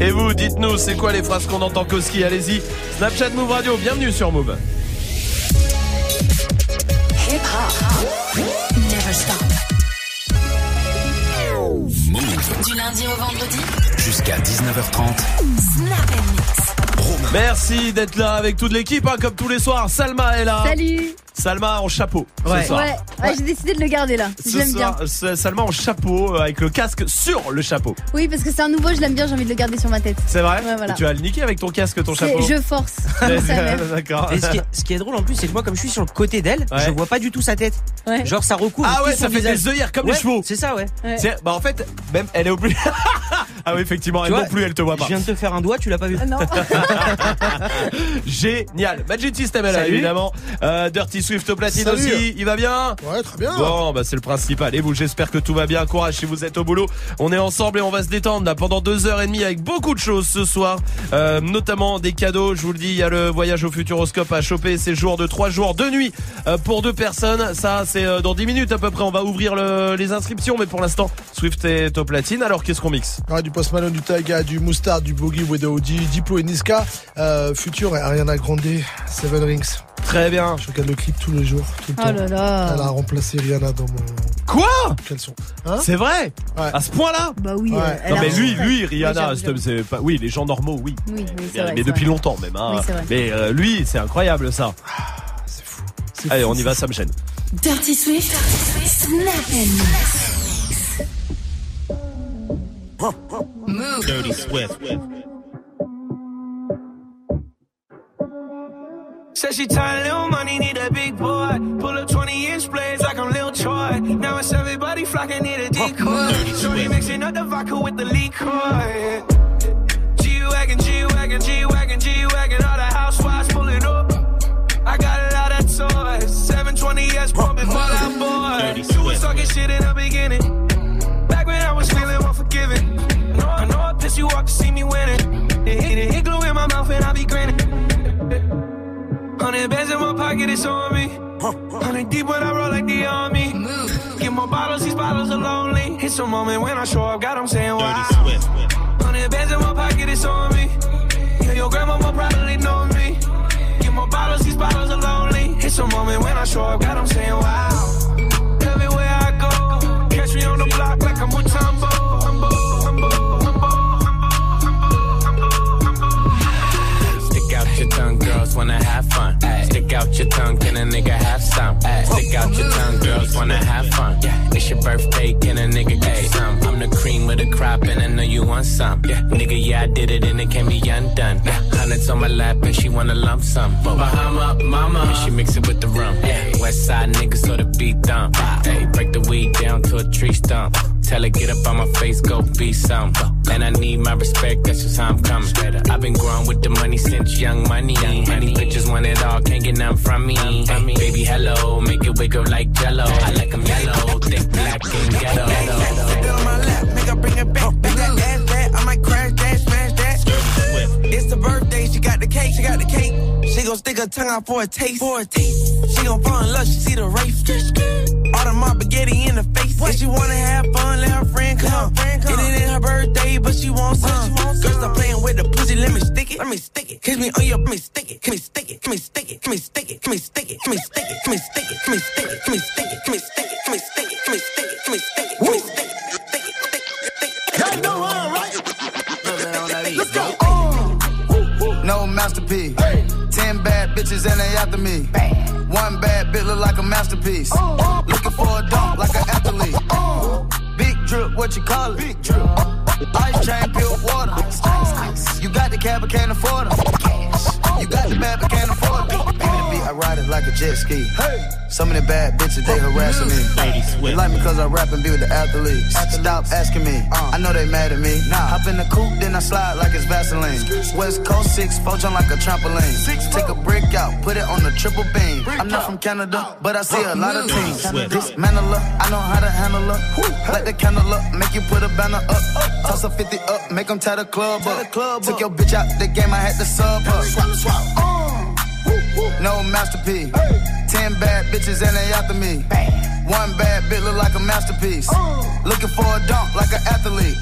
Et vous, dites-nous, c'est quoi les phrases qu'on entend Koski Allez-y. Snapchat Move Radio, bienvenue sur Move. Hip hop. Never stop. Move Du lundi au vendredi. jusqu'à 19h30. Snap and mix. Merci d'être là avec toute l'équipe, hein, comme tous les soirs. Salma est là. Salut Salma en chapeau Ouais. ce soir. Ouais, ouais, j'ai décidé de le garder là. Ce Je l'aime bien. c'est Salma en chapeau euh, avec le casque sur le chapeau. Oui, parce que c'est un nouveau, je l'aime bien, j'ai envie de le garder sur ma tête. C'est vrai Ouais, voilà. Tu vas le niquer avec ton casque, ton C'est- chapeau Je force. D'accord. Et ce qui, est, ce qui est drôle en plus, c'est que moi, comme je suis sur le côté d'elle, Ouais. je vois pas du tout sa tête. Ouais. Genre, ça recouvre. Ah tout ouais, son ça fait visage. des œillères comme Ouais, les chevaux. C'est ça, ouais. Ouais. C'est- Bah en fait, même elle est au plus. ah oui, effectivement, elle vois, non plus, elle te voit Je pas. viens de te faire un doigt, tu l'as pas vu. Ah Non. Génial. Magic System là, évidemment. Euh, Dirty Swift au platine Salut. aussi. Il va bien Ouais, très bien. Bon, bah c'est le principal. Et vous, j'espère que tout va bien. Courage si vous êtes au boulot. On est ensemble et on va se détendre là pendant deux heures et demie avec beaucoup de choses ce soir, Euh, notamment des cadeaux. Je vous le dis, il y a le voyage au Futuroscope à choper. Ces jours de trois jours, de nuit euh, pour deux personnes. Ça, c'est euh, dans 10 minutes à peu près. On va ouvrir le- les inscriptions, mais pour l'instant, Swift est au platine. Alors qu'est-ce qu'on mixe? Ouais, du Post Malone, du Taiga, du Mustard, du Boogie, Widow, du Diplo et Niska. Euh, Futur et Ariana Grande, Seven Rings. Très bien. Je regarde le clip tous les jours, tout le Oh temps. là Elle a là. remplacé Rihanna dans mon Quoi caleçon. Hein C'est vrai Ouais. À ce point-là Bah oui. Ouais. euh, elle Non mais lui, lui, Rihanna, c'est pas, oui, les gens normaux, oui. Oui, oui, c'est mais vrai. mais depuis vrai. longtemps même. Hein. Oui, c'est vrai. mais euh, lui, c'est incroyable ça. C'est fou. Allez, fou, on y va, ça me gêne. Dirty Swift. Snap. Dirty Swift. Said she tired, little money, need a big boy. Pull up 20 inch blades like I'm Lil Troy. Now it's everybody flocking, need a decoy. Shorty mixing up the vodka with the liquor. G-Wagon, G-Wagon, G-Wagon, G-Wagon. All the housewives pulling up. I got a lot of toys. 720S pumping Fall Out Boy. You was talking shit in the beginning. Back when I was feeling unforgiving. I know, I know I pissed you off to see me winning. It hit, it hit glue in my mouth and I be grinning. Hundred bands in my pocket, it's on me. Hundred deep when I roll like the army. Get more bottles, these bottles are lonely. It's a moment when I show up, God, I'm saying wow. Hundred bands in my pocket, it's on me. Yeah, your grandma will probably know me. Get more bottles, these bottles are lonely. It's a moment when I show up, God, I'm saying wow. Everywhere I go, catch me on the block like I'm with Tumbo. Humbo, humbo, humbo, humbo, humbo, humbo. Stick out your tongue, girls wanna have fun. Stick out your tongue, can a nigga have some? Stick out your tongue, girls wanna have fun. It's your birthday, can a nigga get some? I'm the cream of the crop, and I know you want some. Nigga, yeah, I did it, and it can't be undone. Hundreds on my lap, and she wanna lump some. Bahama, mama, and she mix it with the rum. West side niggas, so the beat dump. Hey, break the weed down to a tree stump. Tell her, get up on my face, go be some. And I need my respect, that's just how I'm coming. I've been growing with the money since young money. Many bitches want it all, can't get none from me. Baby, hello, make it wake up like jello. I like 'em yellow, thick, black, and ghetto. Gon' stick her tongue out for a taste, for a taste. She gon' fall in love, she see the race. All the mob spaghetti in the face. If she wanna have fun, let her friend come. It ain't her birthday, but she wants some. Girl, stop playing with the pussy, let me stick it, let me stick it. Kiss me on your, let me stick it, let me stick it, let me stick it, let me stick it, let me stick it, let me stick it, let me stick it, let me stick it, let me stick it, let me stick it, let me stick it, let me stick it, let me stick it, let me stick it, stick it, stick it, stick it. Y'all know I'm right. Let's go. No masterpiece. Ten bad bitches and they after me. One bad bitch look like a masterpiece. Looking for a dunk like an athlete. Big drip, what you call it? Big drip. Ice chain, pure water. You got the cab, but can't afford them. You got the bad, but can't afford them. Baby, the beat, I ride it like a jet ski. Some of the bad bitches, they harassing me. They like me cause I rap and be with the athletes. Stop asking me. I know they mad at me. Nah. Hop in the coupe, then I slide like it's Vaseline. West Coast 6, poach on like a trampoline. Take a brick out, put it on the triple beam. I'm not from Canada, but I see a lot of teams. Dismantle her, I know how to handle her. Light the candle up, make you put a banner up. Toss a 50 up, make them tie the club up. Took your bitch out the game, I had to sub her. Oh, No masterpiece. Ten bad bitches and they after me. One bad bitch look like a masterpiece. Looking for a dunk like an athlete.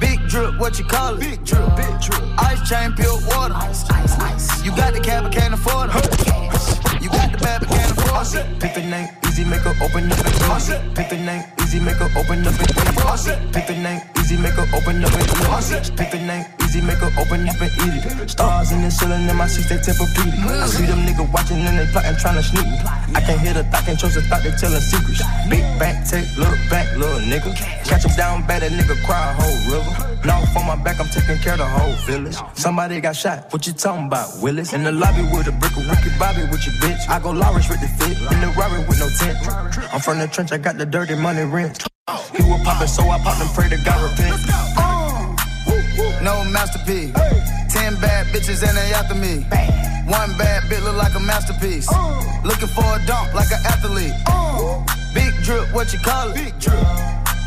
Big drip, what you call it? Big drip, big drip. Ice chain, pure water. Ice, ice, ice. You got the cab, but can't afford it. You got the bad, but can't afford it. Pick the name, easy, make her open up and eat. Pick the name, easy, make her open up and eat. Pick the name, easy, make her open up and eat. Pick the name, easy, make her open up and eat it. Stars in the ceiling in my seats, they Tempur-Pedic. I see them niggas watching and they plotting, trying to sneak me. I can't hear the thought, can't trust the thought, they telling secrets. Big back, take, look back, little nigga. Catch him down bad, that nigga cry a whole river. Now for my back, I'm taking care of the whole village. Somebody got shot, what you talking about, Willis? In the lobby with a brick of Ricky Bobby with your bitch. I go Lawrence with the fit, in the Rari with no I'm from the trench, I got the dirty money rent. He was poppin', so I popped and pray to God repent. Uh. No masterpiece. Ten bad bitches and they after me. One bad bitch look like a masterpiece. Uh. Looking for a dunk like an athlete. Uh. Big drip, what you call it? Big drip.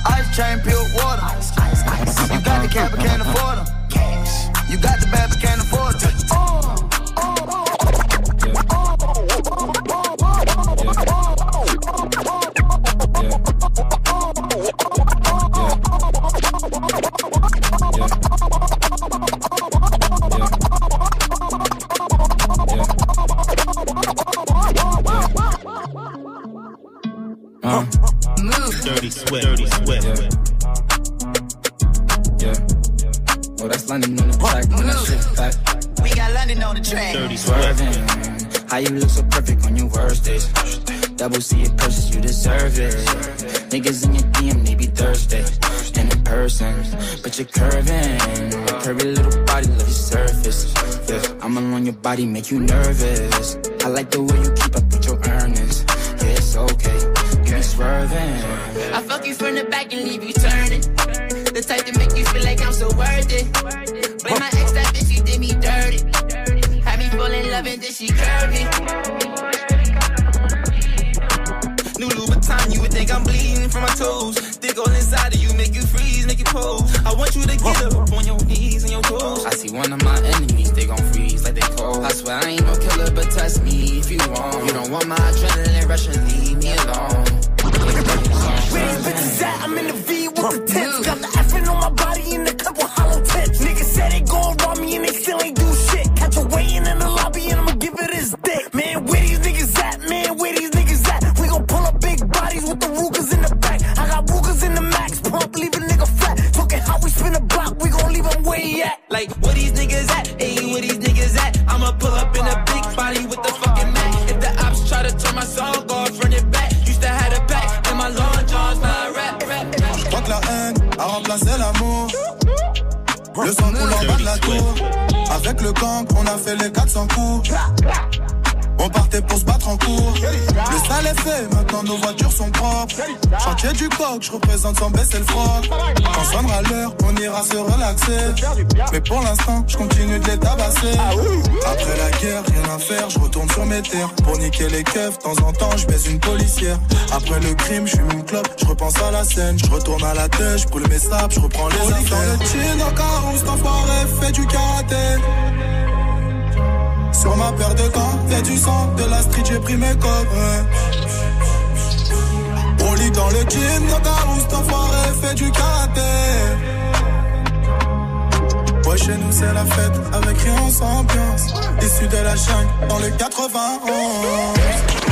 Ice chain, pure water. ice ice You got the cab, but can't afford them. Cash. You got the bad, but can't afford them. Dirty Swift. Dirty Swift. Yeah. Oh, that's London on the track. When that shit back. We got London on the track. Dirty Swift. Swerving. How you look so perfect on your worst days. Double C it purchase, you deserve it. Niggas in your DM, they be thirsty. And in person, but you're curving. Curvy little body, love your surface. Yeah, I'm along your body, make you nervous. I like the way you keep up with your earnings. Yeah, it's okay. You be swerving. I fuck you from the back and leave you turning. The type to make you feel like I'm so worth it. Blame my ex, that bitch, she did me dirty. Had me fall in love and then she curvy. New Louboutin, you would think I'm bleeding from my toes. Dig all inside of you, make you freeze, make you pose. I want you to get up on your knees and your toes. I see one of my enemies, they gon' freeze like they cold. I swear I ain't no killer, but test me if you want. You don't want my adrenaline rush and leave me alone. Where these bitches at? I'm in the V with the tips. Got the Le sang coule en bas de la tour. Avec le gang, on a fait les 400 coups. On partait pour se battre en cours. Le sale est fait, maintenant nos voitures sont propres. Chantier du coq, je représente sans baisser le froc. Quand sonnera l'heure, on ira se relaxer. Mais pour l'instant, je continue de les tabasser. Après la guerre, rien à faire, je retourne sur mes terres. Pour niquer les keufs, de temps en temps, je baise une policière. Après le crime, je fume une clope, je repense à la scène. Je retourne à la tête, je brûle mes sables, je reprends les affaires. Dans le chin, encore, on enfoiré, fait du karaté. Sur ma paire de gants, y'a du sang, de la street, j'ai pris mes codes. On lit dans le jean, Nogaroust, enfoiré, fait du karaté. Ouais, chez nous c'est la fête, avec rien sans ambiance. Issu de la chaîne, dans le 91.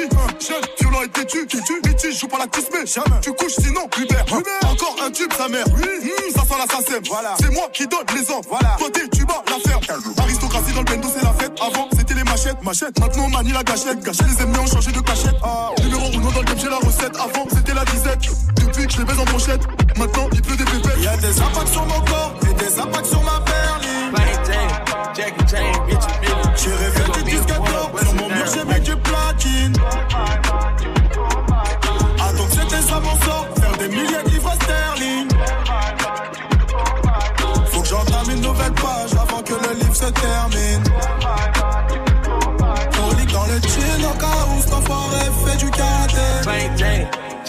Titi, hein, jeune, violent et têtu, têtu, litige, joue pas la tismée, jamais. Tu couches sinon, Hubert, Encore un tube, sa mère, oui, ça sent l'assassin, voilà. C'est moi qui donne les ordres, voilà. Côté, tu bats la ferme. Aristocratie dans le bendo, c'est la fête. Avant, c'était les machettes, machettes. Maintenant, on manie la gâchette. Gâcher les ennemis ont changé de cachette. Ah, numéro 1 dans le game, j'ai la recette. Avant, c'était la disette. Depuis que je les baise en pochette, maintenant, il pleut des pépettes. Y'a des impacts sur mon corps et des impacts sur ma Jackie Jane, bitch, Billy. J'ai rêvé de sur mon mur j'ai mis du platine. Ah, Attends que c'était ça mon sort, faire des milliers de livres sterling. Faut que j'entame une nouvelle page avant que le livre se termine. Prolique dans le chill, en cas où cet enfoiré fait du karaté.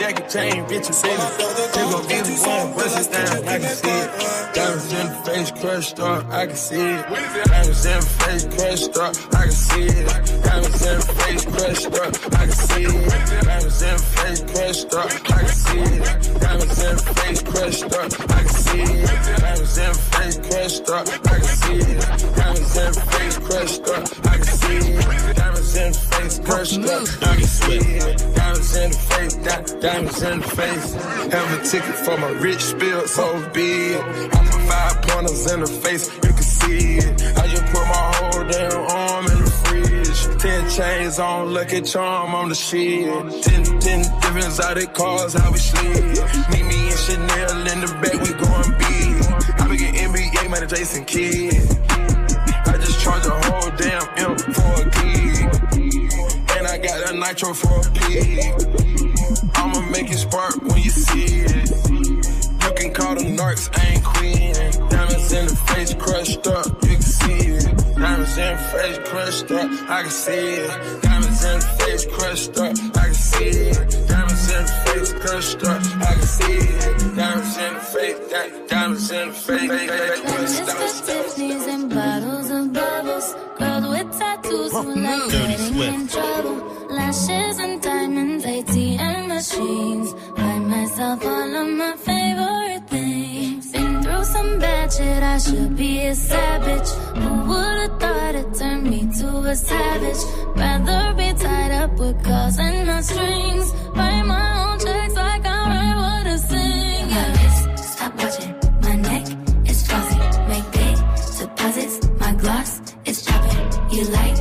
Jacket, chain, bitch, you baby. She gon' be the one, bust it down, I can see it. Diamonds in the face, crushed up, I can see it. Diamonds in the face, crushed up, I can see it. Diamonds in the face, crushed up, I can see it. Diamonds in the face, crushed up, I can see it. Diamonds in the face, crushed up, I can see it. Diamonds in the face, crushed up, I can see it. Diamonds in the face, crushed up, I can see it. Diamonds in the face, crushed up, I can see it. Diamonds in the face, di- diamonds in the face. Have a ticket for my rich spill, so big. I put five pointers in the face, you can see it. I just put my whole damn arm in the fridge. Ten chains on, lucky charm on the shit. Ten, ten different exotic cars, how we slid. Meet me and Chanel in the back, we going big. I be an NBA man, Jason Kidd. I just charge a whole damn M for a gig. And I got a nitro for a pig. I'ma make it spark when you see it. You can call them narcs, I ain't queen. Diamonds in the face crushed up, you can see it. Diamonds in the face crushed up, I can see it. Diamonds in the face crushed up, I can see it. Diamonds in the face crushed up, I can see it. Diamonds in the face, di- diamonds in the face. Mr. Tiffany's and bottles of bubbles. Girls with tattoos who like Dirty getting Swift. in trouble. Lashes and diamonds, ATM machines. Buy myself all of my favorite things. Been through some bad shit, I should be a savage. Who would've thought it turned me to a savage? Rather be tied up with calls and not strings. Write my own checks like I write what I sing. Yeah. Stop watching my neck is fuzzy. Make big deposits. My gloss is chopping. You like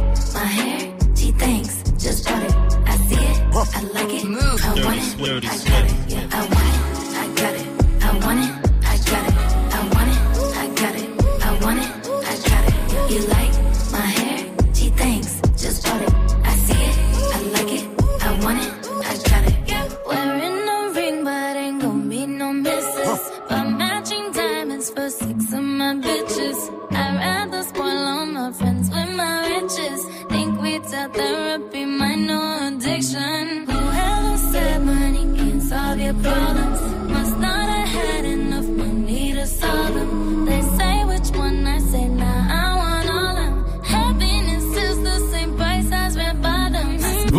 I like it. I want it. Dirty I got it. Yeah, I want it.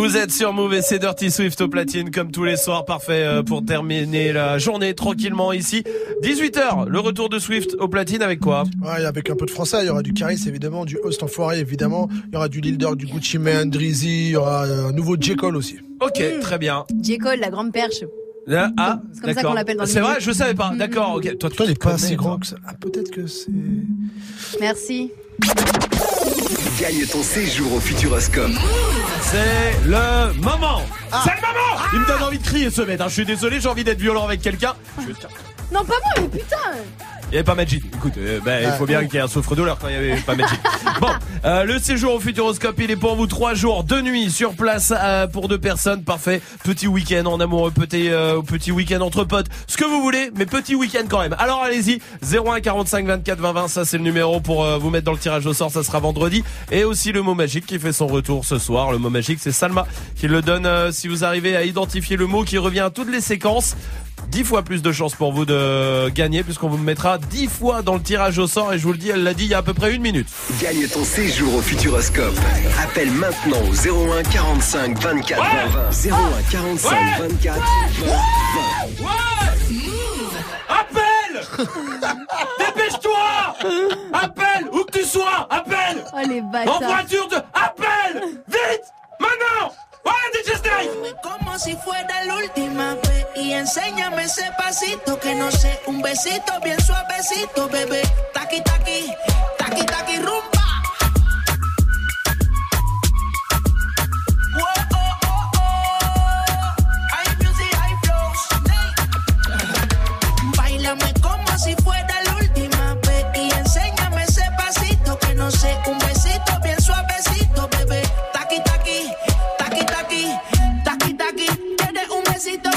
Vous êtes sur Move et c'est Dirty Swift au platine comme tous les soirs. Parfait euh, pour terminer la journée tranquillement ici. 18h, le retour de Swift au platine avec quoi? Ouais, avec un peu de français, il y aura du Caris évidemment, du Host Enfoiré évidemment, il y aura du Lil Durk, du Gucci Mane, Drizzy, il y aura euh, un nouveau J. Cole aussi. Ok, très bien. J. Cole, la grande perche. Là, ah, C'est comme ça qu'on l'appelle dans le C'est vrai, je savais pas. D'accord, ok. Toi, Toi, il est pas si grand que ça. Ah, peut-être que c'est. Merci. Gagne ton séjour au Futuroscope. C'est le moment. C'est le moment. Il me donne envie de crier ce mec. hein. Je suis désolé, j'ai envie d'être violent avec quelqu'un. Je vais- Non, pas moi, mais putain Il n'y avait pas Magic. Écoute, euh, ben, il faut bien qu'il y ait un souffre-douleur quand il n'y avait pas Magic. Bon, euh, le séjour au Futuroscope, il est pour vous trois jours, deux nuits sur place euh, pour deux personnes. Parfait. Petit week-end en amoureux, petit, euh, petit week-end entre potes, ce que vous voulez, mais petit week-end quand même. Alors allez-y, 01 45 24 20 20, ça c'est le numéro pour euh, vous mettre dans le tirage au sort, ça sera vendredi. Et aussi le mot magique qui fait son retour ce soir. Le mot magique, c'est Salma qui le donne euh, si vous arrivez à identifier le mot qui revient à toutes les séquences. 10 fois plus de chances pour vous de gagner puisqu'on vous mettra 10 fois dans le tirage au sort et je vous le dis, elle l'a dit il y a à peu près une minute. Gagne ton séjour au Futuroscope. Appelle maintenant au 01 45 24 20 20. 01 45 24 20 Appelle Dépêche-toi Appelle Où que tu sois Appelle Oh les En voiture de... Appelle Vite Maintenant Ouais, DJ Snake Como si fuera la última y enséñame ese pasito que no sé, un besito bien suavecito, bebé. Taqui taqui, taqui taqui rumba. Whoa, oh, oh, oh. Hay music, hay flow. Báilame como si fuera la última vez y enséñame ese pasito que no sé, un besito bien suavecito, bebé. Taqui taqui, taqui taqui, taqui taqui. Quieres un besito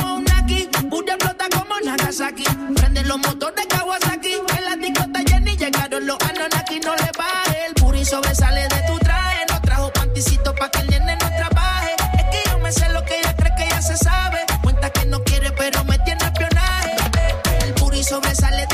Kawasaki. Prende los motores Kawasaki. En la discota Jenny llegaron los Anonaki. No le baje, el puri sobresale de tu traje. No trajo panticito pa' que el nene no trabaje. Es que yo me sé lo que ella cree que ya se sabe. Cuenta que no quiere, pero me tiene espionaje. El puri sobresale de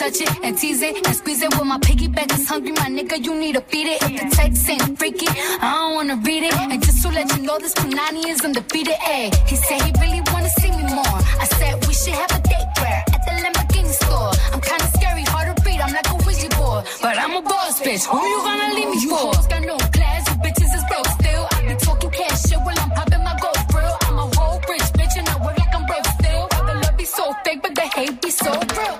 Touch it and tease it and squeeze it. When my piggyback is hungry, my nigga, you need to feed it. If the text ain't freaky, I don't wanna read it. And just to let you know, this Punani is undefeated. Ay, he said he really wanna see me more. I said we should have a date where at the Lamborghini store. I'm kinda scary, hard to read. I'm like a Ouija board, but I'm a boss bitch. Who you gonna leave me for? hoes got no class, you bitches is broke still. I be talking cash shit while I'm popping my gold grill. I'm a whole rich bitch and I work like I'm broke still. The love be so fake, but the hate be so real.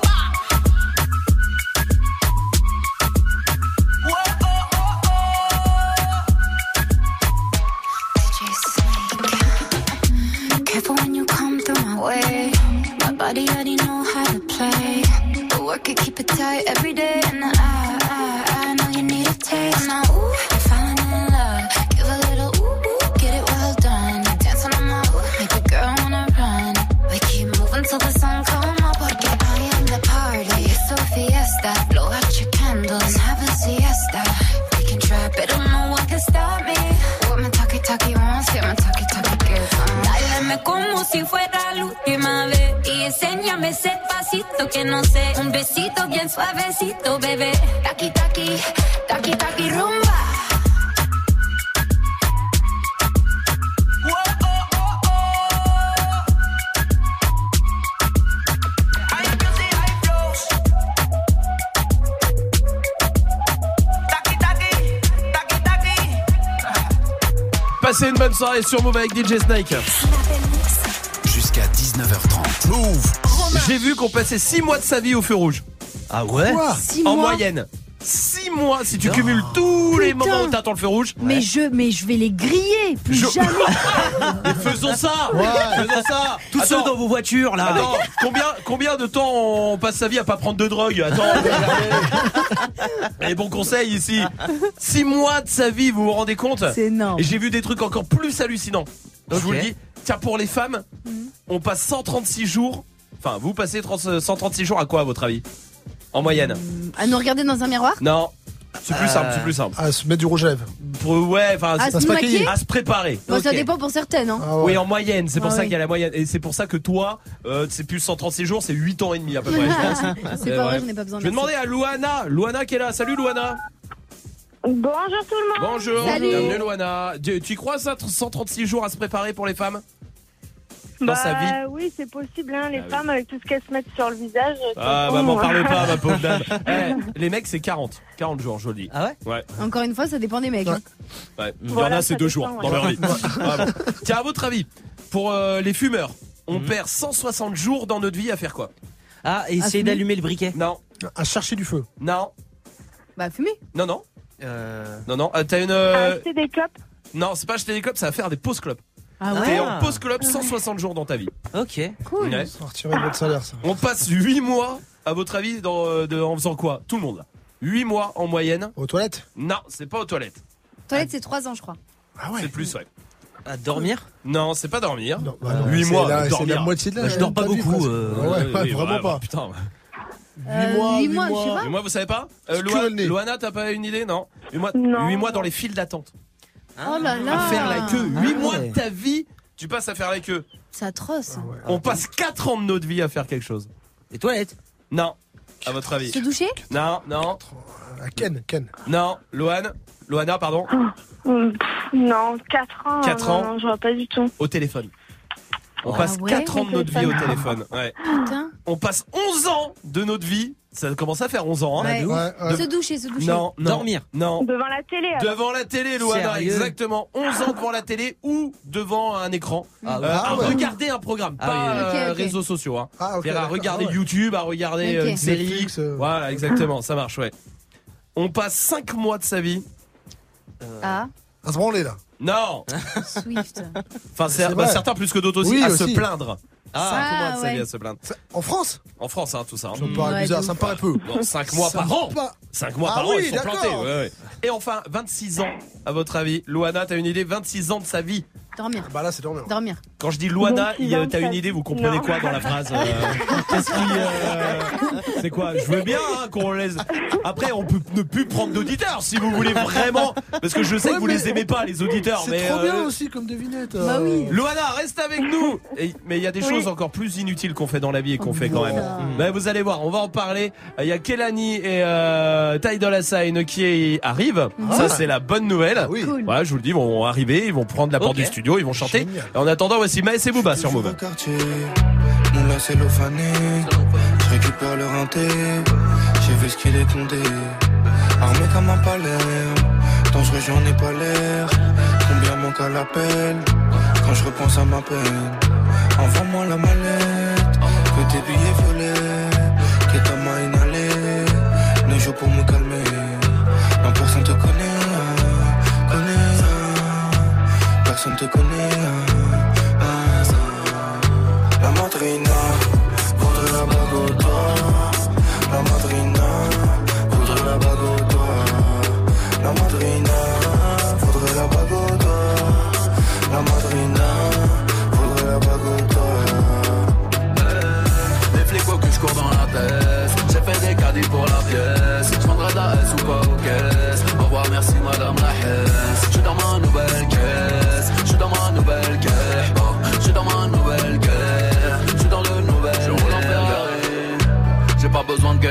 Body already know how to play. But work it, keep it tight every day. And I, I, I know you need a taste. Now, ooh, you're falling in love. Give a little ooh, ooh, get it well done. Dancing on my ooh, make a girl wanna run. We keep moving till the sun come up. Porque I am the party. It's a fiesta. Blow out your candles and have a siesta. We can try, but don't no one can stop me. What my talkie talkie wants, get my talkie talkie gives. Dáleme como si fuera la última vez y enséñame ese pasito que no sé, un besito bien suavecito, bebé. Taqui taqui, taqui taqui rumba. Passez une bonne soirée sur Move avec DJ Snake. Jusqu'à 19h30. Move. J'ai vu qu'on passait 6 mois de sa vie au feu rouge. Ah ouais Quoi Six En mois moyenne. 6 mois si tu cumules tous les Putain. moments où t'attends le feu rouge. Mais je, mais je vais les griller, plus Je- jamais. Mais faisons ça Faisons ça Tous ceux dans vos voitures là. Attends, combien, combien de temps on passe sa vie à pas prendre de drogue? Attends, les bons conseils ici. 6 mois de sa vie, vous vous rendez compte? C'est énorme. Et j'ai vu des trucs encore plus hallucinants. Je vous le Ok. dis. Tiens, pour les femmes, on passe 136 jours. Enfin, vous passez 30 136 jours à quoi, à votre avis? En moyenne À nous regarder dans un miroir? Non. C'est plus Euh, simple, c'est plus simple. À se mettre du rouge à lèvres. Pour- ouais, enfin, À se maquiller? à se préparer. Bon, Ça dépend pour certaines. Hein. Ah ouais. Oui, en moyenne, c'est pour Ah ça oui. qu'il y a la moyenne. Et c'est pour ça que toi, euh, c'est plus 136 jours, c'est 8 ans et demi à peu près. C'est Euh, pas vrai, ouais. je n'ai pas besoin Je vais demander à Luana. Luana qui est là. Salut Luana. Bonjour tout le monde. Bonjour. Salut. Bienvenue Luana. Tu, tu crois ça, 136 jours à se préparer pour les femmes Dans sa vie Bah oui, c'est possible, hein, les Ah oui. femmes avec tout ce qu'elles se mettent sur le visage. Ah c'est bah m'en hein. parle pas ma pauvre dame. Eh, les mecs c'est 40. 40 jours, je le dis. Ah ouais Ouais. Encore une fois, ça dépend des mecs. hein. ouais. Il y en Voilà, a c'est deux dépend, jours ouais. dans leur vie. Tiens, à votre avis, pour euh, les fumeurs, on Mhm. perd 160 jours dans notre vie à faire quoi Ah, et essayer d'allumer le briquet. Non, À chercher du feu. non, Bah, fumer. non, non, Euh... non, non. Euh, T'as une. euh, Acheter des clopes. Non, c'est pas acheter des clopes, ça va faire des pauses clopes. Ah T'es ouais en pause clope 160 jours dans ta vie. Ok. Cool. Ouais. Ça va retirer de votre salaire, ça. On passe 8 mois, à votre avis, dans, euh, de- en faisant quoi? Tout le monde là. 8 mois en moyenne. Aux toilettes? Non, c'est pas aux toilettes. Toilette, c'est 3 ans, je crois. Ah ouais. C'est plus, ouais. À dormir? Non, c'est pas dormir. Non, bah non, 8 c'est mois, la- C'est dormir. la moitié de la Bah, je dors pas vie, beaucoup, euh, Ah ouais, Oui, ouais, oui, vraiment ouais, pas. Putain. 8 Euh, mois, huit 8 mois, je sais mois. pas. 8 mois, vous savez pas euh, Loa-. Loana, t'as pas une idée Non 8 mois, Non. huit mois dans les files d'attente. Oh là là. À faire la queue. 8 Ah mois ouais. de ta vie, tu passes à faire la queue. C'est atroce. On passe 4 ans de notre vie à faire quelque chose. Les toilettes Non. À votre avis Se doucher Non, non, À Ken, Ken. non. Loane Loana, pardon. Hum, pff, Non, 4 ans. Quatre non, ans. Non, je vois pas du tout. Au téléphone. On Ah passe ouais 4 ans de notre vie au téléphone. Ouais. Putain. On passe 11 ans de notre vie. Ça commence à faire 11 ans. Hein. Ouais. Ouais, ouais. Se doucher, se doucher. Non, non. Dormir. Non. Devant la télé. alors. Devant la télé, Loana, Sérieux exactement. 11 ans devant la télé ou devant un écran. Ah Euh, Ah ouais. regarder un programme, Ah pas oui, euh, Ok, ok. réseaux sociaux. Hein. Ah, ok. C'est-à-dire à regarder Ah ouais. YouTube, à regarder euh, une série. Netflix, euh. Voilà, exactement, ça marche, ouais. On passe 5 mois de sa vie Ah, À se branler là. Non Swift. Enfin, c'est- C'est bah, certains plus que d'autres aussi, Oui, à aussi. se plaindre. Ah, Ah, comment ça vient à se plaindre En France En France, hein, tout ça. hein. Ça me paraît Ouais, bizarre, ça me paraît peu. Bon, 5 mois Ça par an. pas- 5 mois Ah par an, oui, ils sont d'accord. plantés. ouais, ouais. Et enfin, 26 ans, à votre avis. Loana, t'as une idée? 26 ans de sa vie. Dormir. Bah là, c'est dormir. Dormir. Quand je dis Loana, 26 il y a- ans de t'as une idée, vous comprenez Non. quoi dans la phrase euh, Qu'est-ce qui. euh, C'est quoi? Je veux bien hein, qu'on laisse. Après, on peut ne plus prendre d'auditeurs si vous voulez vraiment. Parce que je sais Ouais, que vous mais les aimez pas, les auditeurs. C'est trop euh, bien aussi comme devinette. Bah euh. oui. Loana, reste avec nous Et- Mais il y a des Oui. choses encore plus inutiles qu'on fait dans la vie et qu'on fait quand même. Non. Ben, vous allez voir, on va en parler. Il y a Kelani et euh, Ty Dolla Sign qui arrivent. Ça, c'est la bonne nouvelle. Ah oui. Cool. Voilà, je vous le dis, ils vont arriver, ils vont prendre la porte Ok. du studio, ils vont chanter. Génial. Et en attendant, voici Maës et Booba sur Move. moulin cellophané. Je récupère le rinté, j'ai vu ce qu'il est condé. Armé comme un palais, dangereux j'en ai pas l'air. Combien manque à l'appel quand je repense à ma peine? Envoie-moi la mallette, que tes billets violets, que ta main inhalée. Ne joue pour me calmer, non personne te Personne te connaît. ah, ah. La madrina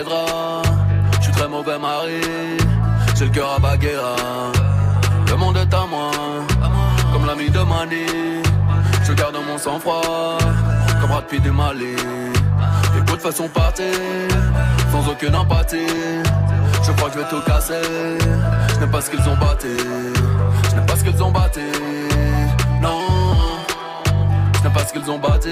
Je suis très mauvais mari J'ai le cœur à Baguera. Le monde est à moi Comme l'ami de Mani. Je garde mon sang-froid Comme Brad Pitt du Mali. Les de façon partie Sans aucune empathie. Je crois que je vais tout casser Je n'aime pas ce qu'ils ont batté Je n'aime pas ce qu'ils ont batté Non. Je n'aime pas ce qu'ils ont batté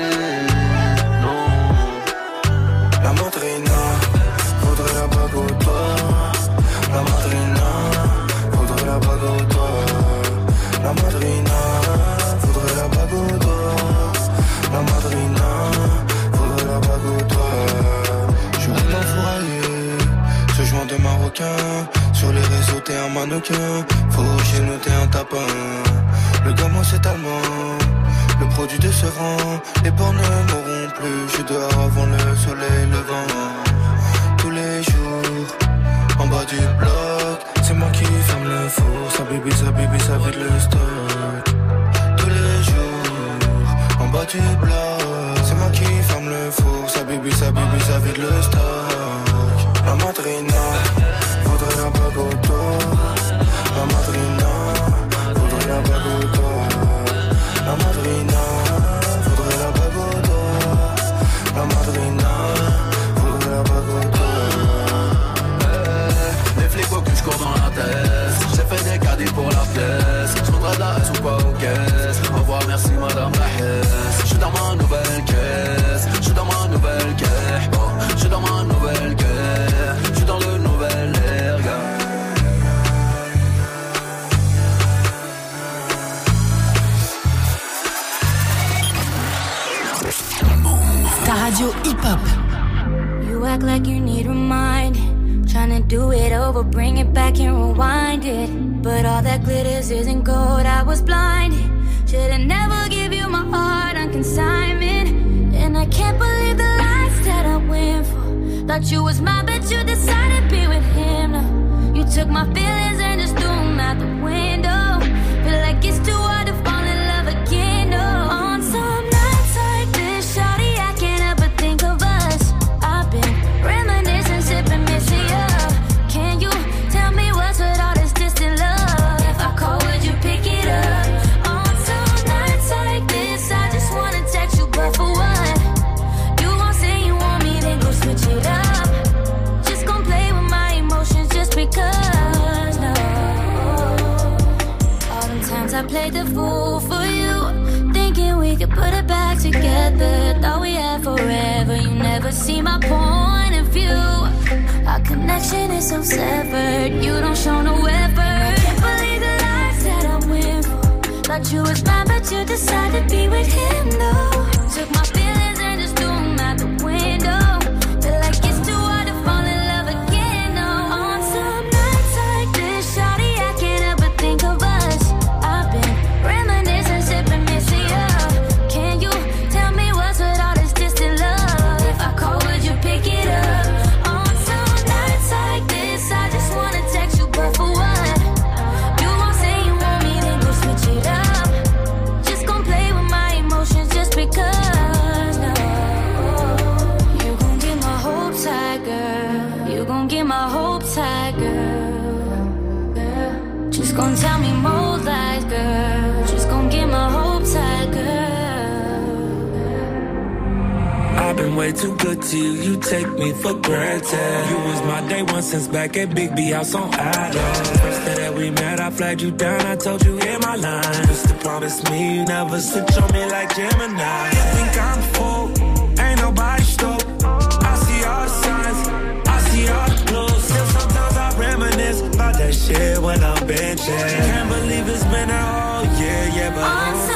Sur les réseaux, t'es un mannequin. Faut chez nous, un tapin. Le gamin, c'est allemand. Le produit de ce rang, les porcs ne mourront plus. Je suis dehors avant le soleil levant. Tous les jours, en bas du bloc, c'est moi qui ferme le four. Ça bibi, ça bibi, ça vide le stock. Tous les jours, en bas du bloc, c'est moi qui ferme le four. Ça bibi, ça bibi, ça vide le stock. Back rewind it. But all that glitters isn't gold, I was blinded. Should've never give you my heart on consignment. And I can't believe the lies that I went for. Thought you was mine, but you decided to be with him. No, you took my feelings connection is so severed. You don't show no effort. I can't believe the lies that I went for. Thought you was mine, but you decided to be with him though. You, take me for granted. You was my day one since back at Big B House on Adams. First day that we met, I flagged you down, I told you in my line. Used to promise me you never switch on me like Gemini. You think I'm full, ain't nobody stoked. I see all the signs, I see all the clues. Still sometimes I reminisce about that shit when I'm benching. Can't believe it's been a whole year, yeah, but On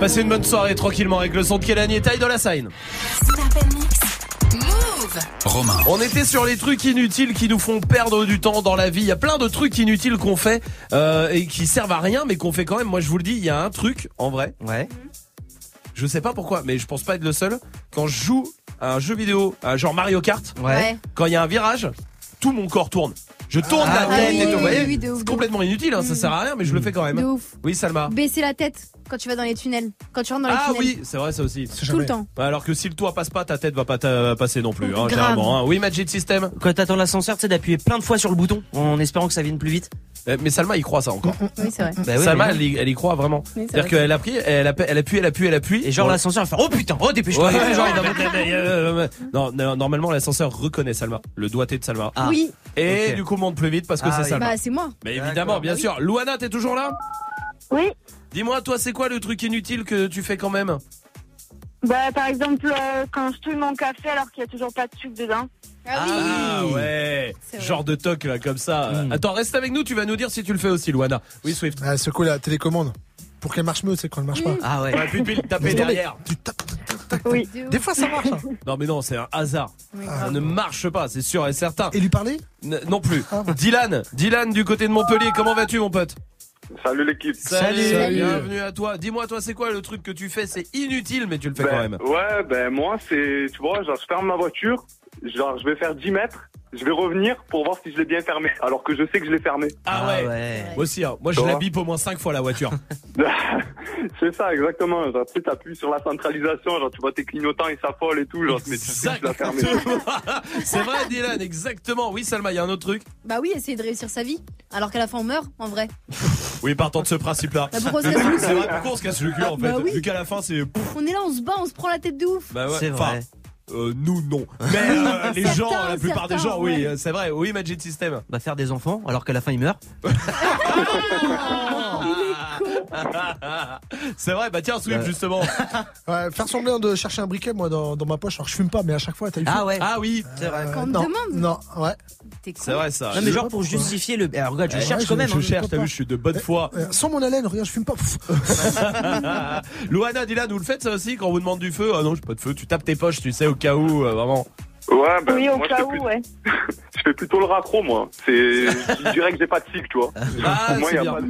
Passez une bonne soirée tranquillement avec le son de Kelani et Taille dans la scène. Romain. On était sur les trucs inutiles qui nous font perdre du temps dans la vie. Il y a plein de trucs inutiles qu'on fait euh, et qui servent à rien, mais qu'on fait quand même. Moi, je vous le dis, il y a un truc en vrai. Ouais. Je sais pas pourquoi, mais je pense pas être le seul. Quand je joue à un jeu vidéo, à genre Mario Kart, Ouais. quand il y a un virage, tout mon corps tourne. Je tourne Ah la tête oui, et tout. Oui, oui, c'est complètement inutile, hein, ça sert à rien, mais je le fais quand même. De ouf. Oui, Salma. Baisser la tête quand tu vas dans les tunnels. Quand tu rentres dans les Ah tunnels. oui, c'est vrai ça aussi. Tout le temps. Alors que si le toit passe pas, ta tête va pas passer non plus, hein, Grave. généralement. hein. Oui, Magic System. Quand t'attends l'ascenseur, tu sais, d'appuyer plein de fois sur le bouton en espérant que ça vienne plus vite. Euh, Mais Salma, il croit ça encore. Oui, c'est vrai. Bah oui, Salma, elle, y- elle y croit vraiment. Oui, c'est C'est-à-dire vrai. qu'elle a pris, elle, a, elle appuie, elle appuie, elle appuie. Et genre Ouais. l'ascenseur, elle fait Oh putain, oh dépêche-toi. Ouais, euh, non, non, normalement l'ascenseur reconnaît Salma, le doigté de Salma. Ah. Oui. Et du coup monte plus vite parce que Ah c'est oui. Salma. Bah, c'est moi. Mais évidemment, bien bah oui. sûr. Louana, t'es toujours là? Oui. Dis-moi, toi, c'est quoi le truc inutile que tu fais quand même? Bah, par exemple, euh, quand je touille mon café alors qu'il y a toujours pas de sucre dedans. Ah oui. Ah ouais, genre de toc là comme ça. Mm. Attends, reste avec nous, tu vas nous dire si tu le fais aussi, Louana. Oui, Swift. Ah, c'est cool la télécommande. Pour qu'elle marche mieux, c'est quand elle marche pas. Ah ouais. Ouais, puis, puis taper derrière. Tu tapes, tac, tac, tac. Oui. Des fois, ça marche. hein. Non mais non, c'est un hasard. Oui. Ça ne marche pas, c'est sûr et certain. Et lui parler? N- non plus. Ah. Dylan, Dylan du côté de Montpellier, comment vas-tu mon pote? Salut l'équipe. Salut, Salut. bienvenue à toi. Dis-moi toi, c'est quoi le truc que tu fais? C'est inutile mais tu le fais quand Ben, même. ouais, ben moi c'est, tu vois, genre je ferme ma voiture, genre je vais faire 10 mètres, je vais revenir pour voir si je l'ai bien fermé, alors que je sais que je l'ai fermé. Ah, ouais. Moi aussi, hein. moi je la bip au moins 5 fois la voiture. c'est ça exactement, genre tu sais t'appuies sur la centralisation, genre tu vois tes clignotants ils s'affolent et tout, genre mais tu sais que tu l'as fermé. c'est vrai Dylan, exactement. Oui Salma, il y a un autre truc. Bah oui, essayer de réussir sa vie. Alors qu'à la fin, on meurt, en vrai. Oui, partant de ce principe-là. Bah, pourquoi on se casse le cul C'est vrai, pourquoi on se casse le cul en fait Bah oui. Vu qu'à la fin c'est. On est là, on se bat, on se prend la tête de ouf. Bah ouais, C'est enfin, vrai. Euh, nous non. Mais euh, les Certains, gens, la plupart des gens, oui, ouais. euh, c'est vrai. Oui, Magic System. Bah faire des enfants alors qu'à la fin il meurt. c'est vrai, bah tiens, Swift Ouais. justement. Ouais, faire semblant de chercher un briquet, moi, dans, dans ma poche. Alors, je fume pas, mais à chaque fois, t'as eu Ah ouais. Ah oui, C'est vrai. Euh, Quand on te non, demande. Non, ouais. T'es con. c'est vrai ça. Non mais genre pour justifier le. Alors regarde, je Eh, cherche ouais, quand même. Je hein. cherche, t'as vu, je suis de bonne foi. Euh, Sans mon haleine, regarde, je fume pas. Pff. Louana, Dylan, vous le faites ça aussi quand on vous demande du feu? Ah non, j'ai pas de feu. Tu tapes tes poches, tu sais, au cas où, euh, vraiment. Ouais, ben oui, au moi je cas fais, où, plus- ouais. je fais plutôt le raccro moi. C'est, je dirais que j'ai pas de cycle, tu vois. Ah, moi c'est y a pas de,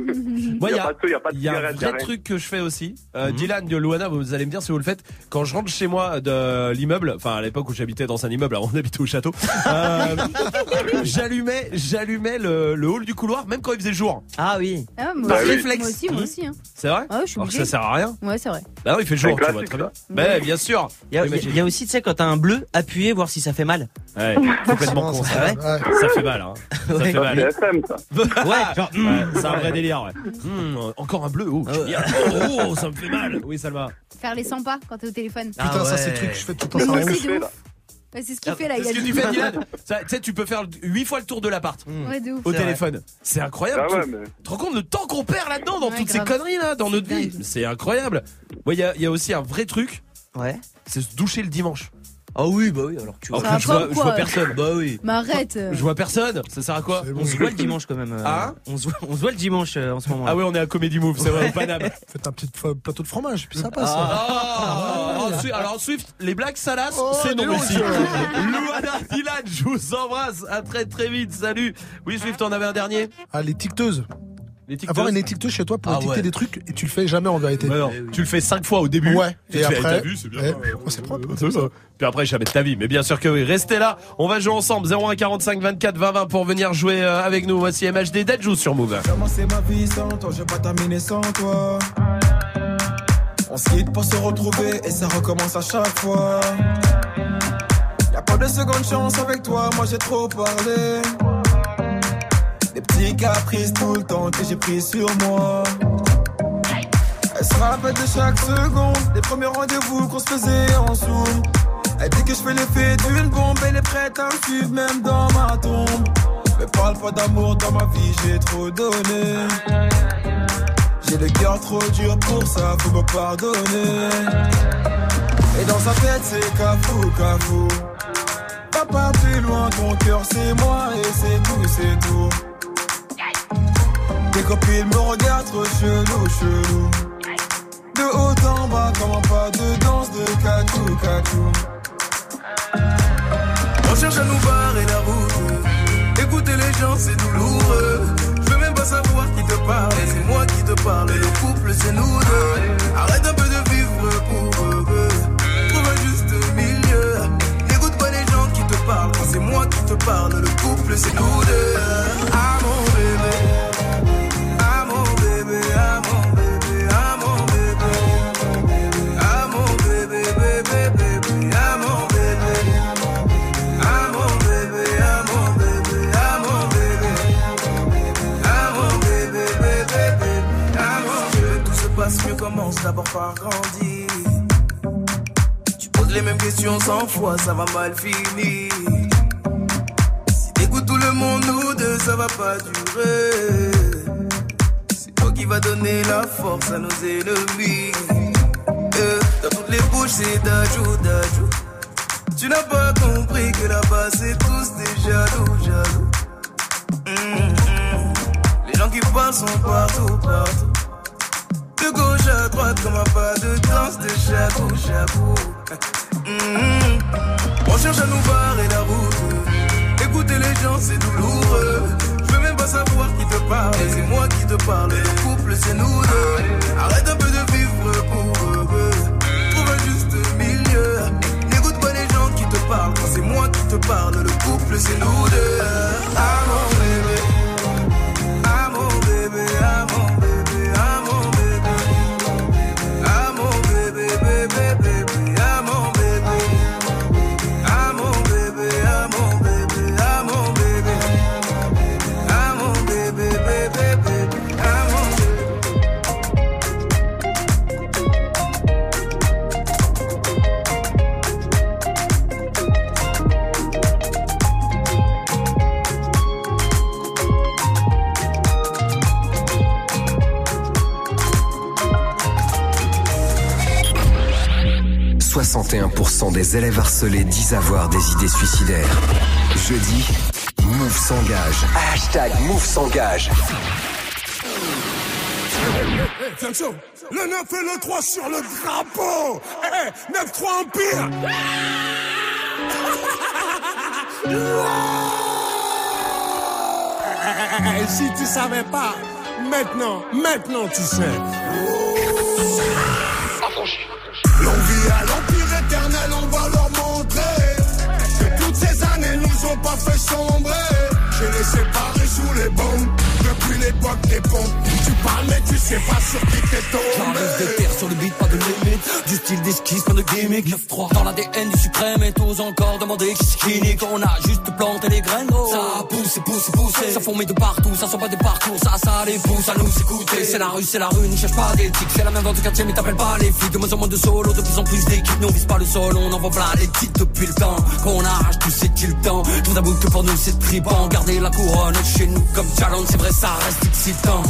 Moi, y il a pas de feu, y a pas de Il y a un vrai truc que je fais aussi. Euh, Mhm. Dylan de Luana, vous allez me dire si vous le faites. Quand je rentre chez moi de l'immeuble, enfin à l'époque où j'habitais dans un immeuble, avant d'habiter au château, euh, j'allumais, j'allumais le, le hall du couloir, même quand il faisait jour. Ah oui. Ah, moi, aussi, réflexe. moi aussi, moi aussi. hein. C'est vrai Ah je suis Alors ça sert à rien. Ouais, c'est vrai. Bah non, il fait jour, tu vois très bien. Bah bien sûr. Il y a, Imagine. il y a aussi, tu sais, quand t'as un bleu, appuyer, voir si si ça fait mal. Ouais, complètement con ça. Ouais. Ça fait mal, hein. Ça Ouais. fait mal. C'est FM, ça. Ouais, genre, Ouais, mm, c'est un vrai délire, ouais. Hmm, encore un bleu, oh, génial. oh, ça me fait mal. Oui, Salma. Faire les 100 pas quand t'es au téléphone. Ah Putain, ça, c'est le truc que je fais tout le temps. Mais ça. Ouais, c'est ce qu'il fait là. C'est il a ce que tu fais, Dylan. Ça, Tu sais, tu peux faire 8 fois le tour de l'appart Ouais, de ouf. au C'est téléphone. C'est incroyable. Ah ouais, Tu- mais. Tu te rends compte le temps qu'on perd là-dedans dans Ouais, toutes ces conneries là dans notre vie. C'est incroyable. Ouais, il y, a- il y a aussi un vrai truc, Ouais. c'est se doucher le dimanche. Ah oui, bah oui, alors tu Alors vois. Ça que je va vois, pas ou je vois personne. Bah oui. Mais arrête. euh. Je vois personne. Ça sert à quoi C'est bon. On se voit le dimanche quand même. euh, Hein on, se voit, on se voit le dimanche euh, en ce moment. Ah ouais, on est à Comedy Move, c'est vrai, au Paname. Faites un petit f- plateau de fromage, puis ça passe. Ah, ensuite- alors Swift, les blagues salaces, Oh, c'est non dis donc. aussi. Louana Dylan, je vous embrasse. À très très vite. Salut. Oui, Swift, on avait un dernier. Ah, les tiqueteuses. Avoir une étiqueteuse chez toi pour Ah étiqueter ouais. des trucs et tu le fais jamais en vérité. Ouais, non, tu le fais 5 fois au début. Ouais. Et fais, après. T'as vu, c'est bien. Ouais. Oh, c'est propre. C'est ça. Puis après, jamais de ta vie. Mais bien sûr que oui. Restez là. On va jouer ensemble. 01 45 24 20 20 pour venir jouer euh, avec nous. Voici MHD Dead sur Move. Commencer ma vie sans toi, je vais pas terminer sans toi. On se quitte pour se retrouver et ça recommence à chaque fois. Y'a pas de seconde chance avec toi, moi j'ai trop parlé. Des petits caprices tout le temps que j'ai pris sur moi. Elle se rappelle de chaque seconde, des premiers rendez-vous qu'on se faisait en zoom. Elle dit que je fais l'effet d'une bombe, elle est prête à me suivre même dans ma tombe. Mais parle pas d'amour dans ma vie, j'ai trop donné. J'ai le cœur trop dur pour ça, faut me pardonner. Et dans sa tête, c'est cafou, cafou. Papa, plus loin, ton cœur, c'est moi et c'est tout, c'est tout. Tes copines me regardent trop chelou, chelou. De haut en bas, comme un pas de danse de cacou, cacou. On cherche à nous barrer la route. Écouter les gens, c'est douloureux. Je veux même pas savoir qui te parle. C'est moi qui te parle. Le couple, c'est nous deux. Arrête un peu de vivre pour eux. Trouve un juste milieu. N'écoute pas les gens qui te parlent. C'est moi qui te parle. Le couple, c'est nous deux. Ah commence d'abord par grandir. Tu poses les mêmes questions cent fois, ça va mal finir. Si t'écoutes tout le monde, nous deux, ça va pas durer. C'est toi qui va donner la force à nos ennemis. Euh, dans toutes les bouches, c'est d'ajou, d'ajou. Tu n'as pas compris que là-bas c'est tous des jaloux, jaloux. Hum, hum. Les gens qui parlent sont partout, partout. Gauche à droite comme un pas de danse de chabou. Hum, On cherche à nous barrer la route. Écouter les gens c'est douloureux. Je veux même pas savoir qui te parle. Et c'est moi qui te parle. Le couple c'est nous deux. Arrête un peu de vivre pour eux. Trouve un juste milieu. N'écoute pas les gens qui te parlent. C'est moi qui te parle. Le couple c'est nous deux. Ah 61% des élèves harcelés disent avoir des idées suicidaires. Jeudi, Move s'engage. Hashtag Move s'engage. Le 9 et le 3 sur le drapeau Eh, 9-3 Empire Eh, Si tu savais pas, maintenant, maintenant tu sais. Fait sombrer. J'ai les séparés sous les bombes des. Tu parles mais tu sais pas sur qui t'es tombé. J'arrive de terre sur le beat, pas de limite. Du style d'esquisse, pas de gimmick. 9-3 dans l'ADN du suprême et tous encore demander qui c'est qui nique. On a juste planté les graines, gros. Ça pousse, pousse, pousse. Ça fourmille de partout, ça sort pas des parcours. Ça, ça les pousse à nous écouter. C'est la rue, c'est la rue, ne cherche pas d'éthique. C'est la même dans ton quartier, mais t'appelles pas les flics. De moins en moins de solo, de plus en plus d'équipes. Nous on vise pas le sol, on envoie plein les titres depuis le temps. Qu'on arrache tout, c'est-il temps. Vous avoue que pour nous c'est tripant. Garder la couronne chez nous comme challenge, c'est vrai, ça reste excitant.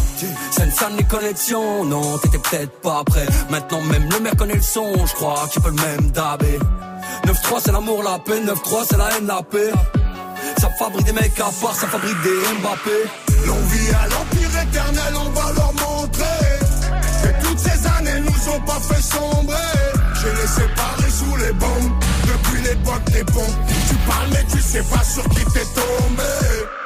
C'est ça les connexions, non, t'étais peut-être pas prêt. Maintenant même le maire connaît le son, je crois qu'il peut le même dabé. 9-3 c'est l'amour, la paix, 9-3 c'est la haine, la paix. Ça fabrique des mecs à part, ça fabrique des Mbappé. L'on vit à l'empire éternel, on va leur montrer. Que toutes ces années nous ont pas fait sombrer. J'ai les séparés sous les bombes, depuis l'époque des ponts. Tu parles, mais tu sais pas sur qui t'es tombé.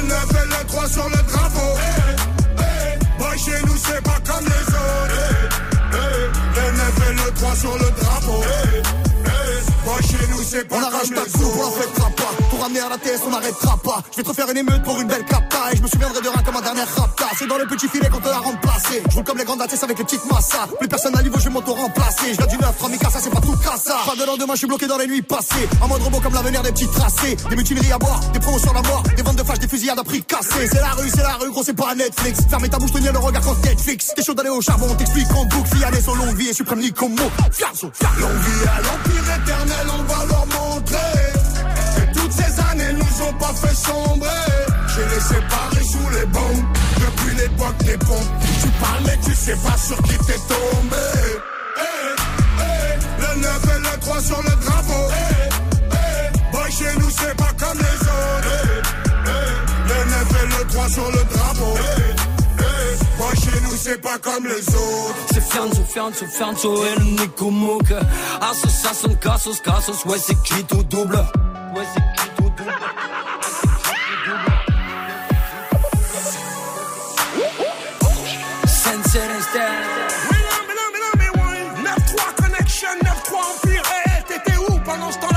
Le 9 et le 3 sur le drapeau. Eh, eh, Boy, chez nous, c'est pas comme les autres. Eh, Le 9 et le 3 sur le drapeau. Boy, chez On arrache ta coupe, on la fêtera pas. Pour ramener à la TS, on n'arrêtera pas. Je vais te refaire une émeute pour une belle capta. Et je me souviendrai de rien comme ma dernière rapta. C'est dans le petit filet qu'on te l'a remplacé. Je roule comme les grandes ATS avec les petites massas. Plus personne à niveau, je vais m'auto-remplacer. Je viens du neuf, Ramika, ça c'est pas tout cassa. Pas de lendemain, je suis bloqué dans les nuits passées. En mode robot comme l'avenir des petits tracés. Des mutineries à boire, des promotions à mort. Des ventes de flash, des fusillades à prix cassé. C'est la rue, c'est la rue, gros, c'est pas Netflix. Fermez ta bouche, tenir le regard quand Netflix. T'es chaud d'aller au charbon, on t'explique en boucle. Allez, sur longue vie et suprême comme mot. Fiazo, L'on vit à l'empire éternel, on va leur montrer. Toutes ces années nous ont pas fait sombrer. J'ai les séparés sous les bombes, depuis l'époque des ponts. Tu parles, mais tu sais pas sur qui t'es tombé. Eh, eh, Le 9 et le 3 sur le drapeau. Eh, eh, Boy, chez nous, c'est pas comme les autres. Le 9 et le 3 sur le drapeau. C'est pas comme les autres. C'est Fianzo, Fianzo, Fianzo et le Nico Mouk. Association, Cassos, Cassos, ouais c'est qui tout double? Ouais c'est qui tout double? Sensei Rester. 9-3 connection, 9-3 empire. Eh, eh, t'étais où pendant ce temps-là?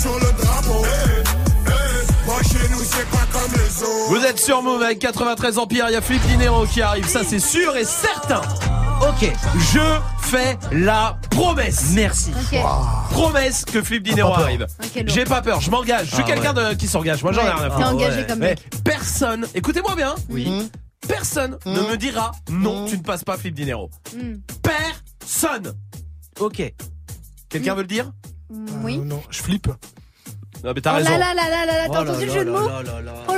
Sur le drapeau. Eh, eh, Boy, chez nous, c'est pas comme les autres. Vous êtes sur Move avec 93 Empire, il y a Flip Dinero qui arrive, ça c'est sûr et certain. Ok. Je fais la promesse. Merci. Promesse que Flip Dinero arrive. J'ai pas peur, je m'engage. Je suis Ah, quelqu'un qui s'engage. Moi j'en ai Ouais, rien à foutre. engagé ouais. comme Mais personne, écoutez-moi bien, Oui. personne ne me dira non, tu ne passes pas Flip Dinero. Hmm. Personne. Ok. Quelqu'un veut le dire? Hmm, Oui. non, je flippe. Non mais t'as Oh raison. là là là là là là, t'as Oh entendu le jeu de mots là. Oh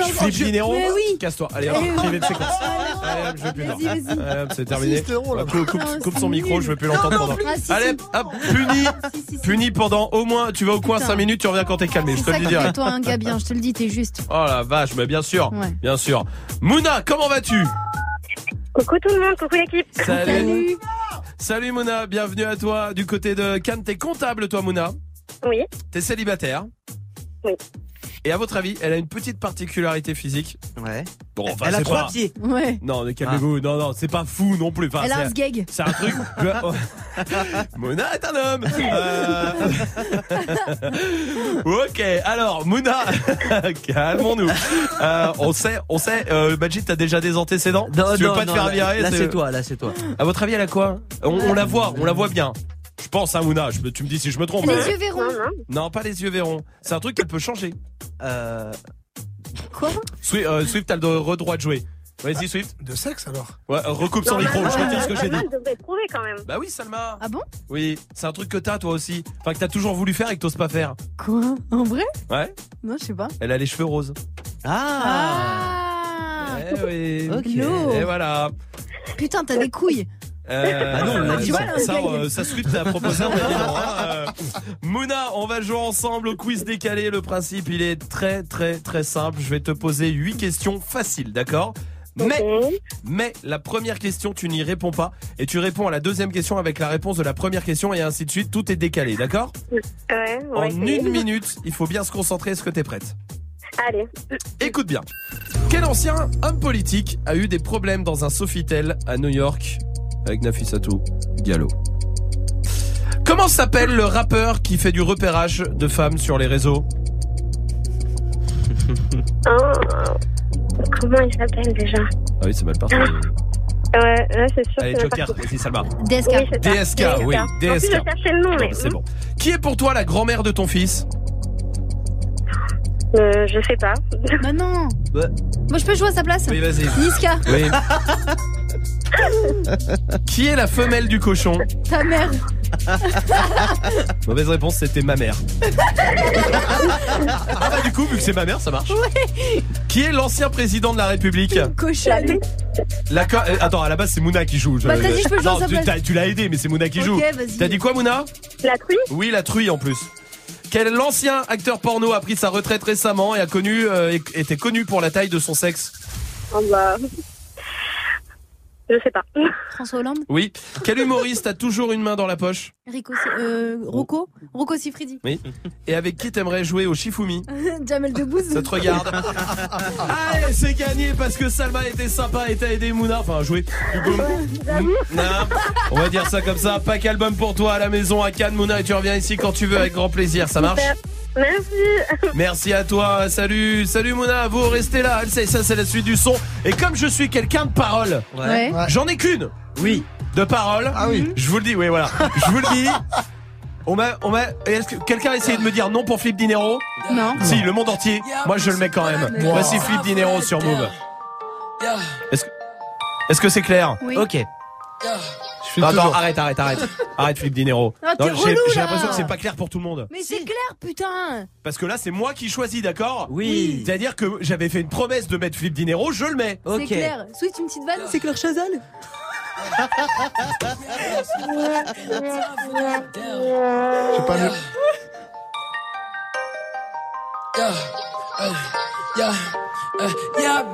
oui. casse-toi. Allez, hop, privé de séquence. Ah, Allez, hop, je veux plus Vas-y, l'entendre. vas-y. Allez, hop, c'est terminé. Coupe, Ah, son micro, je veux plus l'entendre pendant. ah, si, si. Allez, hop, puni, Si, si, si. puni pendant au moins, tu vas au coin Putain. 5 minutes, tu reviens quand t'es calmé, je te le dis direct. toi un gars bien, je te le dis, t'es juste. Oh la vache, mais bien sûr, bien sûr. Mouna, comment vas-tu? Coucou tout le monde, coucou l'équipe. Salut. Salut Mouna, bienvenue à toi du côté de Cannes. T'es comptable toi Mouna? Oui, T'es célibataire? Oui. Et à votre avis, elle a une petite particularité physique Ouais. Bon, enfin, Elle a trois pas- pieds. Ouais. Non, mais calmez-vous. Non, non, c'est pas fou non plus. Enfin, Elle a un sgeg. C'est un truc. Mona est un homme. Euh, ok, alors Mouna, calmons-nous. Euh, on sait, on sait. Euh, Majid, t'as déjà des antécédents. Non, Si tu veux non, pas te non, faire là- virer. Là, c'est toi, là, c'est toi. À votre avis, elle a quoi? On, on la voit, on la voit bien. Je pense, hein, Mouna. Je, tu me dis si je me trompe. Les hein. yeux verrons. non, non. Non, pas les yeux verrons. C'est un truc qu'elle peut changer. Euh, Quoi? Swift, euh, Swift, t'as le droit de jouer. Vas-y, Swift. De sexe alors? Ouais, euh, recoupe son micro. Je retire ce que j'ai dit. Devrait trouver quand même. Bah oui, Salma. Ah bon? Oui, c'est un truc que t'as toi aussi. Enfin, que t'as toujours voulu faire et que t'oses pas faire. Quoi? En vrai? Ouais. Non, je sais pas. Elle a les cheveux roses. Ah Eh oui. Ok. Et voilà. Putain, t'as des couilles. Euh, Ah non, on l'a dit, ça, ça. euh, ça Swift a proposé un élément, hein, euh. Mouna, on va jouer ensemble au quiz décalé. Le principe, il est très très très simple. Je vais te poser 8 questions faciles, d'accord? Mais, mais la première question, tu n'y réponds pas et tu réponds à la deuxième question avec la réponse de la première question et ainsi de suite. Tout est décalé, d'accord? Ouais, on va En une minute, il faut bien se concentrer. Est-ce que t'es prête? Allez. Écoute bien. Quel ancien homme politique a eu des problèmes dans un Sofitel à New York? Avec Nafissatou Diallo Comment s'appelle le rappeur qui fait du repérage de femmes sur les réseaux? Oh, comment il s'appelle déjà? Ah oui, c'est mal parti. Ouais, ouais c'est sûr. Allez, que c'est Joker, pas- vas-y, Salma. DSK. Oui. DSK, oui, En plus, DSK. je cherchais le nom, mais. C'est bon. Qui est pour toi la grand-mère de ton fils? Euh, je sais pas. Bah non. Moi, je peux jouer à sa place. Oui, vas-y. Niska. Oui. Qui est la femelle du cochon Ta mère. Mauvaise réponse, c'était ma mère. ah bah du coup, vu que c'est ma mère, ça marche. Ouais. Qui est l'ancien président de la République Cochonne. La co- euh, Attends, à la base c'est Mouna qui joue. Bah, t'as dit, je peux jouer non, à sa tu, place. tu l'as aidé, mais c'est Mouna qui Ok, joue. vas-y. T'as dit quoi, Mouna? La truie? Oui, la truie en plus. Quel ancien acteur porno a pris sa retraite récemment et a connu, euh, était connu pour la taille de son sexe? Oh bah. Je sais pas. François Hollande. Oui. Quel humoriste a toujours une main dans la poche Rico, euh, Rocco. Rocco Sifredi. Oui. Et avec qui t'aimerais jouer au Shifumi Jamel Debbouze. Ça te regarde Allez, c'est gagné parce que Salma était sympa et t'as aidé Mouna. Enfin, non, on va dire ça comme ça. Pack album pour toi à la maison à Cannes, Mouna, et tu reviens ici quand tu veux avec grand plaisir. Ça marche? Merci. Merci à toi. Salut, salut Mouna. Vous restez là. Ça c'est la suite du son. Et comme je suis quelqu'un de parole, Ouais. Ouais. j'en ai qu'une. Oui. De parole. Ah oui. Je vous le dis. Oui, voilà. Je vous le dis. On m'a, on m'a. Est-ce que quelqu'un a essayé de me dire non pour Flip Dinero Non. Si, le monde entier. Moi, je le mets quand même. Wow. Voici Flip Dinero sur Move. Est-ce que, est-ce que c'est clair? Oui. Ok. Fais Non, Attends, toujours. arrête, arrête, arrête. Arrête, Flip Dinero. Ah, t'es j'ai, relou, j'ai là. l'impression que c'est pas clair pour tout le monde. Mais c'est clair, putain. Parce que là, c'est moi qui choisis, d'accord Oui. C'est-à-dire que j'avais fait une promesse de mettre Flip Dinero, je le mets. C'est Ok. clair. Switch une petite vanne. C'est clair, Chazal. J'ai pas mieux.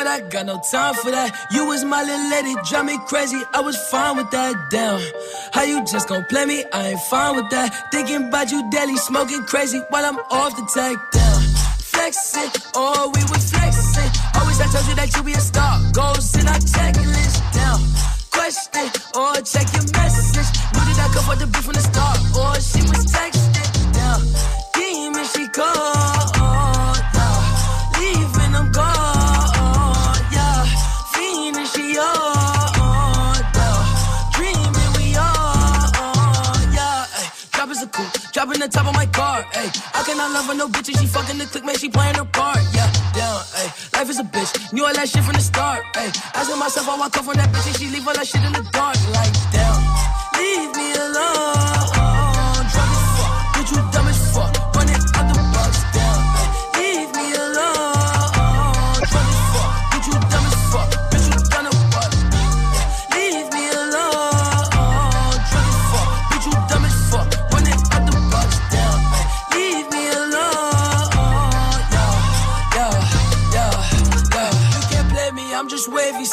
But I got no time for that. You was my little lady, drive me crazy. I was fine with that. Damn, how you just gon' play me? I ain't fine with that. Thinking about you daily, smoking crazy while I'm off the tag. Damn, flexing, oh we was flexing. Always I told you that you be a star. Goals in our checklist. Down, question or check your message. Knew that I could afford the beef from the start, or she was texting. Down, demon she called. The top of my car, ay. I cannot love her, no bitch, and she fucking the click, man, she playing her part, yeah. Down, ay. Life is a bitch, knew all that shit from the start, ay. Asking myself how I come from that bitch, and she leave all that shit in the dark, like, damn. Leave me alone,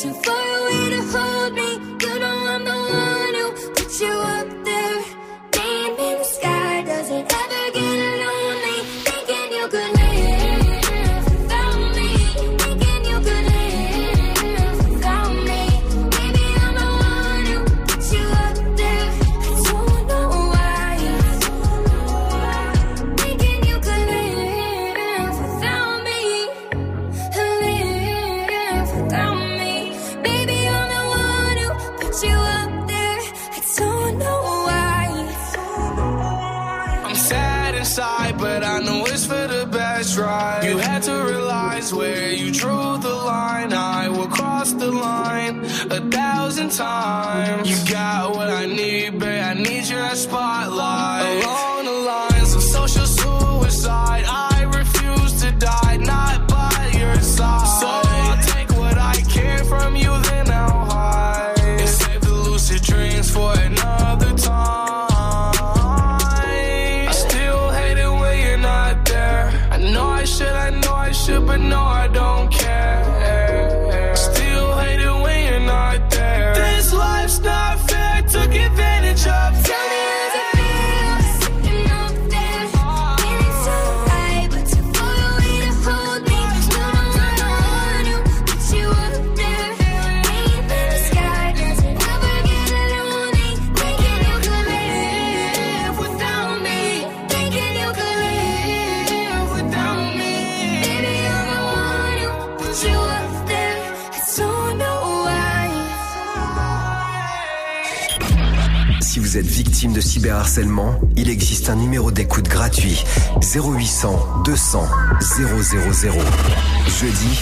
too far away to hold me. You know I'm the one who put you up. time. You got what I need, babe. I need your spotlight. de cyberharcèlement, il existe un numéro d'écoute gratuit 0800 200 000. Jeudi,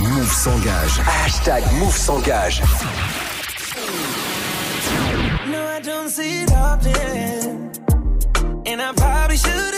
Move s'engage. Hashtag Move s'engage. No, I don't see it often. And I probably should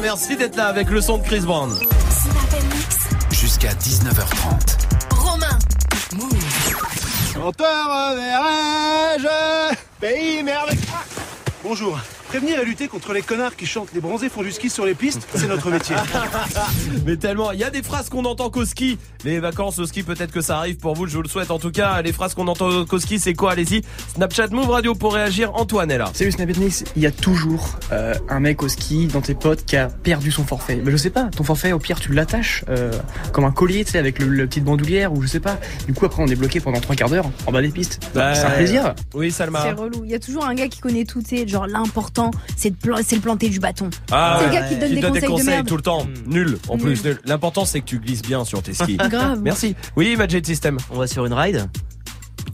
Merci d'être là avec le son de Chris Brown. Jusqu'à 19h30. Romain. Chanteur verrai-je Pays merveilleux Ah Bonjour. Prévenir et lutter contre les connards qui chantent les bronzés font du ski sur les pistes, c'est notre métier. Mais tellement, il y a des phrases qu'on entend qu'au ski. Les vacances au ski, peut-être que ça arrive pour vous, je vous le souhaite en tout cas. Les phrases qu'on entend qu'au ski, c'est quoi? Allez-y. Snapchat Move Radio pour réagir. Antoine est là. Salut Snapchat il y a toujours euh, un mec au ski dans tes potes qui a perdu son forfait. Mais je sais pas, ton forfait au pire tu l'attaches euh, comme un collier, tu sais, avec le, le petite bandoulière ou je sais pas. Du coup après on est bloqué pendant trois quarts d'heure en bas des pistes. C'est un plaisir. Oui, Salma. C'est relou. Il y a toujours un gars qui connaît tout, tu sais, genre l'important, c'est de plan- c'est le planter du bâton. Ah, c'est le gars qui te donne des conseils, de merde. tout le temps. Nul, en Nul. plus. nul. L'important, c'est que tu glisses bien sur tes skis. Grave. Merci. Oui, Magic System. On va sur une ride.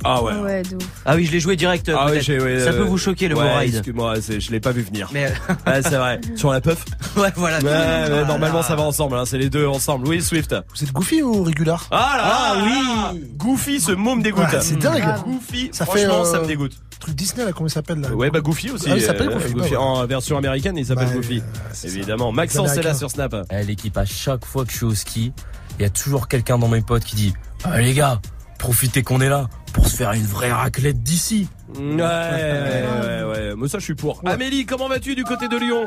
Ah ouais. Ouais, de ouf. Ah oui, je l'ai joué direct. Ah ouais, Ça euh, peut vous choquer le ouais, mot ride. Excuse-moi, je l'ai pas vu venir. Mais Ouais, c'est vrai. Sur la puff. ouais, voilà. Voilà. normalement ça va ensemble, hein, c'est les deux ensemble. Oui, Swift. Vous êtes Goofy ou Régular Ah là là, oui Goofy, ce môme dégoûte. Ouais, c'est dingue. Goofy, Ça fait, franchement, euh, ça me dégoûte. Truc Disney là, comment il s'appelle là? Ouais, bah Goofy aussi. Ah, il s'appelle euh, Goofy, bah ouais. En version américaine, il s'appelle Bah, Goofy. Évidemment. Maxence est là sur Snap. Eh, L'équipe, à chaque fois que je suis au ski, il y a toujours quelqu'un dans mes potes qui dit Ah, Les gars, profitez qu'on est là pour se faire une vraie raclette d'ici. Ouais, ouais, ouais. Moi, ça, je suis pour. Amélie, comment vas-tu du côté de Lyon?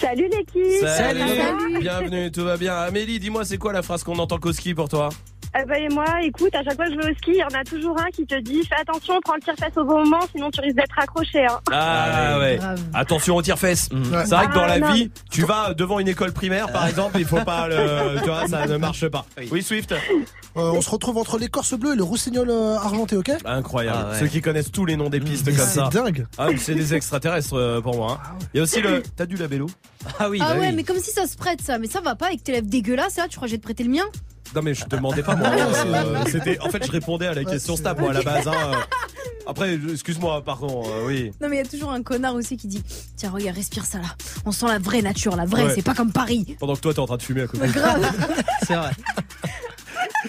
Salut l'équipe Salut. Bienvenue, tout va bien. Amélie, dis-moi, c'est quoi la phrase qu'on entend qu'au ski pour toi? Eh ben, et moi, écoute, à chaque fois que je vais au ski, il y en a toujours un qui te dit fais attention, prends le tire-fesse au bon moment, sinon tu risques d'être accroché. Hein. Ah ouais. grave. Attention au tire-fesses. Ouais. C'est vrai que dans Ah, la non. vie, tu vas devant une école primaire, par exemple, il faut pas le, tu vois, ça ne marche pas. Oui, Swift. Euh, On se retrouve entre l'écorce bleue et le rossignol euh, argenté, ok? Incroyable. Ah ouais. Ceux qui connaissent tous les noms des pistes Mais comme C'est ça. dingue. Ah, c'est des extraterrestres euh, pour moi. hein. Il y a aussi le. T'as du labello Ah oui, Ah bah ouais, oui. mais comme si ça se prête ça. Mais ça va pas avec tes lèvres dégueulasses là, tu crois que je vais te prêter le mien? Non mais je te demandais pas moi. euh, C'était. En fait, je répondais à la question Snap moi à la base. hein. Après, excuse-moi, pardon. euh, oui. Non mais il y a toujours un connard aussi qui dit Tiens regarde, respire ça là. On sent la vraie nature, la vraie, Ouais. c'est pas comme Paris. Pendant que toi t'es en train de fumer à côté. Grave. C'est vrai.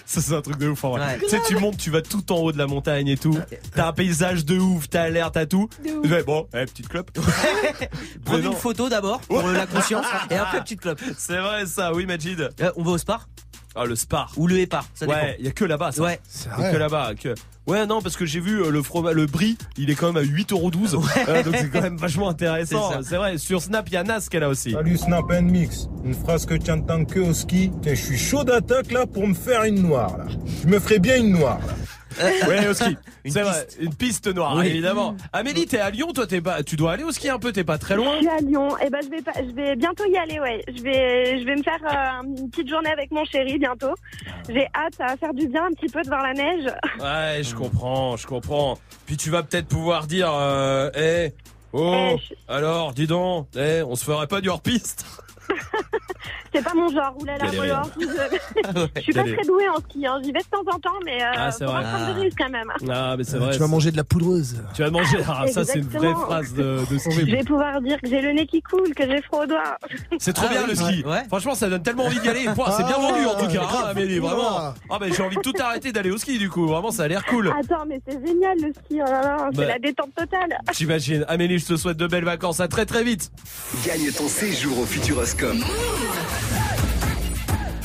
Ça c'est un truc de ouf en vrai. Ouais. Tu sais, tu montes, tu vas tout en haut de la montagne et tout. T'as un paysage de ouf, t'as l'air, t'as tout. De ouf. Tu fais, bon, eh, petite clope. Non. une photo d'abord pour la conscience et après petite clope. C'est vrai ça, oui Majid. Euh, on va au spar Ah le spar. ou le épar, ça dépend. Ouais, il y a que là-bas ça. Ouais. C'est Il y a vrai. que là-bas. Que... Ouais, non, parce que j'ai vu euh, le fromage, le brie, il est quand même à 8,12€. Euh, donc c'est quand même vachement intéressant. C'est ça. C'est vrai. Sur Snap, il y a Nas qu'elle a aussi. Salut Snap and Mix. Une phrase que tu entends que au ski. Tiens, je suis chaud d'attaque là pour me faire une noire là. Je me ferai bien une noire là. Ouais, au ski. Une C'est vrai. Une piste noire, Oui. évidemment. Amélie, t'es à Lyon, toi, t'es pas, tu dois aller au ski un peu, t'es pas très loin. Je suis à Lyon. Et ben, je vais, pas, je vais bientôt y aller, ouais. Je vais, je vais me faire euh, une petite journée avec mon chéri bientôt. J'ai hâte, ça va faire du bien un petit peu de voir la neige. Ouais, je comprends, je comprends. Puis tu vas peut-être pouvoir dire, euh, eh, oh, Eh, je- alors, dis donc, eh, on se ferait pas du hors-piste C'est pas mon genre. Oulala, moi, je, je suis pas très douée en ski. Hein. J'y vais de temps en temps, mais euh, Ah, c'est vrai. Ah. de risques quand même. Ah, mais c'est Euh, vrai. Tu vas manger de la poudreuse. Tu vas manger. Ah, ça, c'est une vraie phrase de, de ski. Je vais pouvoir dire que j'ai le nez qui coule, que j'ai froid aux doigts. C'est trop Ah bien oui, le ski. ouais. Franchement, ça donne tellement envie d'y aller. C'est bien Ah, vendu en tout cas. Amélie, vraiment. Ah, ben j'ai envie de tout arrêter d'aller au ski du coup. Vraiment, ça a l'air cool. Attends, mais c'est génial le ski. Oh là là, c'est Bah. la détente totale. J'imagine. Amélie, je te souhaite de belles vacances. À très très vite. Gagne ton séjour au Futuroscope.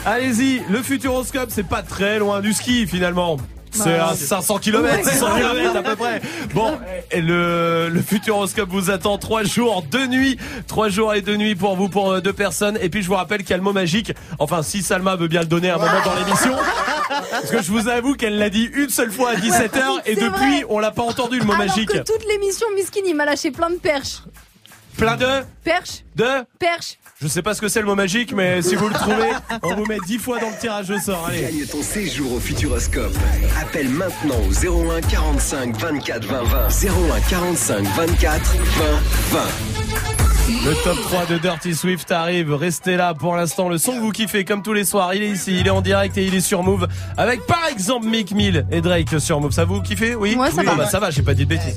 Allez-y, le Futuroscope, c'est pas très loin du ski finalement. C'est à 500 km, Ouais. 600 km à peu près. Bon, et le, le Futuroscope vous attend trois jours, deux nuits, trois jours et deux nuits pour vous, pour euh, deux personnes. Et puis je vous rappelle qu'il y a le mot magique. Enfin, si Salma veut bien le donner à un moment dans l'émission. Parce que je vous avoue qu'elle l'a dit une seule fois à 17h et depuis, vrai. on l'a pas entendu le mot Alors magique. que toute l'émission, Miskin, il m'a lâché plein de perches. Plein de, Perches, de, perches. je sais pas ce que c'est le mot magique, mais si vous le trouvez, on vous met 10 fois dans le tirage au sort. Allez. Gagne ton séjour au Futuroscope. Appelle maintenant au 01 45 24 20 20. 01 45 24 20 20. Le top 3 de Dirty Swift arrive. Restez là pour l'instant. Le son que vous kiffez comme tous les soirs, il est ici, il est en direct et il est sur Move. Avec par exemple Mick Mill et Drake sur Move. Ça vous kiffez? Oui? Ouais, ça oui. va. Ah bah ça va, j'ai pas dit de bêtises.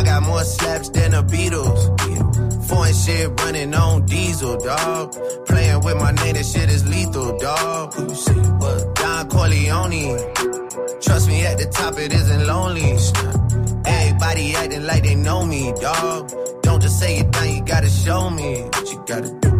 I got more slaps than the Beatles. Foreign shit running on diesel, dog. Playing with my name, this shit is lethal, dog. Who? What? Don Corleone. Trust me, at the top it isn't lonely. Everybody Everybody acting like they know me, dog. Don't just say it now, you gotta show me what you gotta do.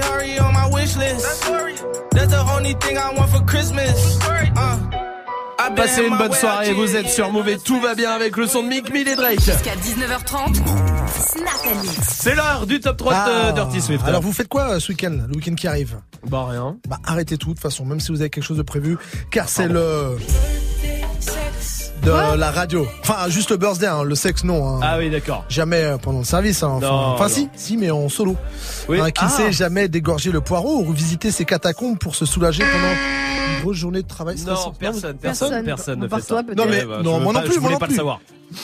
Lori Hurry on my wish list. That's the only thing I want for Christmas. Uh. I been Passez une bonne soirée, vous êtes sur Move et tout va bien avec le son de Mick Mill et Drake. Jusqu'à 19h30, Snap and Mix. C'est l'heure du top 3 de Ah, Dirty Swift. Alors vous faites quoi euh, ce week-end, le week-end qui arrive? Bah rien. Bah arrêtez tout de toute façon, même si vous avez quelque chose de prévu, car c'est le de la radio. Enfin juste le birthday, hein, le sexe non. hein. Ah oui, d'accord. Jamais euh, pendant le service. hein. Enfin, Non, enfin, non. si, si, mais en solo. Oui. Hein, qui Ah. sait jamais dégorger le poireau ou revisiter ses catacombes pour se soulager pendant une grosse journée de travail Non, personne, personne, personne ne fait ça. Non mais Ouais, bah, non, je moi non plus, je moi non pas le plus. savoir.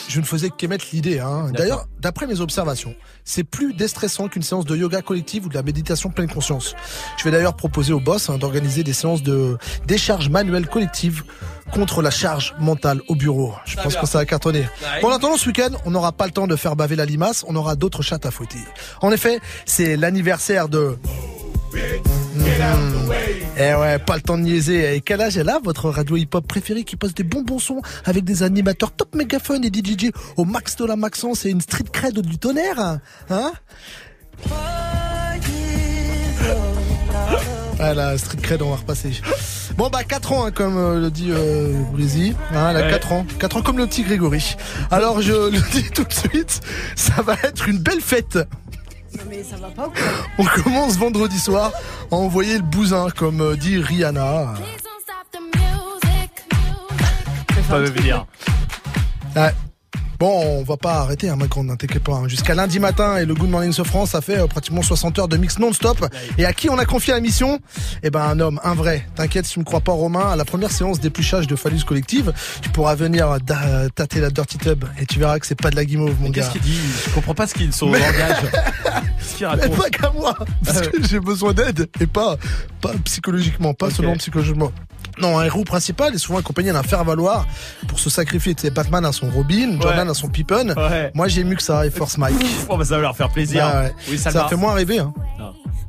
Je ne faisais qu'émettre l'idée. Hein. D'ailleurs, d'après mes observations, c'est plus déstressant qu'une séance de yoga collective ou de la méditation pleine conscience. Je vais d'ailleurs proposer au boss hein, d'organiser des séances de décharge manuelle collective contre la charge mentale au bureau. Je pense que ça va cartonner. Ouais. Bon, en attendant, ce week-end, on n'aura pas le temps de faire baver la limace, on aura d'autres chattes à fouetter. En effet, c'est l'anniversaire de... Mhm. Eh ouais, pas le temps de niaiser. Et quel âge est là, votre radio hip-hop préférée qui pose des bons bons sons avec des animateurs top mégaphone et des DJ au max de la maxence et une street cred du tonnerre Hein? Ah la street cred, on va repasser. Bon bah 4 ans, hein, comme euh, le dit euh, Brézy. Hein, elle a Ouais. 4 ans. 4 ans comme le petit Grégory. Alors je le dis tout de suite, ça va être une belle fête. Non, mais ça va pas ou quoi? On commence vendredi soir à envoyer le bousin, comme euh, dit Rihanna. Pas me dire. Ouais. Bon, on va pas arrêter, hein, hein, t'inquiète pas. hein. Jusqu'à lundi matin et le Good Morning ce France, ça fait euh, pratiquement 60 heures de mix non-stop. Et à qui on a confié la mission? Eh ben, un homme, un vrai. T'inquiète, si tu me crois pas, Romain, à la première séance d'épluchage de phallus collective, tu pourras venir da- tâter la Dirty Tub et tu verras que c'est pas de la guimauve, mon gars. Qu'est-ce qu'il dit? Je comprends pas ce qu'il son Mais- langage. Qu'il Mais pas qu'à moi, parce ouais. que j'ai besoin d'aide et pas, pas psychologiquement, pas seulement psychologiquement. Non, un héros principal est souvent accompagné d'un faire-valoir pour se sacrifier. Tu sais, Batman a son Robin, Jordan a son Pippen. Ouais. Moi, j'ai mieux que ça et Force Mike. Oh, bah, ça va leur faire plaisir. Bah ouais. Oui, ça ça, fait moins rêver. Hein.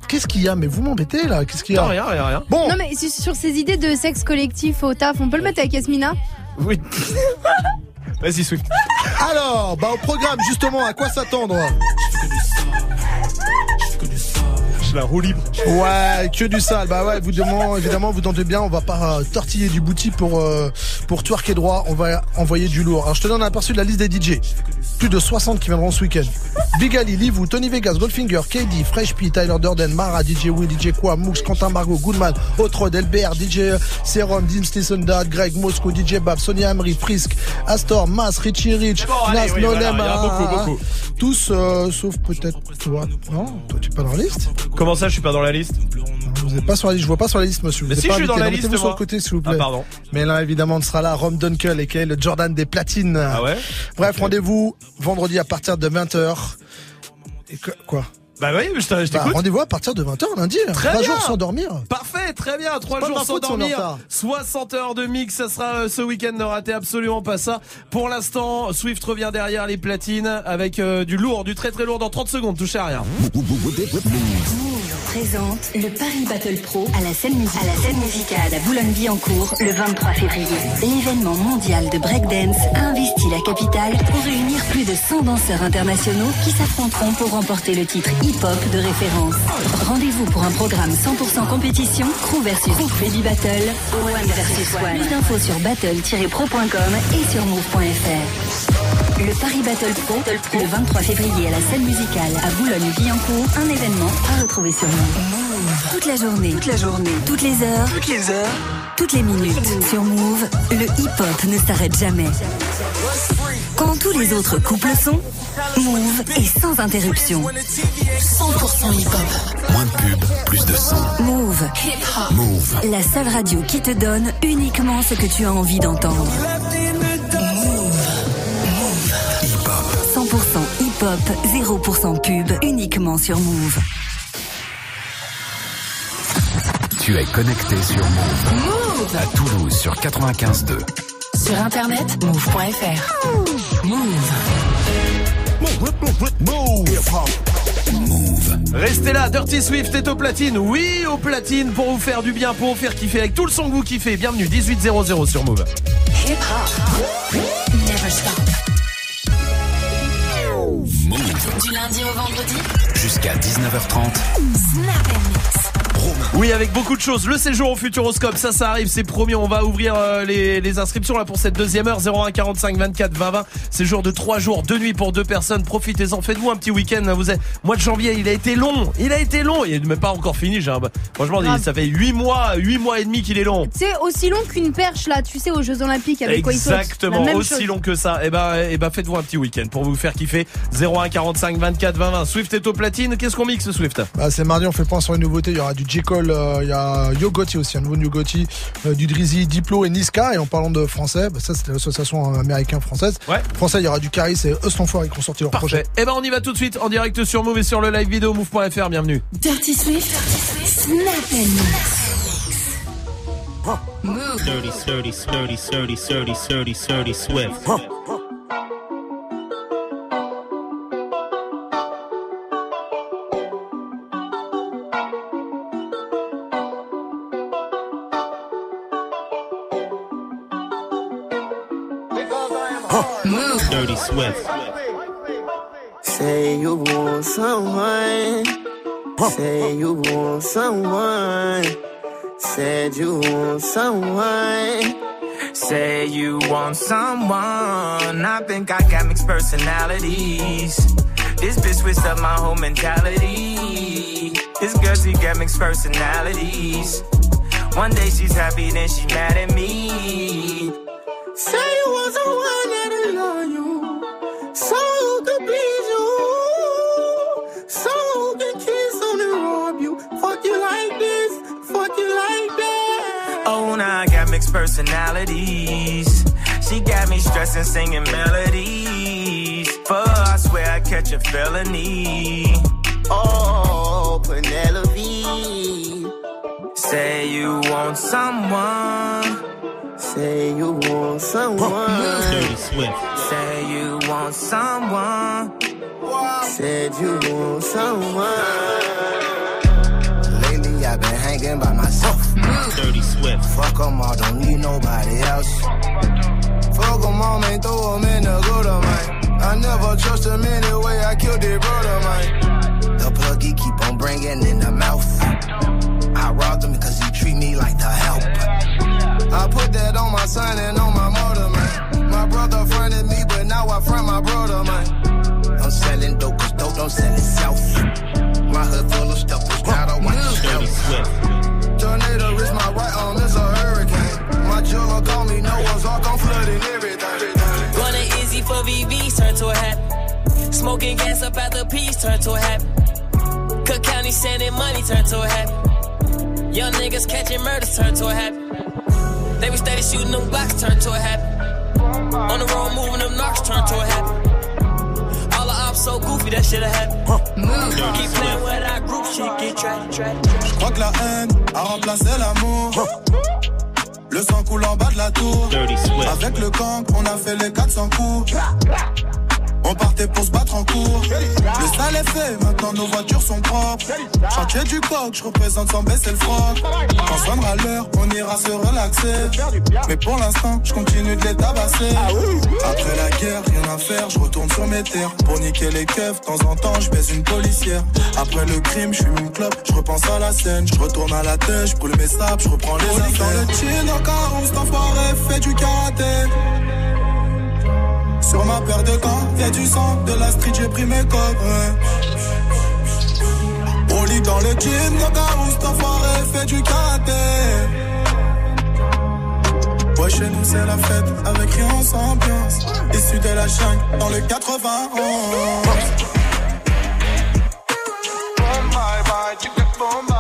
Qu'est-ce qu'il y a? Mais vous m'embêtez là. Qu'est-ce qu'il y a? Non, rien, rien, rien. Bon, Non, mais sur ces idées de sexe collectif au taf, on peut le mettre avec Yasmina? Oui. Vas-y, Swift. alors, bah au programme justement, à quoi s'attendre? Je la roue libre. Ouais, que du sale. Bah ouais, évidemment, évidemment, vous tentez bien. On va pas euh, tortiller du bouti pour euh, pour twerker droit. On va envoyer du lourd. Alors je te donne un aperçu de la liste des DJ. Plus de 60 qui viendront ce week-end. Big Ali, Livou, Tony Vegas, Goldfinger, KD, Fresh P, Tyler Durden, Mara, DJ Will, DJ Qua, Mooks, Quentin Margot, Goodman, Otrod, LBR, DJ Serum, Dim Stinson Dad, Greg, Moscow, DJ Bab, Sonia Amri, Frisk, Astor, Mas, Richie Rich, Bon, allez, Nas, oui, Nolem, beaucoup, beaucoup. Tous, euh, sauf peut-être toi. Non, toi tu es pas dans la liste Comment ça, je suis pas dans la liste Vous n'êtes pas sur la liste, je vois pas sur la liste, monsieur. Vous Mais êtes si, pas je suis dans la liste, sur le côté, s'il vous Ah, plaît. pardon. Mais là, évidemment, on sera là, Rom Dunkel, et qui est le Jordan des platines. Ah ouais Bref, rendez-vous vendredi à partir de 20h. Et que- quoi Bah oui, je t'ai- je Bah, t'écoute. Rendez-vous à partir de 20h lundi. Très Trois bien. jours sans dormir. Parfait, très bien. Trois pas de jours ma sans dormir. retard. 60 heures de mix, ça sera euh, ce week-end. Ne ratez absolument pas ça. Pour l'instant, Swift revient derrière les platines avec euh, du lourd, du très très lourd dans 30 secondes. Touchez à rien. Présente le Paris Battle Pro à la scène, musicale à Boulogne-Billancourt le 23 février. L'événement mondial de breakdance a investi la capitale pour réunir plus de 100 danseurs internationaux qui s'affronteront pour remporter le titre hip-hop de référence. Rendez-vous pour un programme 100% compétition, crew versus crew baby battle, one versus one. Plus d'infos sur battle-pro.com et sur move.fr. Le Paris Battle Pro, le 23 février à la scène musicale à Boulogne-Billancourt, un événement à retrouver sur Move. Toute la journée, toute la journée, toutes les heures, toutes les heures, toutes les minutes. Sur Move, le hip-hop ne s'arrête jamais. Quand tous les autres couples sont, Move est sans interruption. 100% hip-hop. Moins de pub, plus de son. Move. Move. La seule radio qui te donne uniquement ce que tu as envie d'entendre. 100% hip-hop, 0% pub, uniquement sur Move. Tu es connecté sur Move. Move. À Toulouse sur 95.2. Sur internet, move.fr. Move. Restez là, Dirty Swift est au platine. Oui, au platine pour vous faire du bien, pour vous faire kiffer avec tout le son que vous kiffez. Bienvenue 1800 sur Move. Hip hop. Never stop. Du lundi au vendredi. Jusqu'à 19h30. Snap and mix. Oui, avec beaucoup de choses. Le séjour au Futuroscope, ça, ça arrive, c'est promis. On va ouvrir euh, les, les inscriptions là pour cette deuxième heure. 01 45 24 20 20. Séjour de 3 jours, 2 nuits pour deux personnes. Profitez-en. Faites-vous un petit week-end. Vous êtes... Mois de janvier, il a été long. Il a été long. Il n'est même pas encore fini. j'ai un- Franchement, ça fait 8 mois, 8 mois et demi qu'il est long. C'est aussi long qu'une perche là, tu sais, aux Jeux Olympiques avec quoi. Exactement, aussi chose. long que ça. Et ben, eh ben, faites-vous un petit week-end pour vous faire kiffer. 01 45 24 20 20. Swift est au platine. Qu'est-ce qu'on mixe, Swift? Bah, c'est mardi, on fait point sur une nouveauté. Il y aura du J. Cole, euh, il y a Yogotti aussi, un nouveau Yogotti, euh, du Drizzy, Diplo et Niska. Et en parlant de français, bah, ça c'était l'association américaine-française. Français, il y aura du Caris et Eustonfoire qui ont sorti leur projet. Eh ben, on y va tout de suite en direct sur Move et sur le live vidéo move.fr. Bienvenue. Dirty Swift. Snap and mix. Move. Dirty, dirty, dirty, dirty, dirty, dirty, dirty, swift. Swift. Say you want someone. Say you want someone. Said you want someone. Say you want someone. I think I got mixed personalities. This bitch switched up my whole mentality. This girl, she got mixed personalities. One day she's happy, then she mad at me. Say you want someone personalities. She got me stressing, singing melodies. For her, I swear I catch a felony. Oh, Penelope. Say you want someone. Say you want someone. Say you want someone. Said you want someone. Lately I've been hanging by myself. Dirty Swift. Fuck 'em all, don't need nobody else. Fuck 'em all, man, throw 'em in the gutter, man. I never trust him anyway, I killed their brother, man. The pluggy keep on bringing in the mouth. I robbed him because he treat me like the help. I put that on my son and on my mother, man. My brother fronted me, but now I front my brother, man. I'm selling dope, cause dope don't sell itself. My hood full of stuff, it's not a Dirty Swift. Tornado is my right arm, it's a hurricane. My jeweler call me Noah's Ark, I'm flooding everything. Running easy for VVs, turn to a hat. Smoking gas up at the piece, turn to a hat. Cook County sending money, turn to a hat. Young niggas catching murders, turn to a hat. They was steady shooting them blocks, turn to a hat. On the road moving them knocks, turn to a hat. All the ops so goofy, that shit a hat. Move. Keep playing with that group shit, get track, track. Je crois que la haine a remplacé l'amour. Le sang coule en bas de la tour. Avec le camp, on a fait les 400 coups. On partait pour se battre en cours. Le sale est fait, maintenant nos voitures sont propres. Chantier du coq, je représente sans baisser le froc. Quand sonnera l'heure, on ira se relaxer. Mais pour l'instant, je continue de les tabasser. Faire, je retourne sur mes terres. Pour niquer les keufs, de temps en temps, je baise une policière. Après le crime, je fume une clope, je repense à la scène. Je retourne à la tête, je brûle mes sables, je reprends les affaires. Dans le chin, encore, on enfoiré fait du karaté. Sur ma paire de gants, y'a du sang, de la street, j'ai pris mes codes. On lit dans le gym, nos gars, enfoiré fait du karaté. Chez nous c'est la fête, avec rien sans ambiance. Issu de la chaîne, dans le 91. Dirty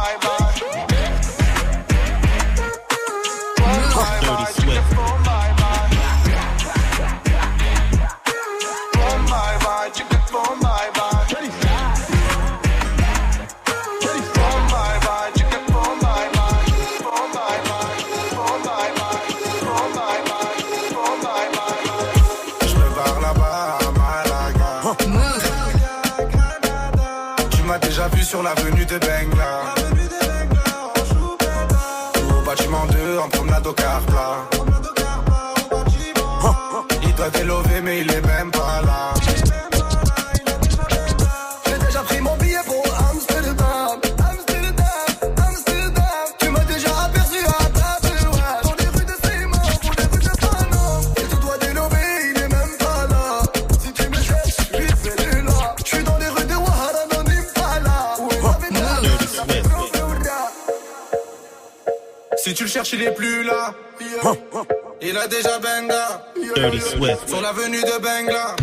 il est plus là. Il a déjà benga. Dirty Swift. Sur l'avenue de Bengla.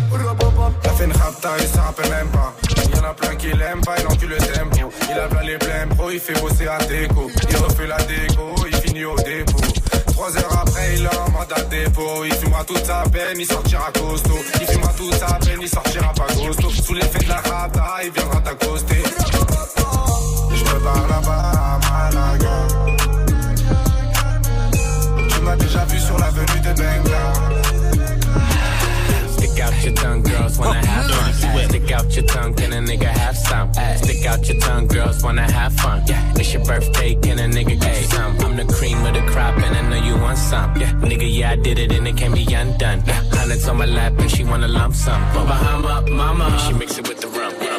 Il a fait une rapta, il s'en rappelle même pas. Il y en a plein qui l'aiment pas, il encule le tempo. Il a plein les blèmes pro, il fait bosser à déco. Il refait la déco, il finit au dépôt. Trois heures après, il a un mandat dépôt. Il fumera toute sa peine, il sortira costaud. Il fumera toute sa peine, il sortira pas costaud. Sous l'effet de la rapta, il viendra t'accoster. Je me barre là-bas à Malaga. Tu m'as déjà vu sur l'avenue de Bengla. Stick out your tongue, girls wanna have fun. Stick out your tongue, can a nigga have some? Stick out your tongue, girls wanna have fun. Yeah, it's your birthday, can a nigga get some? I'm the cream of the crop, and I know you want some. Yeah, nigga, yeah, I did it, and it can't be undone. Yeah, hundreds on my lap, and she wanna lump sum. Bahama, mama, she mix it with the.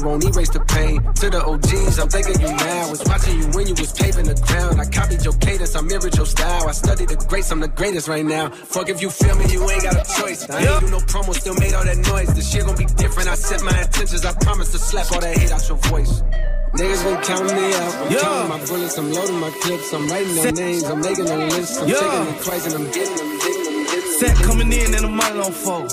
won't erase the pain. To the OGs, I'm thinking you now. Was watching you when you was paving the ground. I copied your cadence. I mirrored your style. I studied the greats. I'm the greatest right now. Fuck if you feel me, you ain't got a choice. I ain't do no promo, still made all that noise. This shit gon' be different. I set my intentions. I promise to slap all that hate out your voice. Niggas been counting me out. I'm Yeah. counting my bullets. I'm loading my clips. I'm writing down names. I'm making a list. I'm Yeah. taking it twice and I'm getting them, getting them, getting them. Set coming in and the money on fold.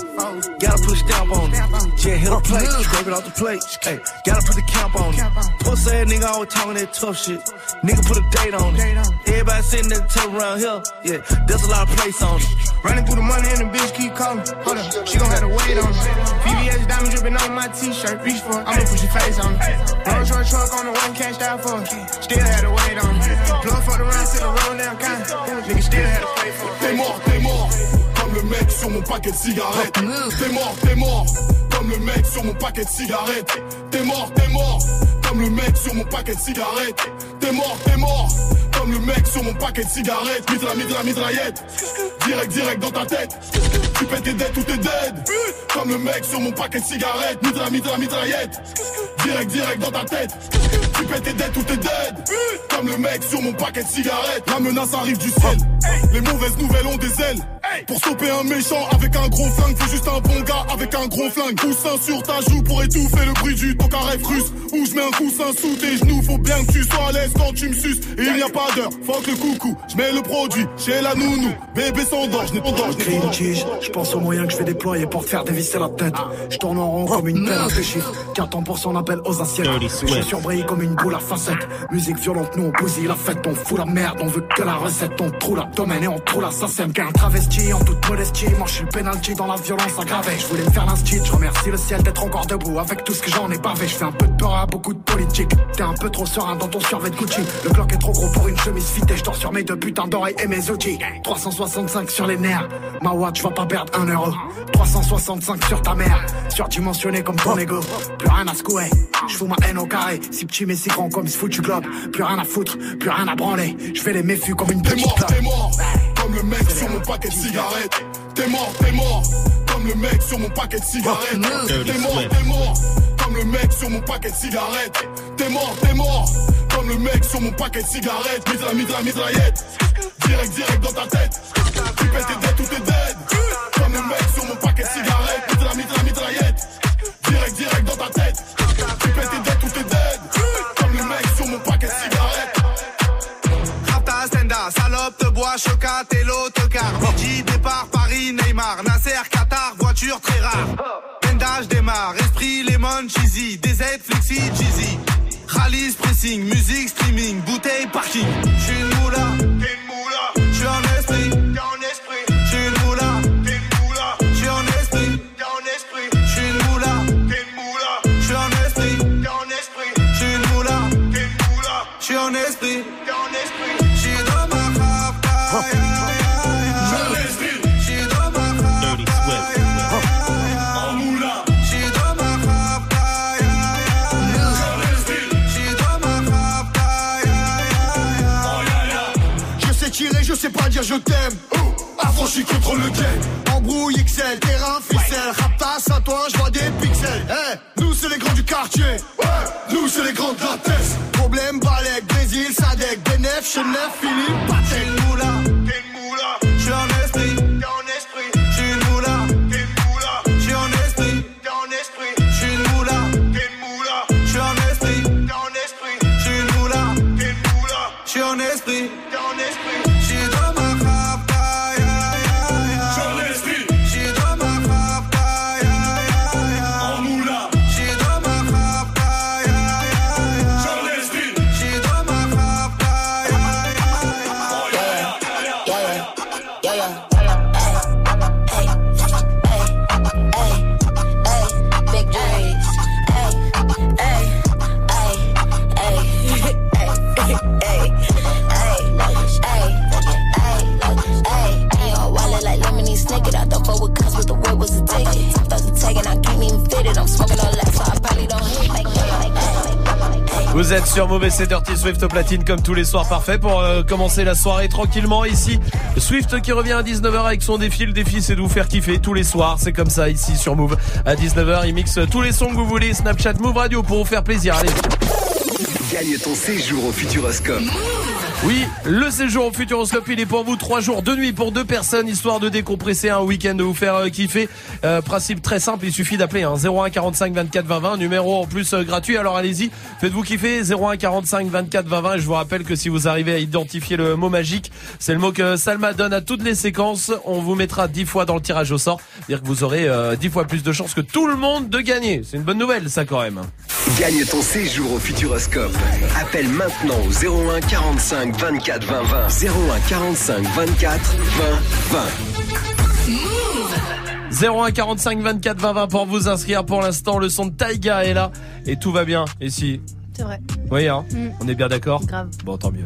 Gotta put a stamp on it. Yeah, hit a plate, scrape it off the plate. Hey, gotta put the camp on it. Pussy ass nigga always talking that tough shit. Nigga put a date on it. Everybody sitting at the table around here. Yeah, there's a lot of place on it. Running through the money and the bitch keep calling. Hold up, she gon' have to wait on it. VVS diamond dripping on my t-shirt. Reach for it, I'ma put your face on it. Rolls Royce truck on the one cashed out for it. Still had to wait on it. Plug for the round, sit the roll down kind. Of. Nigga still had to pay for it. T'es mort, t'es mort, comme le mec sur mon paquet de cigarettes. T'es mort, t'es mort, comme le mec sur mon paquet de cigarettes. T'es mort, t'es mort, comme le mec sur mon paquet de cigarettes. T'es mort, t'es mort, comme le mec sur mon paquet de cigarettes. Mitra, mitra, mitraillette. Direct, direct dans ta tête. Tu pètes tes dead, tout est dead. Comme le mec sur mon paquet de cigarettes. Mitra, mitra, mitraillette. Direct, direct dans ta tête. Tu pètes tes dead, tout est dead. Comme le mec sur mon paquet de cigarettes. La menace arrive du ciel. Les mauvaises nouvelles ont des ailes. Pour stopper un méchant avec un gros flingue, faut juste un bon gars avec un gros flingue. Coussin sur ta joue pour étouffer le bruit du rêve russe. Où je mets un coussin sous tes genoux, faut bien que tu sois à l'aise quand tu me suces. Et il n'y a pas d'heure, fuck le coucou. Je mets le produit chez la nounou. Bébé s'endort, je n'ai pas d'or, je n'ai Crie pas une d'or. tige, je pense aux moyens que je vais déployer pour te faire dévisser la tête. Je tourne en rond comme une pelle à deux chiffres. 14% appel aux assiettes. Chaussures brillent comme une boule à facettes. Musique violente, nous on bousille la fête. On fout la merde, on veut que la recette. On trou l'abdomen et on trou la sacème. Qu'un travesti en toute modestie. Moi je suis le penalty dans la violence aggravée. Je voulais me faire l'instit, je remercie le ciel d'être encore debout. Avec tout ce que j'en ai bavé, je fais un peu de peur à beaucoup de politique. T'es un peu trop serein dans ton survêt de Gucci. Le Glock est trop gros pour une chemise fitée. Je dors sur mes deux putains d'oreilles et mes outils. 365 sur les nerfs. Ma watch va pas perdre un euro. 365 sur ta mère. Surdimensionné comme ton ego. Plus rien à secouer. Je fous ma haine au carré. Si petit mais si grand comme ce foutu globe. Plus rien à foutre, plus rien à branler. Je fais les méfus comme une petite mort. Comme le mec sur mon paquet de cigarettes. T'es mort, t'es mort. Comme le mec sur mon paquet de cigarettes. T'es mort, t'es mort. Comme le mec sur mon paquet de cigarettes. T'es mort, t'es mort. Comme le mec sur mon paquet de cigarettes. Mitra, mitra, mitraillette. Direct, direct dans ta tête. Tu pètes tes dead, tout est dead. Comme le mec sur mon paquet de cigarettes. Mitra, mitra, mitraillette. Direct, direct dans ta tête. Tu pètes tes dead, chocat et l'autocar. Fidji, départ, Paris, Neymar, Nasser, Qatar, voiture très rare. Bendage démarre, esprit, lemon, cheesy, DZ, flexi, cheesy. Rallye, pressing, musique, streaming, bouteille, parking. J'suis une moula, t'es une moula. J'suis en esprit, t'es en esprit. J'suis une moula, t'es une moula. J'suis en esprit, t'es en esprit. J'suis une moula, t'es une moula. J'suis en esprit, t'es en esprit. J'suis une moula, t'es une moula. J'suis en esprit. Je t'aime. Affranchi contre le game. Embrouille XL, terrain, ficelle. Raptas à toi, je vois des pixels. Eh, nous c'est les grands du quartier. Ouais, nous c'est les grands de la. Problème, Balek, Brésil, Sadek, Benef, Chenef, Philippe, Patek. Vous êtes sur Mauvais c'est Dirty Swift platine comme tous les soirs parfait pour euh, commencer la soirée tranquillement ici. Swift qui revient à 19h avec son défi. Le défi c'est de vous faire kiffer tous les soirs. C'est comme ça ici sur Move. À 19h il mixe tous les sons que vous voulez. Snapchat Move Radio pour vous faire plaisir. Allez. Gagne ton séjour au Futuroscope. Oui, le séjour au Futuroscope, il est pour vous trois jours, deux nuits pour deux personnes, histoire de décompresser un week-end, de vous faire euh, kiffer. Euh, principe très simple, il suffit d'appeler hein, 01 45 24 20 20, numéro en plus euh, gratuit. Alors allez-y, faites-vous kiffer 01 45 24 20 20. Et je vous rappelle que si vous arrivez à identifier le mot magique, c'est le mot que Salma donne à toutes les séquences. On vous mettra 10 fois dans le tirage au sort, c'est-à-dire que vous aurez euh, 10 fois plus de chances que tout le monde de gagner. C'est une bonne nouvelle, ça quand même. Gagne ton séjour au Futuroscope. Appelle maintenant au 01 45 24 20 20. 01 45 24 20 20. 01 45 24 20 20 pour vous inscrire. Pour l'instant, le son de Taiga est là et tout va bien. Si, C'est vrai. oui, hein, Mm. on est bien d'accord. Grave. Bon, tant mieux.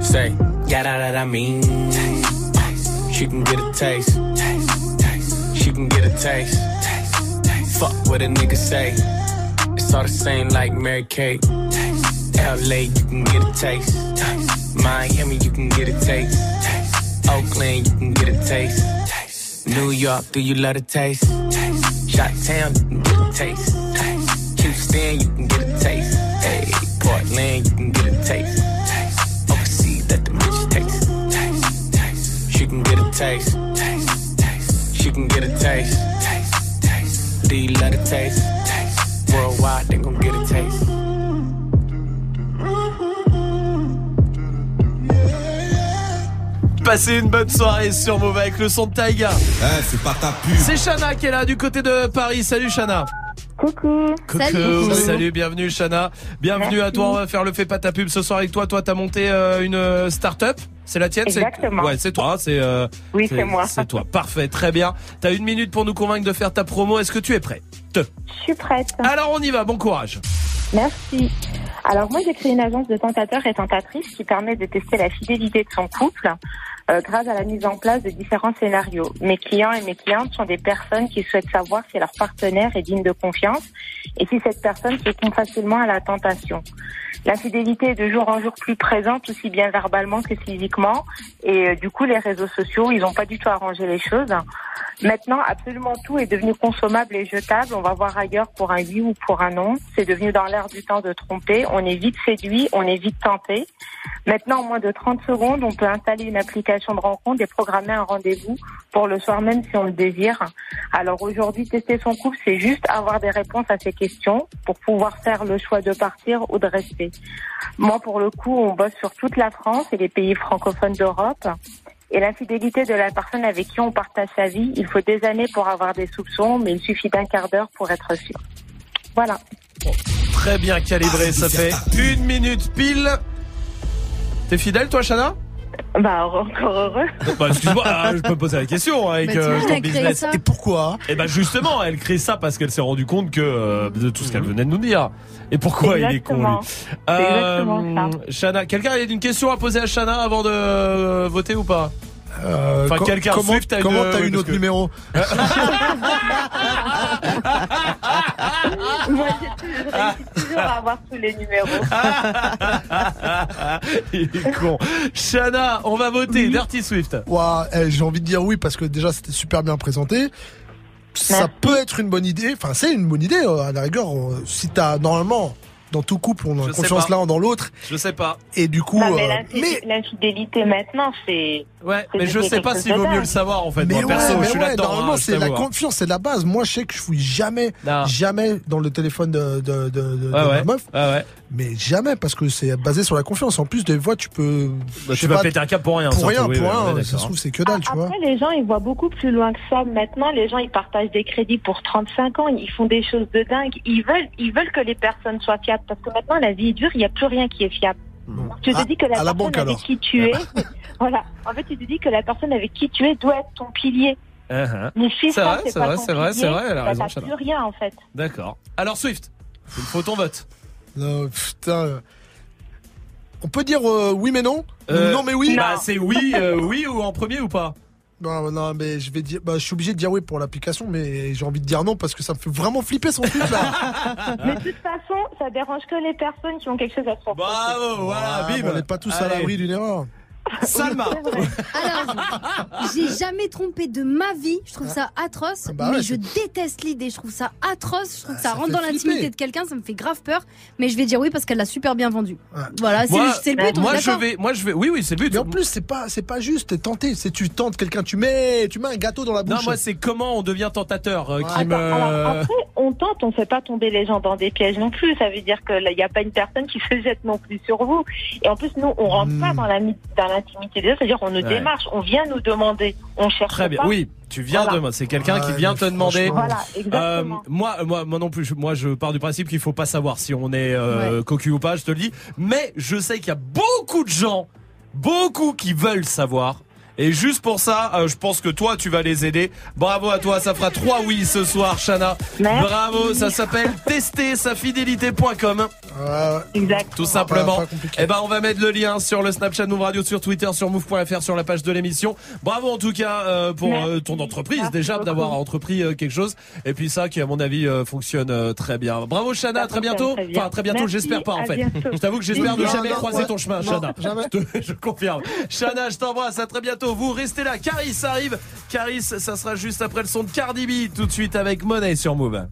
Say, yeah, that, I mean. Taste, taste. She can get a taste. taste, taste. She can get a taste. taste. Fuck what a nigga say. It's all the same like Mary Kate. Taste, LA, you can get a taste. taste. Miami, you can get a taste. taste. Oakland, you can get a taste. taste. New York, do you love a taste? taste. Shot Town, you can get a taste. taste. Houston, you can get a taste. Hey, Portland, you taste. taste. taste. She can get a taste. taste. taste. Do you love the taste? taste. Worldwide, they gon' get a taste. Passez une bonne soirée sur Move avec le son de Taiga. Eh, c'est pas ta pub. C'est Shana qui est là du côté de Paris. Salut Shana. Coucou. Coucou. Salut. bienvenue Shana. Bienvenue Merci. à toi. On va faire le fait pas ta pub ce soir avec toi. Toi, t'as monté euh, une euh, start-up. C'est la tienne c'est- Exactement. Ouais, c'est toi. C'est euh, Oui, c'est moi. C'est toi. Parfait, très bien. T'as une minute pour nous convaincre de faire ta promo. Est-ce que tu es prêt Je suis prête. Alors on y va. Bon courage. Merci. Alors moi j'ai créé une agence de tentateurs et tentatrices qui permet de tester la fidélité de son couple euh, grâce à la mise en place de différents scénarios. Mes clients et mes clientes sont des personnes qui souhaitent savoir si leur partenaire est digne de confiance et si cette personne succombe facilement à la tentation. L'infidélité est de jour en jour plus présente, aussi bien verbalement que physiquement. Et euh, du coup, les réseaux sociaux, ils n'ont pas du tout arrangé les choses. Maintenant, absolument tout est devenu consommable et jetable. On va voir ailleurs pour un oui ou pour un non. C'est devenu dans l'air du temps de tromper. On est vite séduit, on est vite tenté. Maintenant, en moins de 30 secondes, on peut installer une application de rencontre et programmer un rendez-vous pour le soir même si on le désire. Alors aujourd'hui, tester son couple, c'est juste avoir des réponses à ces questions pour pouvoir faire le choix de partir ou de rester. Moi, pour le coup, on bosse sur toute la France et les pays francophones d'Europe. Et l'infidélité de la personne avec qui on partage sa vie, il faut des années pour avoir des soupçons, mais il suffit d'un quart d'heure pour être sûr. Voilà. Très bien calibré. Ça fait une minute pile. T'es fidèle toi, Shana Bah, encore heureux. Bah, excuse-moi, ah, je peux poser la question avec Mais tu euh, ton business. Et pourquoi? Et bah justement, elle crée ça parce qu'elle s'est rendue compte que euh, de tout ce qu'elle venait de nous dire. Et pourquoi il est con lui? Ça. Shana, quelqu'un a une question à poser à Shana avant de euh, voter ou pas? Euh, Enfin, quelqu'un comment Swift a comment une, t'as oui, eu notre que- numéro Moi, j'ai toujours réussi toujours à avoir tous les numéros. Il est con. Shana, on va voter. Dirty Swift. Eh, J'ai envie de dire oui parce que déjà c'était super bien présenté. Ça peut être une bonne idée. Enfin, c'est une bonne idée euh, à la rigueur. Si t'as normalement dans tout couple, on a Je confiance l'un dans l'autre. Je sais pas. Et du coup, Non, mais euh, l'infidé- l'infidélité maintenant, c'est. Ouais, mais je sais pas s'il vaut de mieux le savoir en fait. Mais Moi perso, ouais, mais je suis ouais, là-dedans. normalement hein, c'est la t'avoue, hein. confiance, c'est la base. Moi je sais que je fouille jamais, jamais dans le téléphone de, de, de, de- de Ouais, ma ouais. meuf. Mais jamais parce que c'est basé sur la confiance. En plus des fois tu peux. Bah, tu vas pas, péter un cap pour rien. Pour rien, pour rien. ouais, ça se d'accord. trouve c'est que dalle, tu vois. Après, les gens, ils voient beaucoup plus loin que ça. Maintenant, les gens, ils partagent des crédits pour 35 ans. Ils font des choses de dingue. Ils veulent, ils veulent que les personnes soient fiables. Parce que maintenant, la vie est dure. Il n'y a plus rien qui est fiable. Tu te À- dis que la personne banque, avec alors. qui tu es, Voilà. En fait, tu te dis que la personne avec qui tu es doit être ton pilier. Uh-huh. Mais si C'est ça, vrai, c'est vrai, ton c'est vrai, pilier, c'est vrai, elle a raison, plus rien, en fait. D'accord. Alors Swift, il faut ton vote. Non, putain. On peut dire euh, oui mais non Euh, Non mais oui Bah c'est oui, euh, oui ou en premier ou pas Non, non, mais je vais dire, bah, je suis obligé de dire oui pour l'application, mais j'ai envie de dire non parce que ça me fait vraiment flipper son truc là. Mais de toute façon, ça dérange que les personnes qui ont quelque chose à se reprocher. Bravo, voilà, Ah, bim. On n'est pas tous à Allez. l'abri d'une erreur. Salma. Alors, j'ai jamais trompé de ma vie. Je trouve ça atroce. bah mais je déteste l'idée. Je trouve ça atroce. Je trouve que ça, ça rentre dans l'intimité de quelqu'un. Ça me fait grave peur. Mais je vais dire oui parce qu'elle l'a super bien vendu. Voilà, c'est le, but. on moi je vais, moi je vais, oui oui c'est le but. Mais en plus, c'est pas, c'est pas juste, t'es tenté. C'est tu tentes quelqu'un, tu mets, tu mets un gâteau dans la bouche. Non moi c'est comment on devient tentateur euh, qui Attends, alors après, on tente, on fait pas tomber les gens dans des pièges non plus. Ça veut dire que il n'y a pas une personne qui se jette non plus sur vous. Et en plus, nous, on rentre pas dans la dans l'intimité des autres. C'est-à-dire, on nous. Ouais. démarche, on vient nous demander, on cherche Très bien. pas. Oui, tu viens Voilà. de, c'est quelqu'un qui vient te demander. Voilà, exactement. Euh, moi, moi, moi non plus. je- Moi, je pars du principe qu'il faut pas savoir si on est euh, cocu ou pas. Je te le dis. Mais je sais qu'il y a beaucoup de gens, beaucoup qui veulent savoir. Et juste pour ça, euh, je pense que toi, tu vas les aider. Bravo à toi, ça fera trois oui ce soir, Shana. Merci. Bravo, ça s'appelle tester sa fidélité.com. Exact. Tout simplement. Compliqué. Eh ben, on va mettre le lien sur le Snapchat Move Radio, sur Twitter, sur move.fr, sur la page de l'émission. Bravo en tout cas euh, pour euh, ton entreprise Merci déjà d'avoir entrepris euh, quelque chose. Et puis ça qui à mon avis euh, fonctionne euh, très bien. Bravo Shana, à très bientôt. très bien. Enfin très bientôt, j'espère pas en fait. bientôt. Je t'avoue que j'espère ne jamais non, croiser ouais. ton chemin, Non, Shana. jamais. Je, te- je confirme. Shana, je t'embrasse, à très bientôt. Vous restez là. Caris arrive. Caris, ça sera juste après le son de Cardi B tout de suite avec Money sur Move.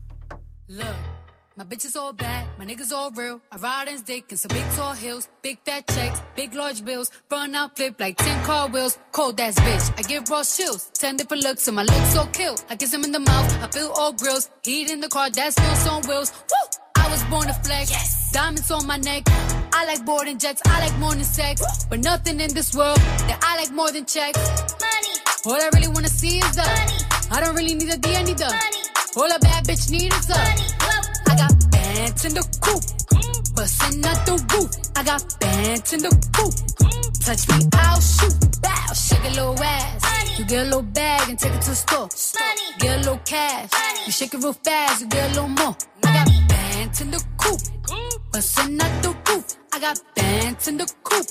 My bitch is all bad, my niggas all real. I ride in dick in some big tall hills, big fat checks, big large bills. Run out, flip like 10 car wheels. Cold ass bitch, I give raw chills. 10 different looks, and my looks so kill. I kiss him in the mouth, I feel all grills. Heat in the car, that's wheels on wheels. Woo! I was born to flex. Diamonds on my neck. I like boarding jets, I like more than sex. But nothing in this world that I like more than checks. Money. All I really wanna see is the money. I don't really need a D, I need the money. All a bad bitch need is the money. I got bands in the coop. Bustin' out the roof. I got bands in the coop. Touch me, I'll shoot. Bow, shake a little ass. You get a little bag and take it to the store. Get a little cash. You shake it real fast, you get a little more. I got bands in the coop. Bustin' out the roof. I got bands in the coop.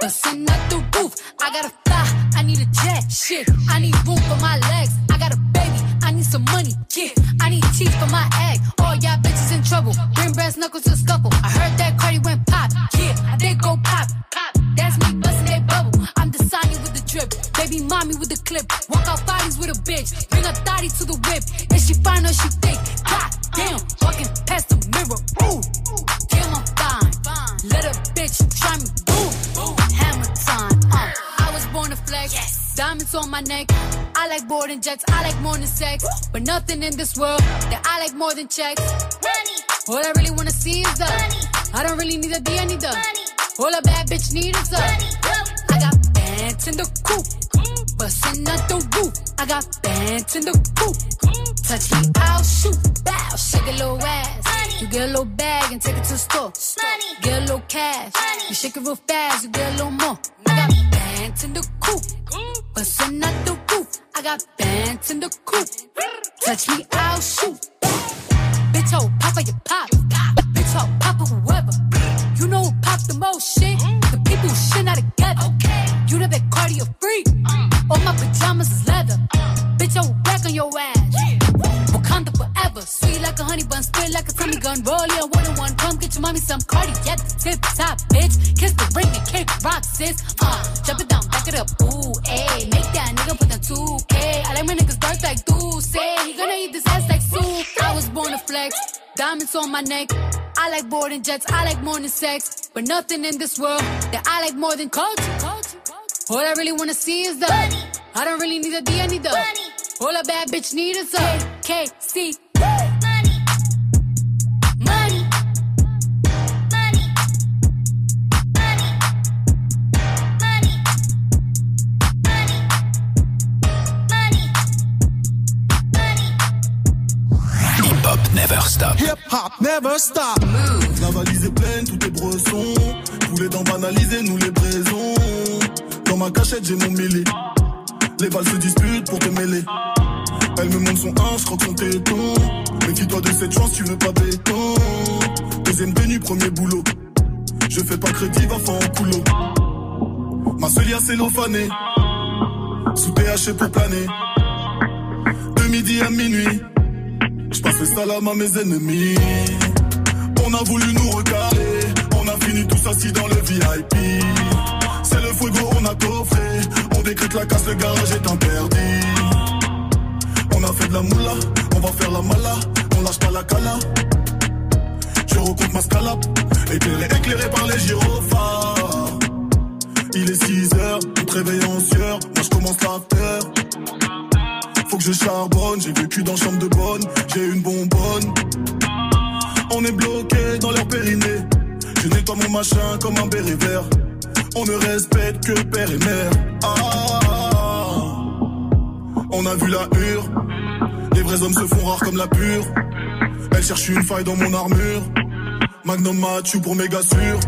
Bustin' out the roof. I gotta fly. I need a jet. Shit. I need room for my legs. I got a baby. Need some money. Yeah. I need teeth for my egg. All y'all bitches in trouble. Bring brass knuckles to scuffle. I heard that Cardi went pop. Yeah. they go pop. Pop. That's me busting that bubble. I'm the Sonya with the drip. Baby mommy with the clip. Walk out bodies with a bitch. Bring a thotty to the whip. And she fine or she thick. God damn. Walking past the mirror. Ooh. Damn, I'm fine. Let a bitch try me. Boom. Hammer time. Uh, I was born to flex. Diamonds on my neck. I like boarding jets. I like more than sex. But nothing in this world that I like more than checks. Money. All I really wanna see is the money. I don't really need a D, I need the money. All a bad bitch need is the money. I got bands in the coop. Bustin' out the roof. I got bands in the coop. Touch me, I'll shoot. Bow, shake a little ass. You get a little bag and take it to the store. Money. Get a little cash. You shake it real fast, you get a little more. Got bands in the coop. Bustin' out the roof. I got bands in the coop. Touch me, I'll shoot. Bitch, oh, papa, you pop. Bitch, oh, papa, whoever. You know who pop the most shit? The people who shit not together. You know that cardio freak. All my pajamas is leather. Bitch, oh, back on your ass. Sweet like a honey bun, spit like a tummy gun. Roll yeah, one on one. Come get your mommy some cardi at the tip top, bitch. Kiss the ring and kick rock, sis. Uh, jump it down, back it up. Ooh, ayy. Make that nigga put down 2K. I like my niggas dark like say. He gonna eat this ass like soup. I was born to flex. Diamonds on my neck. I like boarding jets. I like than sex. But nothing in this world that I like more than culture. All I really wanna see is the money. I don't really need a D, I need the money. All a bad bitch need is a KC. Hop never stop. La valise est pleine, tout est bresson. Tous les dents banalisés, nous les braisons. Dans ma cachette, j'ai mon mêlé. Les balles se disputent pour te mêler. Elle me montre son 1, je crois que son téton. Méfie-toi de cette chance, tu veux pas béton. Deuxième venue, premier boulot. Je fais pas crédit, va faire en coulo. Ma seule a cellophané. Sous THC pour planer. De midi à minuit. Je passe le salam à mes ennemis. On a voulu nous recaler. On a fini tous assis dans le VIP. C'est le fuego, on a coffré. On décrète la casse, le garage est interdit. On a fait de la moula, on va faire la mala. On lâche pas la cala. Je recompte ma scalap. Éclairé, éclairé par les gyrophares. Il est 6 heures, on te réveille en sueur. Moi je commence l'after. Faut que je charbonne, j'ai vécu dans chambre de bonne, j'ai une bonbonne. On est bloqué dans leur périnée. Je nettoie mon machin comme un béret vert. On ne respecte que père et mère. Ah, on a vu la hure. Les vrais hommes se font rares comme la pure. Elle cherche une faille dans mon armure. Magnum Mathieu pour méga sûr.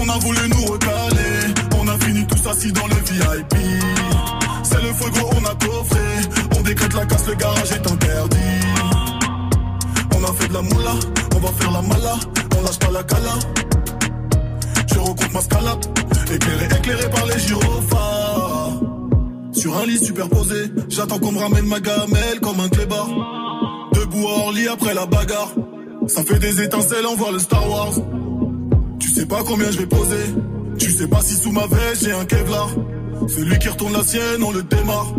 On a voulu nous recaler. On a fini tous assis dans le VIP. C'est le fuego, on a coffré. On décrète la casse, le garage est interdit. On a fait de la moula, on va faire la mala. On lâche pas la cala. Je recompte ma scalap. Éclairé, éclairé par les gyrophares. Sur un lit superposé, j'attends qu'on me ramène ma gamelle comme un clébard. Debout à Orly après la bagarre. Ça fait des étincelles, on voit le Star Wars. Tu sais pas combien je vais poser. Tu sais pas si sous ma veste j'ai un Kevlar. Celui qui retourne la sienne, on le démarre.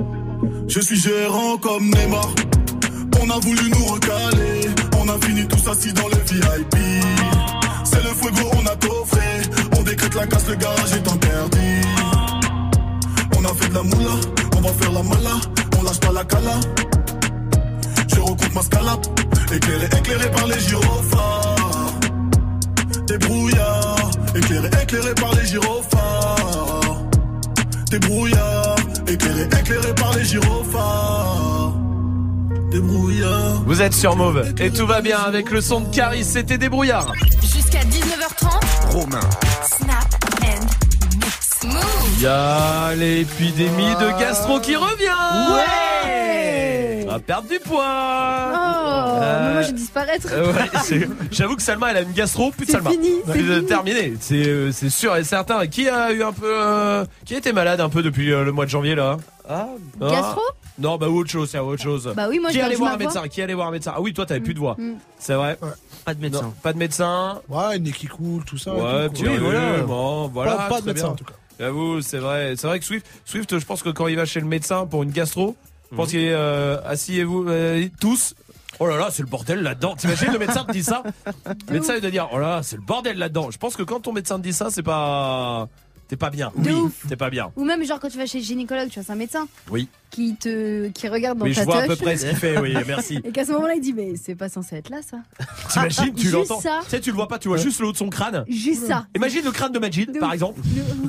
Je suis gérant comme Neymar. On a voulu nous recaler. On a fini tous assis dans le VIP. C'est le fuego, on a coffré. On décrète la casse, le garage est interdit. On a fait de la moula, on va faire la mala. On lâche pas la cala. Je recoupe ma scalap. Éclairé, éclairé par les gyrophares. Des brouillards. Éclairé, éclairé par les gyrophares. Des brouillards. Éclairé, éclairé par les gyrophares. Des brouillards. Vous êtes sur Mauve et tout va bien avec le son de Caris, c'était des brouillards. Jusqu'à 19h30. Romain. Snap and mix. Move. Il y a l'épidémie de gastro qui revient. Ouais. Va perdre du poids. Oh, Euh, moi je vais disparaître. Euh, ouais, J'avoue que Salma, elle a une gastro, plus de C'est Salma. fini, c'est Plus de- fini. terminé. C'est euh, c'est sûr et certain. Qui a eu un peu, euh, qui a été malade un peu depuis euh, le mois de janvier là? Ah, ah. Gastro? Non, bah ou autre chose, c'est autre chose. Bah oui, moi, Qui je allait voir un médecin? Qui allait voir un médecin? Ah oui, toi t'avais plus de voix. Mm. C'est vrai. Pas de médecin. Non, pas de médecin. Ouais, une nez qui coule, tout ça. Ouais, quoi. oui, voilà. Bon, voilà. Pas, pas de médecin bien. en tout cas. J'avoue, c'est vrai. C'est vrai que Swift, Swift, je pense que quand il va chez le médecin pour une gastro, je pense qu'il est euh, assis et vous euh, tous. Oh là là, c'est le bordel là-dedans. T'imagines le médecin te dit ça? Le médecin il doit dire oh là là, c'est le bordel là-dedans. Je pense que quand ton médecin te dit ça, c'est pas t'es pas bien. De oui, t'es pas bien. Ou même genre quand tu vas chez le gynécologue, tu vois, c'est un médecin Oui. qui te qui regarde dans Oui, ta je vois à peu près ce qu'il fait. Oui, merci. Et qu'à ce moment-là, il dit mais c'est pas censé être là ça. T'imagines, tu l'entends. ça. Tu sais, tu le vois pas, tu vois juste le haut de son crâne. Juste ça. Imagine le crâne de Majid, par exemple.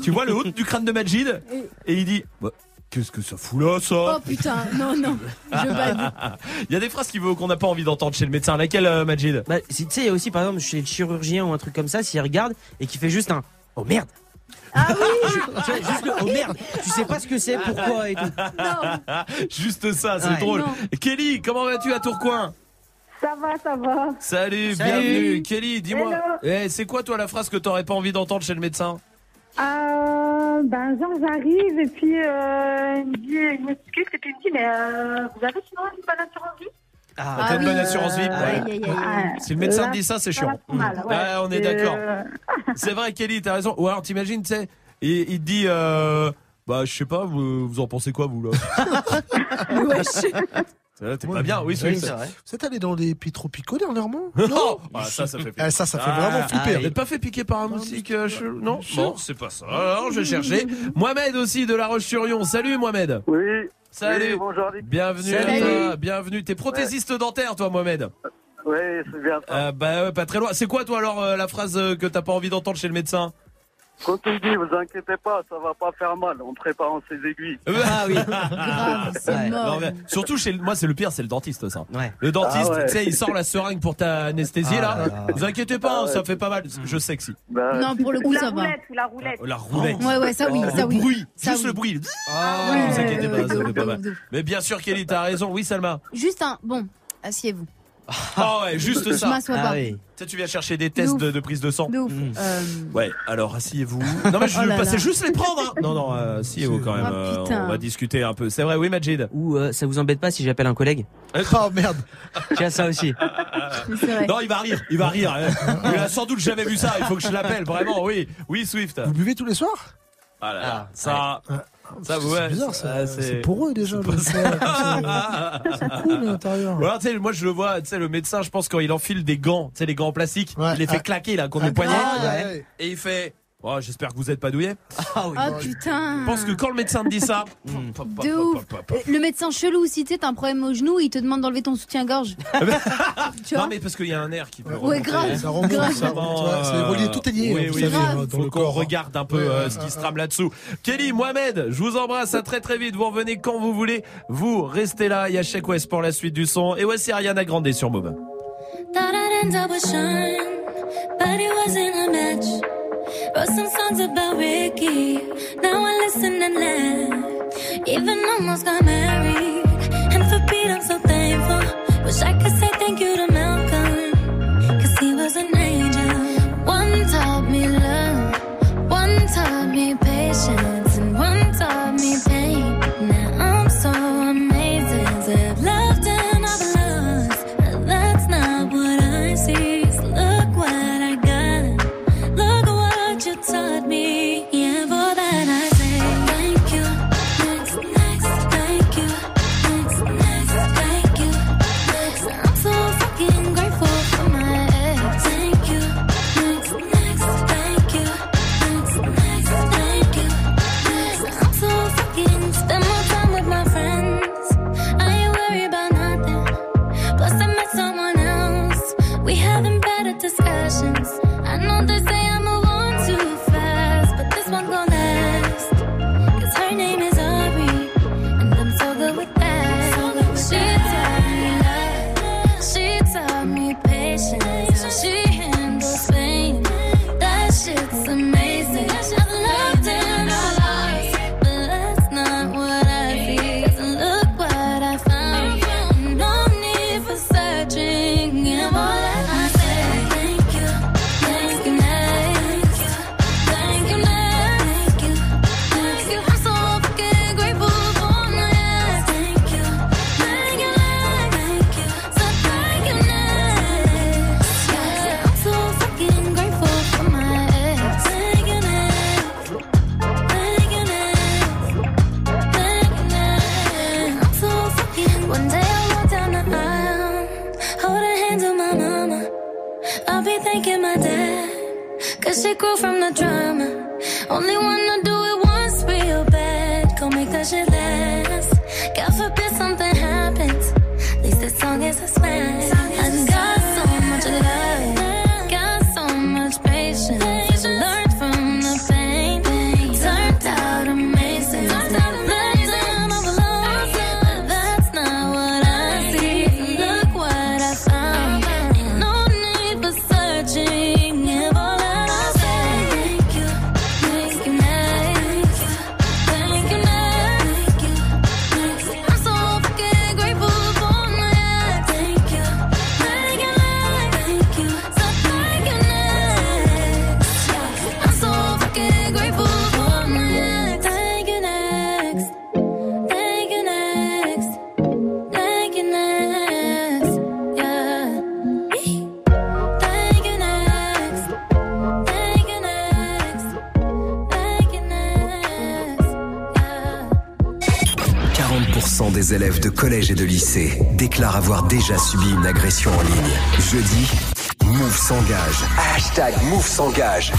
Tu vois le haut du crâne de Majid et il dit bah, Qu'est-ce que ça fout là, ça Oh putain, non non, je bade. Il y a des phrases qu'il veut- qu'on n'a pas envie d'entendre chez le médecin. Laquelle, euh, Majid Bah, tu sais, il y a aussi, par exemple, chez le chirurgien ou un truc comme ça, s'il regarde et qu'il fait juste un Oh merde Ah oui Tu vois, juste le Oh merde Tu sais pas ce que c'est, pourquoi et tout. Juste ça, c'est Ouais. drôle. Non. Kelly, comment vas-tu à Tourcoing? Ça va, ça va. Salut, Salut. bienvenue. Kelly, dis-moi. Eh, c'est quoi, toi, la phrase que t'aurais pas envie d'entendre chez le médecin? Euh, ben, genre, j'arrive et puis euh, il me dit, il m'excuse et puis il me dit, mais euh, vous avez sinon une bonne assurance vie? Ah, t'as une bonne assurance vie? ouais. Aïe. Si le médecin te dit ça, c'est chiant. mal, ouais. Ouais, on est d'accord. euh, C'est vrai, Kelly, t'as raison. Ou alors, t'imagines, tu sais, il, il te dit, euh, bah, je sais pas, vous, vous en pensez quoi, vous, là? T'es pas bien, oui, Oui, Swift. Vous êtes allé dans des pays tropicaux dernièrement Non Ah, ça, ça fait Ah, ça, ça fait Ah, vraiment flipper. Vous n'êtes pas fait piquer par un moustique euh, Non Bon, c'est pas ça. Alors, je vais chercher. Mohamed aussi de La Roche-sur-Yon. Salut, Mohamed. Oui. Salut. Oui, bonjour. Bienvenue à Salut. toi. Bienvenue. T'es prothésiste dentaire, toi, Mohamed. Oui, c'est bien ça. Euh, bah, ouais, pas très loin. C'est quoi, toi, alors, euh, la phrase euh, que t'as pas envie d'entendre chez le médecin? Quand il dit, vous inquiétez pas, ça va pas faire mal en préparant ses aiguilles. Ah oui. Ouais. Non, mais surtout chez le- moi c'est le pire c'est le dentiste ça. Le dentiste, Ah ouais. tu sais, il sort la seringue pour t'anesthésier Ah là. là là. Vous inquiétez pas, Ah hein, ouais. ça fait pas mal. Je sais que si. Non, pour le coup, la ça va. roulette, ou la roulette. La roulette. Ouais, ouais, ça oui, Oh, ça le oui. bruit, Ça juste oui. le bruit. Ah, Ne vous inquiétez pas, ça fait pas mal. Mais bien sûr Kelly, t'as raison. Oui Salma. Juste un. Bon, asseyez-vous. Ah ouais, juste Je ça. m'assois pas. Tu sais, tu viens chercher des tests de, de prise de sang. De ouf. Euh, Ouais, alors asseyez-vous. Non mais je Oh là passais là. juste les prendre. Hein. Non non, euh, asseyez-vous quand même. Oh, euh, on va discuter un peu. C'est vrai, oui Majid? Ou euh, ça vous embête pas si j'appelle un collègue? Oh merde. Tiens ça aussi. Non, il va rire, il va rire. hein. Il a sans doute jamais vu ça. Il faut que je l'appelle vraiment. Oui, oui Swift. Vous buvez tous les soirs? Ah là là, ça, ça vous C'est ouais, bizarre, ça. C'est pour eux déjà. C'est cool l'intérieur. Voilà, tu sais, moi je le vois, tu sais, le médecin, je pense quand il enfile des gants, tu sais, les gants en plastique, il les fait ah. claquer là contre Ah, poignet, ah, ouais, ouais. et il fait. Oh, j'espère que vous êtes pas douillé. Oh putain. Je pense que quand le médecin te dit ça, De ouf. Euh, Le médecin chelou, si tu sais, t'as un problème au genou, il te demande d'enlever ton soutien-gorge. tu non vois mais parce qu'il y a un air qui peut. Ouais, remonter. grave, Ça remonte, grave. ça remonte, ouais, c'est relié, tout est lié, Oui, vous oui, savez, oui. hein, dans Faut le qu'on corps. regarde un peu Ouais, euh, ce qui se trame là-dessous. Kelly, Mohamed, je vous embrasse à très très vite. Vous revenez quand vous voulez. Vous restez là. Il y a Check West pour la suite du son. Et voici Ariana Grande sur Move. Thought I'd end up with Sean, but it wasn't a match. Wrote some songs about Ricky, now I listen and laugh. Even almost got married, and for Pete I'm so thankful. Wish I could say thank you to Malcolm, cause he was an angel. One taught me love, one taught me patience, 40% des élèves de collège et de lycée déclarent avoir déjà subi une agression en ligne. Jeudi, Move s'engage. Hashtag Move s'engage.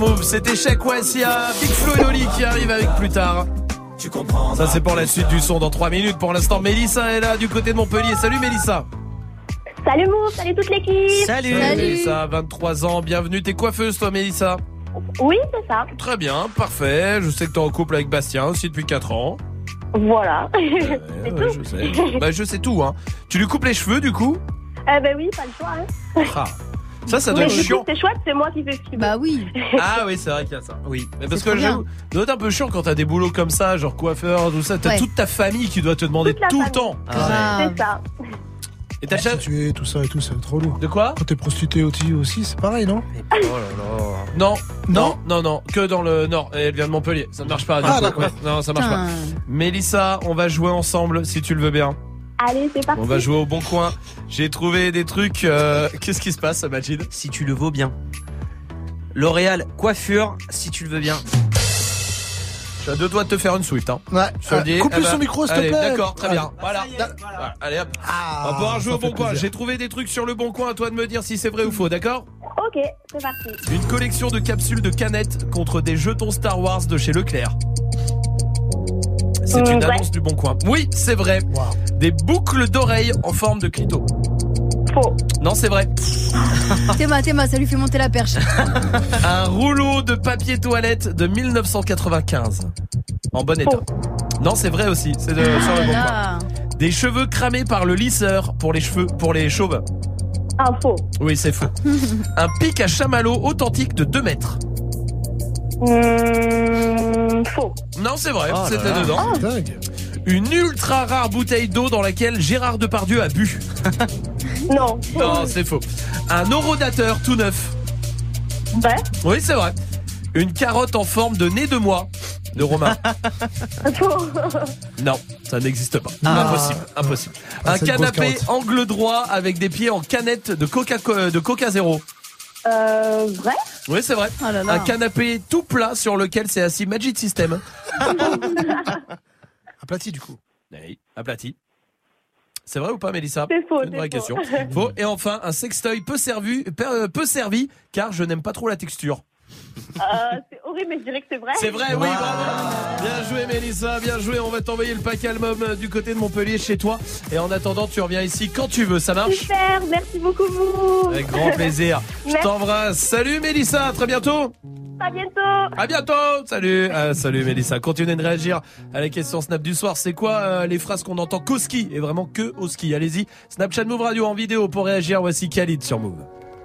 Move, c'était Shaq West, il y a Big Flo et Loli qui arrivent avec plus tard. Tu comprends Ça c'est pour la suite du son dans 3 minutes. Pour l'instant, Mélissa est là du côté de Montpellier. Salut Mélissa. Salut Mou, salut toute l'équipe. Salut Mélissa, 23 ans, bienvenue. T'es coiffeuse toi Mélissa? Oui, c'est ça. Très bien, parfait. Je sais que t'es en couple avec Bastien aussi depuis 4 ans. Voilà. Ouais, ouais, je sais. Bah je sais tout hein. Tu lui coupes les cheveux du coup? Eh ben oui, pas le choix. Hein. Ah. Ça ça doit être chiant. C'est chouette, c'est moi qui fais ce Bah oui. Ah oui, c'est vrai qu'il y a ça. Oui. Mais parce que ça doit être un peu chiant quand t'as des boulots comme ça, genre coiffeur, tout ça. T'as Ouais. toute ta famille qui doit te demander tout le temps. C'est ça. Et t'as déjà... Prostituée, tout ça et tout, c'est trop lourd. De quoi Quand t'es prostituée aussi, aussi c'est pareil, non Oh là là. Non, non, non, non, que dans le nord. Et elle vient de Montpellier. Ça ne marche pas. du Ah, coup. Ouais, non, ça marche pas. Mélissa, on va jouer ensemble si tu le veux bien. Allez, c'est parti. On va jouer au bon coin. J'ai trouvé des trucs. euh, Qu'est-ce qui se passe, Majid? Si tu le vaux bien. L'Oréal coiffure, si tu le veux bien. Je suis à deux doigts de te faire une Swift. Hein. Ouais. Je te le Euh, dis. coupe Eh son ben, micro, s'il te plaît. D'accord, très bien. Allez. Voilà. Voilà, Allez hop. on va pouvoir jouer au bon coin. J'ai trouvé des trucs sur le bon coin. À toi de me dire si c'est vrai ou faux, d'accord? Ok, c'est parti. Une collection de capsules de canettes contre des jetons Star Wars de chez Leclerc. C'est Mmh, une annonce du bon coin. Oui, c'est vrai. Des boucles d'oreilles en forme de clito. Faux. Non, c'est vrai. Théma, Théma, ça lui fait monter la perche. Un rouleau de papier toilette de 1995. En bon état. Non, c'est vrai aussi. C'est de- sur le bon coin. Ah, Des cheveux cramés par le lisseur pour les cheveux, pour les chauves. Un faux. Oui, c'est faux. Un pic à chamallow authentique de 2 mètres. Mmh, faux. Non, c'est vrai, Oh c'était là. dedans. Dingue. Une ultra rare bouteille d'eau dans laquelle Gérard Depardieu a bu. Non. Non, c'est faux. Un orodateur tout neuf. Vrai? Oui, c'est vrai. Une carotte en forme de nez de moi de Romain. Non, ça n'existe pas. Ah. Impossible, impossible. Ah, Un canapé angle droit avec des pieds en canette de Coca de Coca Zéro. Euh, vrai? Oui, c'est vrai. Oh là là. Un canapé tout plat sur lequel s'est assis Magic System. Aplati, du coup. Oui, aplati. C'est vrai ou pas, Mélissa? C'est faux, Une vraie faux. question. Faux. Et enfin, un sextoy peu servi, peu, euh, peu servi, car je n'aime pas trop la texture. Euh, c'est horrible, mais je dirais que c'est vrai. C'est vrai, oui, bravo. Bien joué, Mélissa, bien joué. On va t'envoyer le pack album euh, du côté de Montpellier chez toi. Et en attendant, tu reviens ici quand tu veux. Ça marche Super, merci beaucoup vous. Avec grand plaisir. Je t'embrasse. Salut, Mélissa. À très bientôt. À bientôt. À bientôt. Salut. Ah, salut, Mélissa. Continuez de réagir à la question Snap du soir. C'est quoi euh, les phrases qu'on entend qu'au ski? Et vraiment que au ski Allez-y. Snapchat Move Radio en vidéo pour réagir. Voici Khalid sur Move.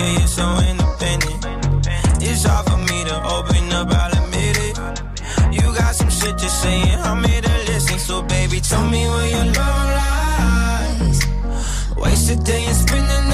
focus, you're so independent. It's hard for me to open up, I'll admit it. You got some shit to say, and I'm here to listen. So, baby, tell me where your love lies. Waste a day and spend the night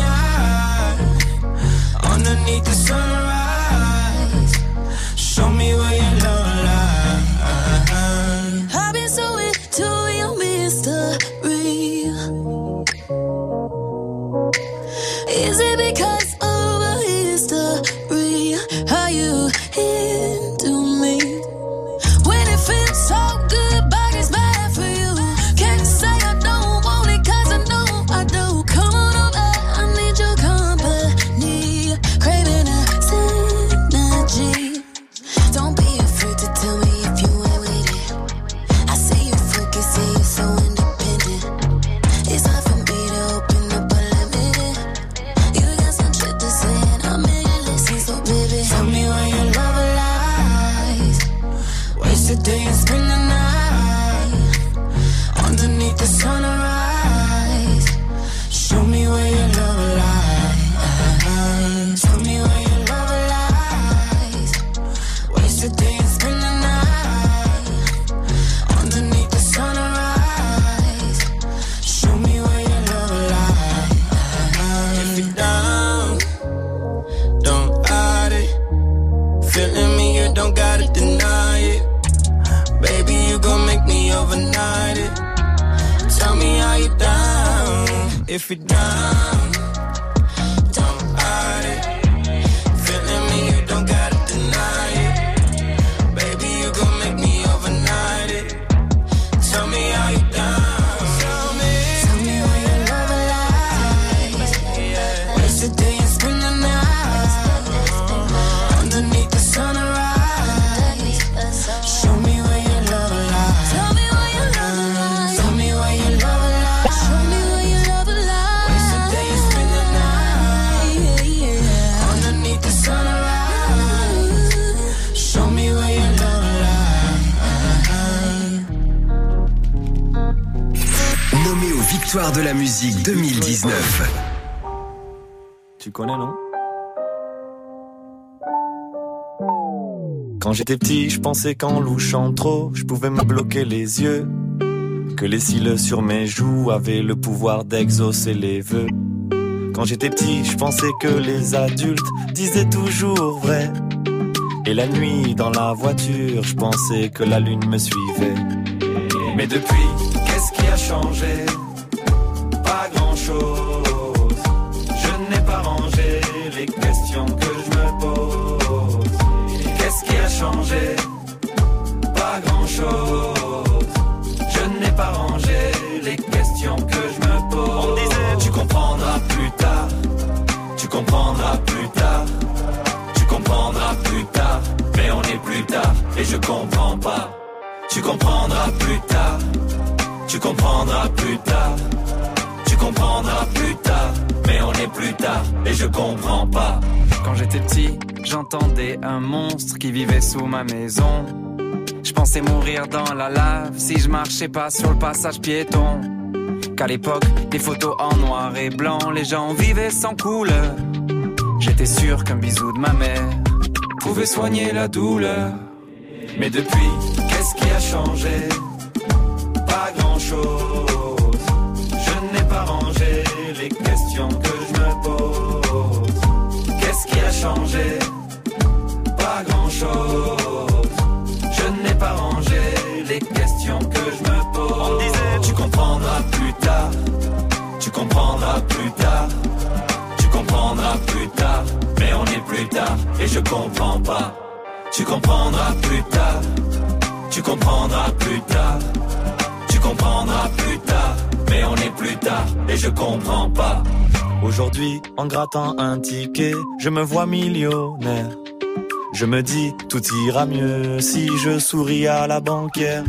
If you're down, Victoires de la musique 2019. Tu connais, non? Quand j'étais petit, je pensais qu'en louchant trop, je pouvais me bloquer les yeux. Que les cils sur mes joues avaient le pouvoir d'exaucer les vœux. Quand j'étais petit, je pensais que les adultes disaient toujours vrai. Et la nuit, dans la voiture, je pensais que la lune me suivait. Mais depuis, qu'est-ce qui a changé? Changé Pas grand-chose. Je n'ai pas rangé les questions que je me pose. On disait, tu comprendras plus tard. Tu comprendras plus tard. Tu comprendras plus tard. Mais on est plus tard et je comprends pas. Tu comprendras plus tard. Tu comprendras plus tard. Tu comprendras plus tard. Mais on est plus tard et je comprends pas. Quand j'étais petit, j'entendais un monstre qui vivait sous ma maison. Je pensais mourir dans la lave si je marchais pas sur le passage piéton. Qu'à l'époque, des photos en noir et blanc, les gens vivaient sans couleur. J'étais sûr qu'un bisou de ma mère pouvait soigner la douleur. Mais depuis, qu'est-ce qui a changé? Pas grand-chose. Je n'ai pas rangé les questions que je me pose. Qu'est-ce qui a changé? Grand-chose. Je n'ai pas rangé les questions que je me pose. On disait, tu comprendras plus tard. Tu comprendras plus tard. Tu comprendras plus tard. Mais on est plus tard et je comprends pas. Tu comprendras plus tard. Tu comprendras plus tard. Tu comprendras plus tard. Mais on est plus tard et je comprends pas. Aujourd'hui, en grattant un ticket, je me vois millionnaire. Je me dis, tout ira mieux si je souris à la banquière.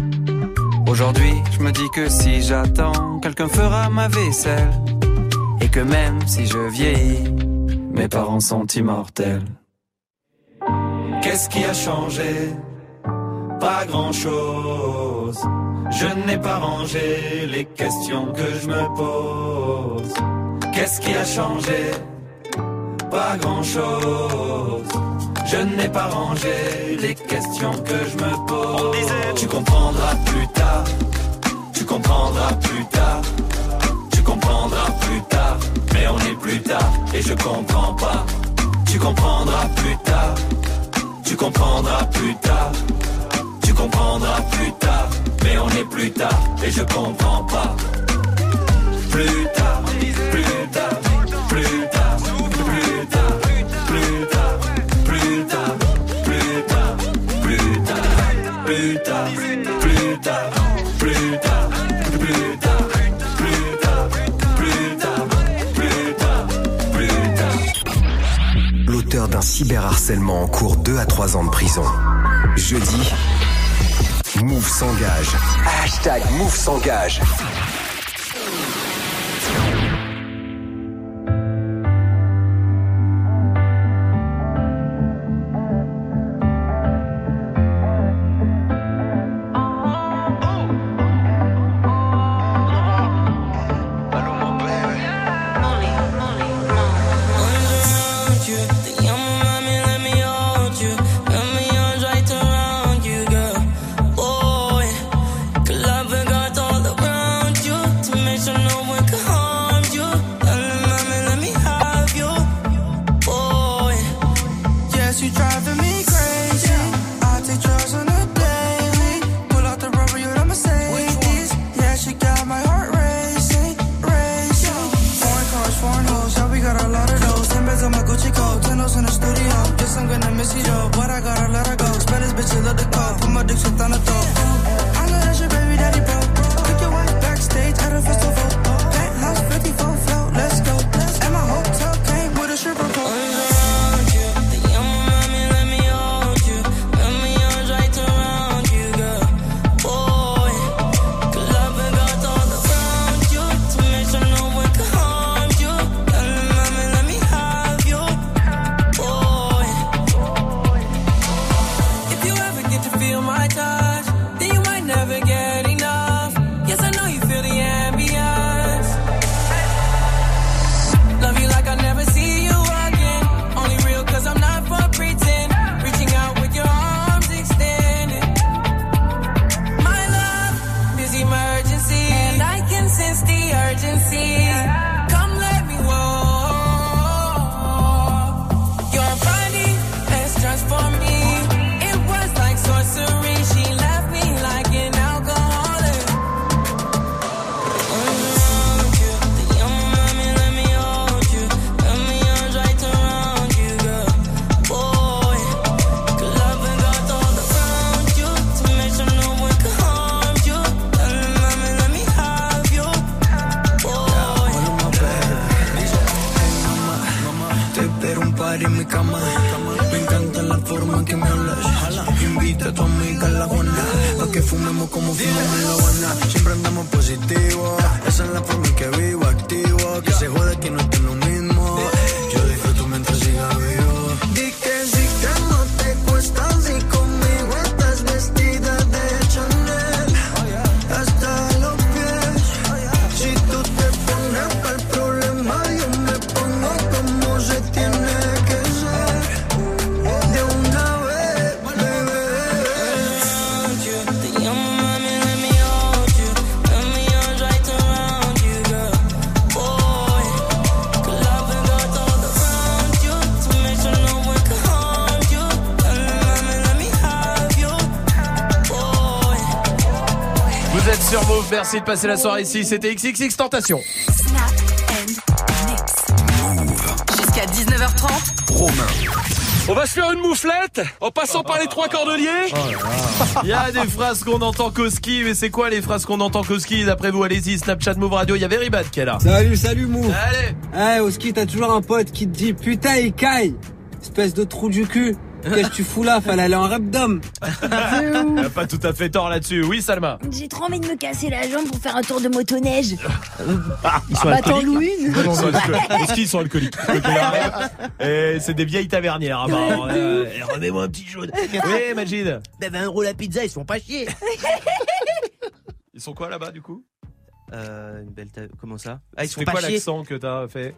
Aujourd'hui, je me dis que si j'attends, quelqu'un fera ma vaisselle. Et que même si je vieillis, mes parents sont immortels. Qu'est-ce qui a changé? Pas grand-chose. Je n'ai pas rangé les questions que je me pose. Qu'est-ce qui a changé? Pas grand-chose. Je n'ai pas rangé les questions que je me pose. Tu comprendras plus tard. Tu comprendras plus tard. Tu comprendras plus tard. Mais on est plus tard et je comprends pas. Tu comprendras plus tard. Tu comprendras plus tard. Tu comprendras plus tard. Mais on est plus tard et je comprends pas. Plus tard, plus tard, plus tard, plus tard, plus tard, plus tard, plus tard, plus tard, plus tard. L'auteur d'un cyberharcèlement en cours 2 à 3 ans de prison. Jeudi, Move s'engage. Hashtag Move s'engage. Merci de passer la soirée ici. C'était XXX Tentation. Snap and mix. Jusqu'à 19h30. Romain. On va se faire une mouflette en passant par les trois cordeliers. Il y a des phrases qu'on entend qu'au ski, mais c'est quoi les phrases qu'on entend qu'au ski D'après vous, allez-y, Snapchat Move Radio, il y a Very Bad qui est là. Salut, salut Mou. Allez. Eh, au ski, t'as toujours un pote qui te dit putain, il caille. Espèce de trou du cul. Qu'est-ce que tu fous là? Fallait aller en rap d'homme. T'as pas tout à fait tort là-dessus. Oui, Salma. J'ai trop envie de me casser la jambe pour faire un tour de motoneige. Ils sont bah, alcooliques. loues une. Ils sont alcooliques. Au ski, ils sont alcooliques. Et c'est des vieilles tavernières. apparemment. Euh, et Remets-moi un petit jaune. Oui, Majid. Ben 20 euros la pizza, ils se font pas chier. Ils sont quoi là-bas du coup? Euh, une belle ta- Comment ça? Ah, ils se font C'est pas quoi chier. l'accent que t'as fait?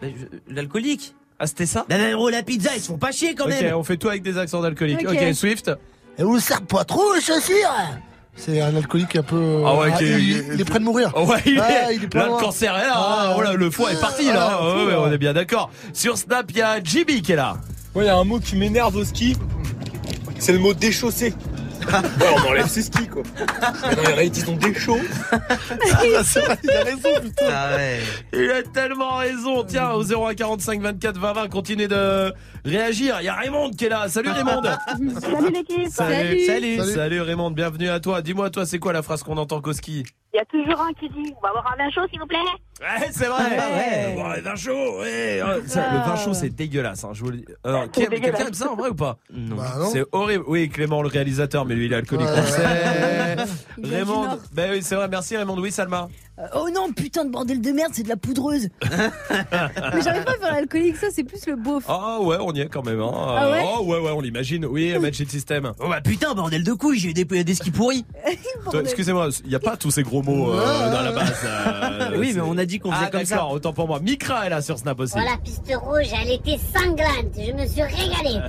Ben, je- L'alcoolique. Ah, c'était ça Ben 20 euros la pizza, ils se font pas chier quand Ok, même. on fait tout avec des accents d'alcooliques. Ok. Ok, Swift. Et vous servez pas trop les chaussures C'est un alcoolique un peu. Ah ouais, ah, qui- il, il est près de mourir. Oh ouais, il est, Ah, il est pas là, loin. le cancer est là. hein. Ah, Oh là, le foie est parti là. Ah, Ouais, fou, ouais, là. on est bien d'accord. Sur Snap, il y a JB qui est là. Ouais, il y a un mot qui m'énerve au ski. C'est le mot déchaussé. Ouais, on enlève ses skis quoi. Mais non, il y en a qui sont déchauds. c'est vrai, il a raison, putain. Ah ouais. Il a tellement raison. Tiens, au 01 45 24 20 20, continuez de réagir. Il y a Raymond qui est là. Salut Raymond. Salut l'équipe. Salut. Salut. Salut Raymond, bienvenue à toi. Dis-moi, toi, c'est quoi la phrase qu'on entend qu'au ski? Il y a toujours un qui dit, on va avoir un vin chaud s'il vous plaît. Ouais, c'est vrai. ouais. Bon, le vin chaud, ouais. Oh, ça, le vin chaud, c'est dégueulasse. Hein, je vous le dis. Alors, dégueulasse. quelqu'un aime ça en vrai ou pas? Non. Bah, non. C'est horrible. Oui, Clément, le réalisateur, mais lui, il est alcoolique. Ouais. on sait. Il vient du Raymond. Nord. Ben oui, c'est vrai. Merci Raymond. Oui, Salma. Euh, oh non, putain de bordel de merde, c'est de la poudreuse. Mais j'arrive pas à faire l'alcoolique, ça c'est plus le beauf. Ah ouais, on y est quand même. Hein. Ah ouais oh ouais, ouais, on l'imagine. Oui, Magic System. Oh bah putain, bordel de couilles, j'ai eu des, des skis pourris. Toi, Excusez-moi, il n'y a pas tous ces gros mots euh, dans la base. euh, Oui, c'est- mais on a dit qu'on faisait ah, comme ça. Autant pour moi. Mikra est là sur Snap aussi. Voilà, piste rouge, elle était sanglante. Je me suis régalé.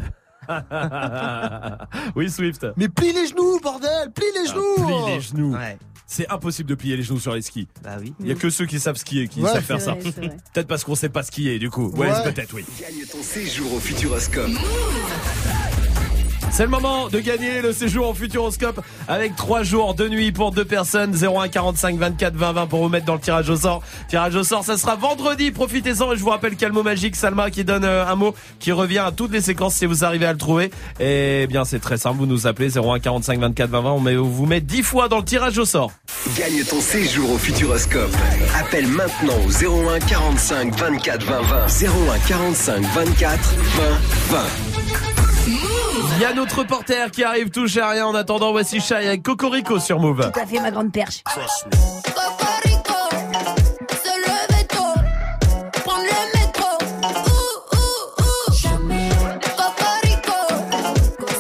oui, Swift. Mais plie les genoux, bordel Plie les genoux Plie les genoux. Ouais. C'est impossible de plier les genoux sur les skis. Bah oui. Il y a que ceux qui savent skier qui Ouais, savent faire ça. Peut-être parce qu'on sait pas skier du coup. Ouais, peut-être oui. Gagne ton séjour au Futuroscope. C'est le moment de gagner le séjour au Futuroscope avec 3 jours de nuit pour deux personnes 01 45 24 20 20 pour vous mettre dans le tirage au sort. Tirage au sort, ça sera vendredi. Profitez-en et je vous rappelle quel mot magique Salma qui donne euh, un mot qui revient à toutes les séquences si vous arrivez à le trouver. Et bien c'est très simple, vous nous appelez 01 45 24 20 20, on met- on vous met 10 fois dans le tirage au sort. Gagne ton séjour au Futuroscope. Appelle maintenant au 01 45 24 20 20. 01 45 24 20 20. Il y a notre reporter qui arrive touche à rien en attendant voici Shai avec Cocorico sur Move. Tout à fait ma grande perche. Cocorico, se lever tôt, prendre le métro. Ouh, ouh, ouh. Cocorico,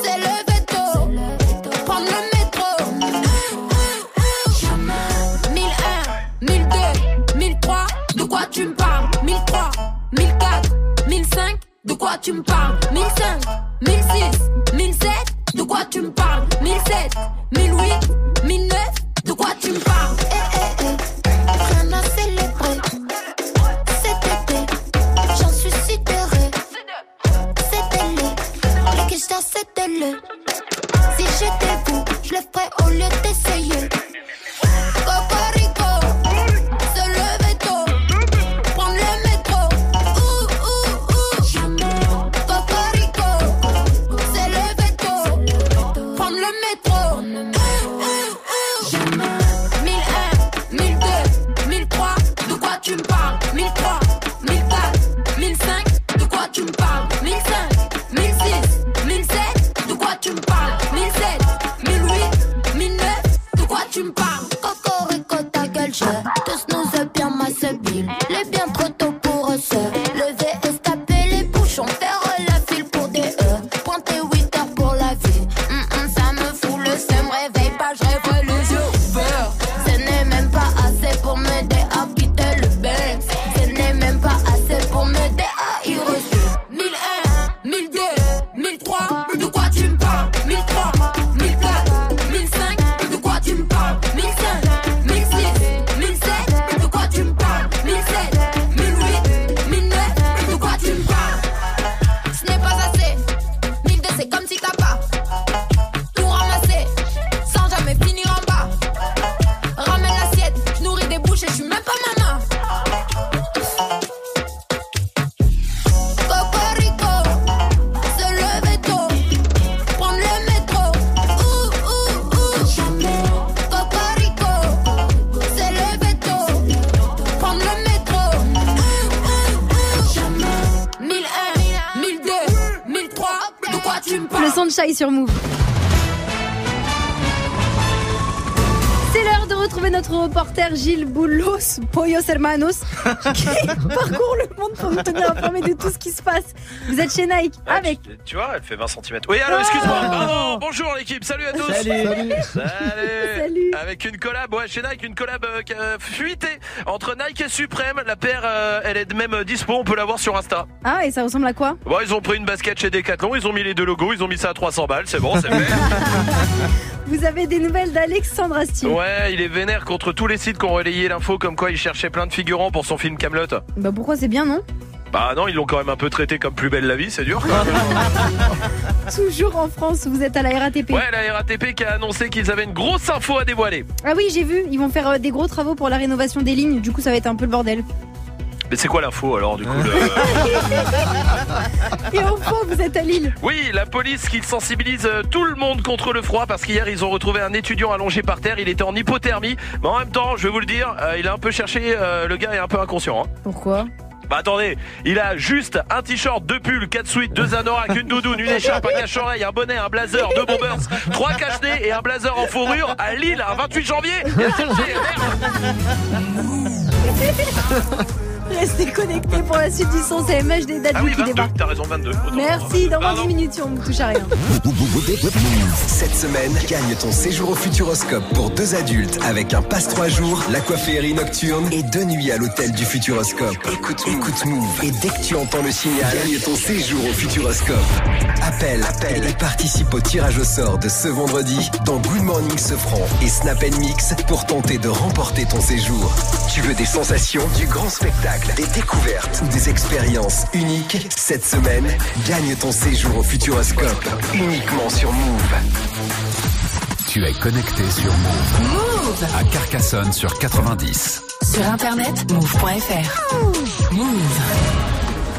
se lever tôt, prendre le métro. Ouh, ouh, ouh. 1001, 1002, 1003, de quoi tu me parles? 1003, 1004, 1005, de quoi tu me parles? 1005, 1006, 7 1008 Gilles Boulos, Pollos Hermanos, qui parcourt le monde pour nous tenir informés de tout ce qui se passe. Vous êtes chez Nike avec. Tu vois, elle fait 20 cm. Oui, allô, excuse-moi. Pardon, bonjour l'équipe, salut à tous. Salut. Salut. Salut. Avec une collab, ouais, chez Nike, une collab euh, qui a fuité entre Nike et Supreme. La paire, euh, elle est même dispo, on peut la voir sur Insta. Ah, et ça ressemble à quoi? Bon, ils ont pris une basket chez Decathlon, ils ont mis les deux logos, ils ont mis ça à 300 balles, c'est bon, c'est fait. Vous avez des nouvelles d'Alexandre Astier Ouais, il est vénère contre tous les sites qui ont relayé l'info comme quoi il cherchait plein de figurants pour son film Camelot. Bah pourquoi c'est bien, non Bah non, ils l'ont quand même un peu traité comme plus belle la vie, c'est dur. Toujours en France, vous êtes à la RATP. Ouais, la RATP qui a annoncé qu'ils avaient une grosse info à dévoiler. Ah oui, j'ai vu, ils vont faire euh, des gros travaux pour la rénovation des lignes, du coup ça va être un peu le bordel. Mais c'est quoi l'info alors du coup le- Et enfin, vous êtes à Lille. Oui, la police qui sensibilise euh, tout le monde contre le froid parce qu'hier ils ont retrouvé un étudiant allongé par terre, il était en hypothermie, mais en même temps, je vais vous le dire, euh, il a un peu cherché, euh, le gars est un peu inconscient. hein. Pourquoi? Bah attendez, il a juste un t-shirt, deux pulls, quatre suites, deux anoraks, une doudoune, une écharpe, un cache-oreille, un bonnet, un blazer, deux bombers, trois cache-nez et un blazer en fourrure à Lille un 28 janvier. Restez connectés pour la suite du son, c'est MHD Dadju Ah oui, qui 22, débarque. t'as raison, 22. Autant. Merci, dans moins Pardon. 10 minutes, on ne touche à rien. Cette semaine, gagne ton séjour au Futuroscope pour deux adultes avec un passe trois jours, la coifferie nocturne et deux nuits à l'hôtel du Futuroscope. Écoute, écoute Move. Et dès que tu entends le signal, gagne ton séjour au Futuroscope. Appelle, appelle et participe au tirage au sort de ce vendredi dans Good Morning Sefran et Snap Mix pour tenter de remporter ton séjour. Tu veux des sensations, du grand spectacle, des découvertes ou des expériences uniques Cette semaine, gagne ton séjour au Futuroscope uniquement sur Move. Tu es connecté sur Move. Move À Carcassonne sur 90. Sur internet, move.fr. Move.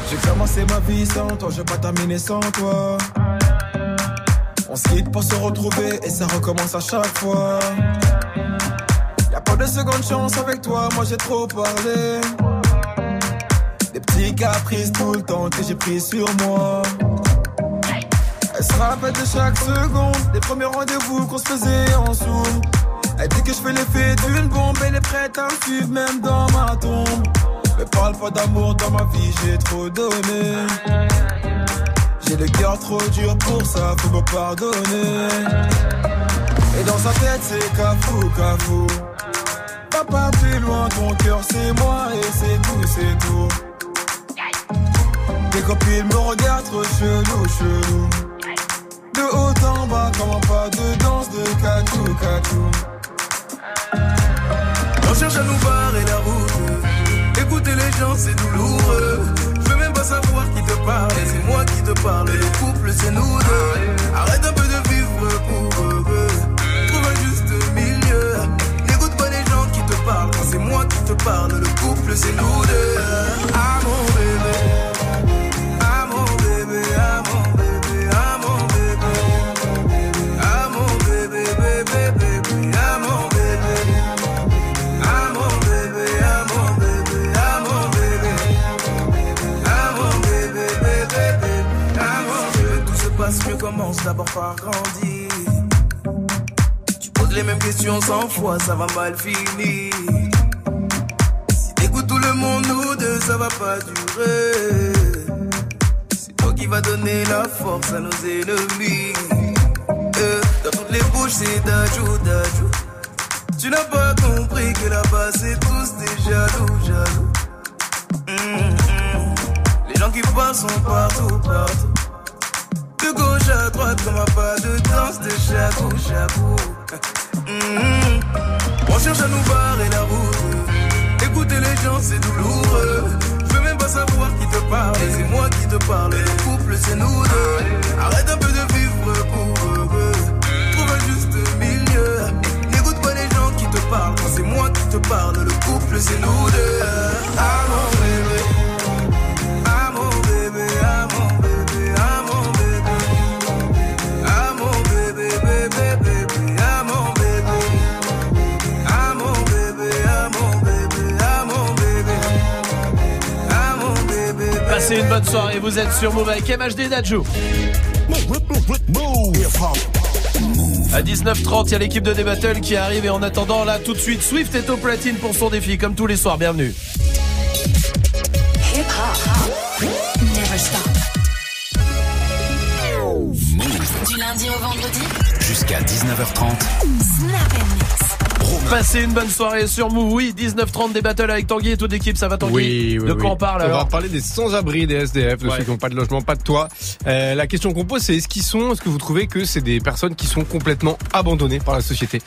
J'ai commencé ma vie sans toi, je vais pas terminer sans toi. On se quitte pour se retrouver et ça recommence à chaque fois. Y'a pas de seconde chance avec toi, moi j'ai trop parlé. Caprices tout le temps que j'ai pris sur moi. Elle se rappelle de chaque seconde, des premiers rendez-vous qu'on se faisait en zoom. Elle dit que je fais l'effet d'une bombe, elle est prête à me suivre même dans ma tombe. Mais parle pas d'amour dans ma vie, j'ai trop donné. J'ai le cœur trop dur pour ça, faut me pardonner. Et dans sa tête, c'est cafou, cafou. Papa, plus loin, ton cœur, c'est moi et c'est tout, c'est tout. Tes copines me regardent trop chelou, chelou. De haut en bas, comme un pas de danse de catou, catou. On cherche à nous barrer la route. Écouter les gens, c'est douloureux. Je veux même pas savoir qui te parle. C'est moi qui te parle. Le couple, c'est nous deux. Arrête un peu de vivre pour eux. Trouve un juste milieu. N'écoute pas les gens qui te parlent. C'est moi qui te parle, le couple, c'est nous deux. Ah d'abord par grandir. Tu poses les mêmes questions cent fois, ça va mal finir. Si t'écoutes tout le monde, nous deux, ça va pas durer. C'est toi qui vas donner la force à nos ennemis. Euh, dans toutes les bouches, c'est d'ajou, d'ajou. Tu n'as pas compris que là-bas c'est tous des jaloux, jaloux. Hum, hum. Les gens qui passent sont partout, partout. De gauche à droite, comme un pas de danse de chabou, chabou. Hum, On cherche à nous barrer la route. Écouter les gens, c'est douloureux. Je veux même pas savoir qui te parle. C'est moi qui te parle. Le couple, c'est nous deux. Arrête un peu de vivre pour eux. Trouve un juste milieu. N'écoute pas les gens qui te parlent. C'est moi qui te parle, le couple, c'est nous deux. Ah. Passez une bonne soirée, vous êtes sur Move avec MHD Dadju. À 19h30, il y a l'équipe de D-Battle qui arrive et en attendant, là, tout de suite, Swift est au platine pour son défi, comme tous les soirs. Bienvenue. Hip hop. Never stop. Du lundi au vendredi. Jusqu'à 19h30. Snap and mix. Passez une bonne soirée sur Move. Oui, 19h30 des battles avec Tanguy et toute l'équipe. Ça va Tanguy Oui, oui, De quoi oui. on parle On alors va parler des sans-abri, des SDF, de Ouais. ceux qui n'ont pas de logement, pas de toit. Euh, la question qu'on pose, c'est est-ce qu'ils sont, est-ce que vous trouvez que c'est des personnes qui sont complètement abandonnées par la société?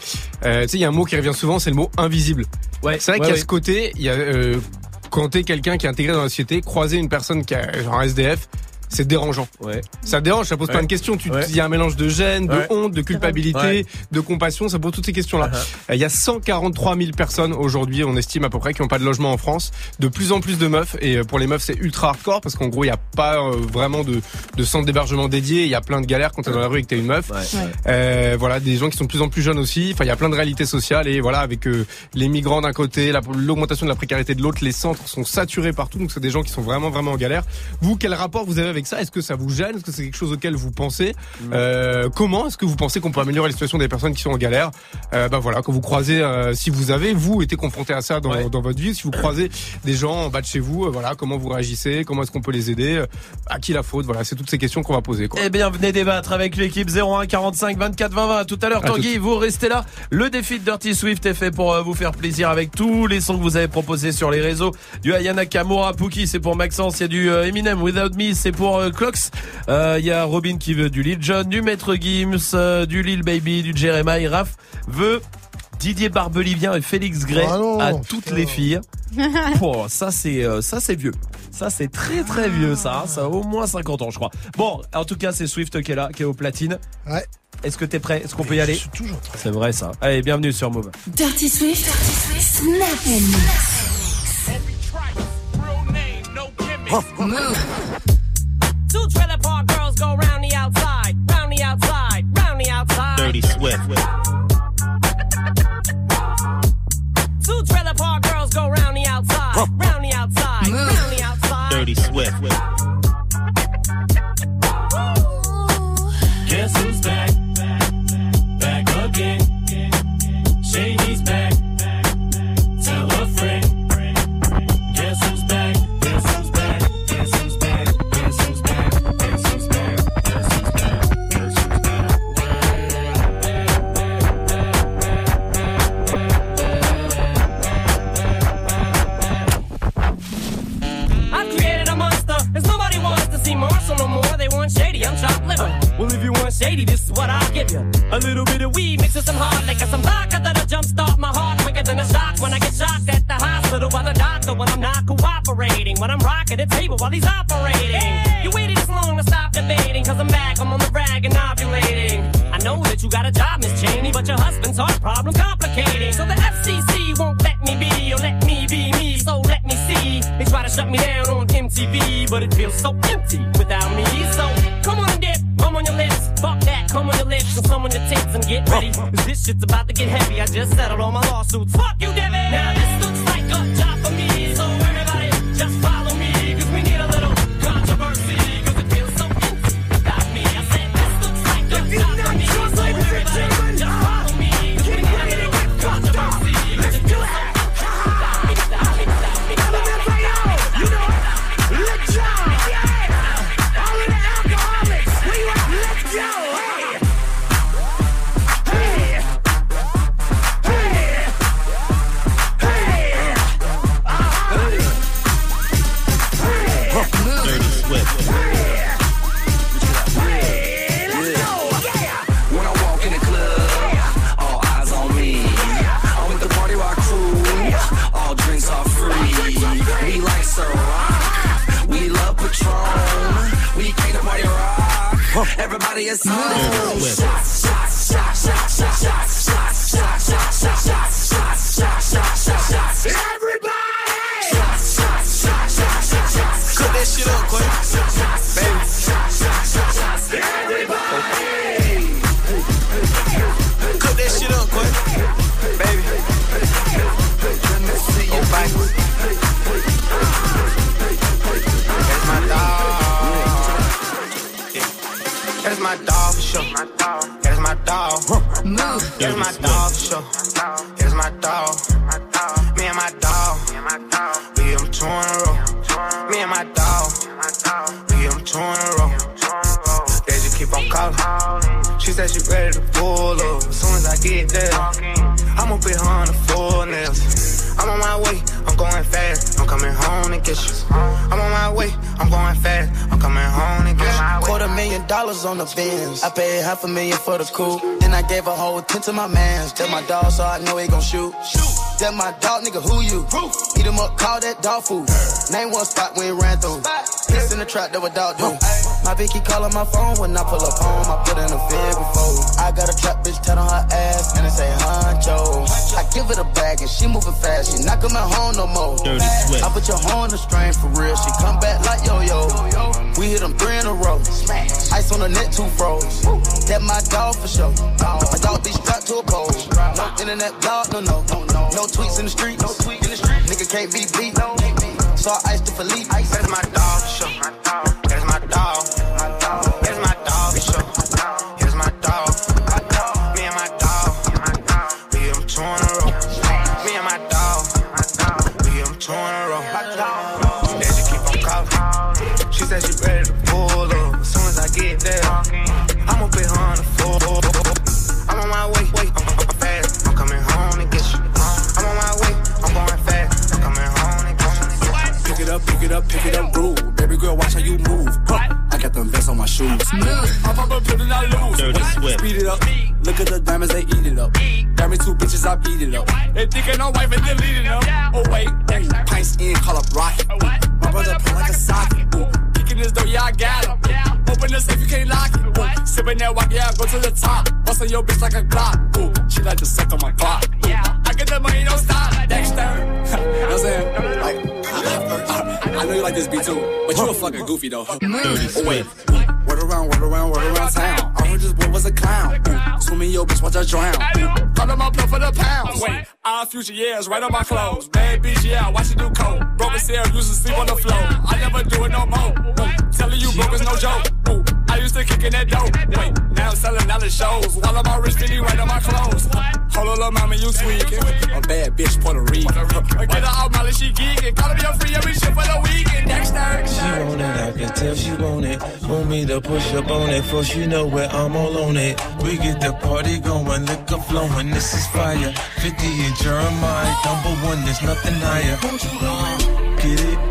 Euh, Tu sais, il y a un mot qui revient souvent, c'est le mot invisible. Ouais, C'est vrai ouais, qu'il y a ouais. ce côté, il y a euh, quand t'es quelqu'un qui est intégré dans la société, croiser une personne qui a genre un SDF. C'est dérangeant. Ouais. Ça dérange, ça pose Ouais. plein de questions. Tu, Ouais. Il y a un mélange de gêne, de Ouais. honte, de culpabilité, Ouais. de compassion. Ça pose toutes ces questions-là. Uh-huh. Euh, Il y a 143 000 personnes aujourd'hui, on estime à peu près, qui n'ont pas de logement en France. De plus en plus de meufs. Et euh, pour les meufs, c'est ultra hardcore parce qu'en gros, il n'y a pas euh, vraiment de, de centre d'hébergement dédié. Il y a plein de galères quand t'es dans la rue et que t'es une meuf. Euh, voilà, des gens qui sont de plus en plus jeunes aussi. Enfin, il y a plein de réalités sociales. Et voilà, avec euh, les migrants d'un côté, la- l'augmentation de la précarité de l'autre, les centres sont saturés partout. Donc, c'est des gens qui sont vraiment, vraiment en galère. Vous, quel rapport vous avez avec ça? Est-ce que ça vous gêne? Est-ce que c'est quelque chose auquel vous pensez? Euh, Comment est-ce que vous pensez qu'on peut améliorer la situation des personnes qui sont en galère? Euh, Bah voilà, quand vous croisez, euh, si vous avez vous été confronté à ça dans, dans votre vie, si vous croisez des gens en bas de chez vous, voilà, comment vous réagissez? Comment est-ce qu'on peut les aider? À qui la faute? Voilà, c'est toutes ces questions qu'on va poser. Quoi. Eh bien, venez débattre avec l'équipe 01 45 24 20 20. À tout à l'heure, Tanguy, vous restez là. Le défi de Dirty Swift est fait pour vous faire plaisir avec tous les sons que vous avez proposés sur les réseaux. Du Ayana Kamura, Pookie, c'est pour Maxence. Il y a du Eminem, Without Me, c'est pour euh, Clocks. Euh, Il y a Robin qui veut du Lil Jon, du Maître Gims, euh, du Lil Baby, du Jeremiah. Raph veut Didier Barbelivien et Félix Gray Ah non, à toutes les filles. Bon, ça c'est euh, ça c'est vieux. Ça c'est très très vieux ça. hein. Ça a au moins 50 ans je crois. Bon, en tout cas c'est Swift qui est là, qui est au platine. Ouais. Est-ce que t'es prêt? Est-ce qu'on peut y aller? toujours C'est vrai ça. Allez, bienvenue sur Move. Dirty Swift. Snap and mix. Move. Two trailer park girls go round the outside, round the outside, round the outside. Dirty Swift. Two trailer park girls go round the outside, round the outside, round the outside. Dirty Swift. Guess who's back? Back again. Shady's back. No more. They want shady, I'm chopped liver. Well, if you want shady, this is what I'll give you. A little bit of weed mixed with some hard liquor, some vodka that'll jumpstart my heart quicker than a shock when I get shocked at the hospital by the doctor when I'm not cooperating. When I'm rocking the table while he's operating. You waited this long to stop debating, cause I'm back, I'm on the rag and ovulating. I know that you got a job, Miss Cheney, but your husband's heart problem complicating. So the FCC won't let me be, or let me be me, so let me see. They try to shut me down on MTV, but it feels so empty without me. So come on and dip, come on your lips, fuck that, come on your lips, and some on your tits and get ready. Cause this shit's about to get heavy. I just settled all my lawsuits. Fuck you, Debbie! Now this looks like a job for me, so everybody just Everybody is on. Dirty Swift. Shots, shots, shots, shots, shots, shots, shots, Here's my dog show. Here's my dog. Me and my dog. We them two in a row. Me and my dog. We them two in a row. They just keep on calling. She said she ready to pull up. As soon as I get there, I'ma her on the full dollars on the bins. I paid half a million for the coupe. Then I gave a whole ten to my mans. Tell my dog, so I know he gon' shoot. Shoot. Tell my dog, nigga, who you? Eat him up, call that dog food. Name one spot we ran through. Piss in the trap, that what dog do. My Vicky calling my phone when I pull up home. I put in a fig before. I got a trap bitch tat on her ass and it say honcho. I give it a bag and she moving fast. She not coming home no more. Dirty Swift. I put your horn on the string for real. She come back like yo yo. We hit them three in a row. Ice on the net, two froze. That my dog for sure. My dog be strapped to a pole. No internet blog, no no no no. No tweets in the street. No tweet in the street. Nigga can't be beat. So I iced the Philippe. That's my dog. That's my dog. That's my dog. Here's my dog. Me and my dog. We them two in a row. Me and my dog. We them two in a row. They just keep on calling. She said she ready shoes. I pop a pill and I lose. Dirty Swift. Speed it up. Look at the diamonds, they eat it up. Got me two bitches, I beat it up. They thinking I'm wife and deleting them. Oh wait, ooh, pints in, call up rocket. My brother pull like a socket. Ooh, kicking this door, yeah I got him. Open the safe, you can't lock it. Ooh, sipping that walk, yeah I go to the top. Bustin' your bitch like a Glock. Ooh, she like to suck on my clock. Ooh, I get the money, don't stop. Dexter. you know what I'm saying? Like, I, I know you like this beat too, but you a fucking goofy though. Oh wait. Word around, word around, word around town. I heard this boy was a clown. Ooh, Swimming your bitch, watch her drown. Ooh, Call him up for the pounds. Wait, our future years, right on my clothes. Bad bitch, yeah, watch it do coke. Broke as hell, used to sleep on the floor. I never do it no more. Telling you broke is no joke. I used to kick in that dope. Wait, now I'm selling out the shows. I'm all rich, then you right on my clothes. Hold on, little mama, you tweaking. A bad bitch, Puerto Rican. Get her out, Molly, she geeking. Call me a free every shit for the weekend. Next time. She want it, I can tell she want it. Want me to push up on it, for she know where I'm all on it. We get the party going, liquor flowing, this is fire. 50 and Jeremiah, number one, there's nothing higher. Get it,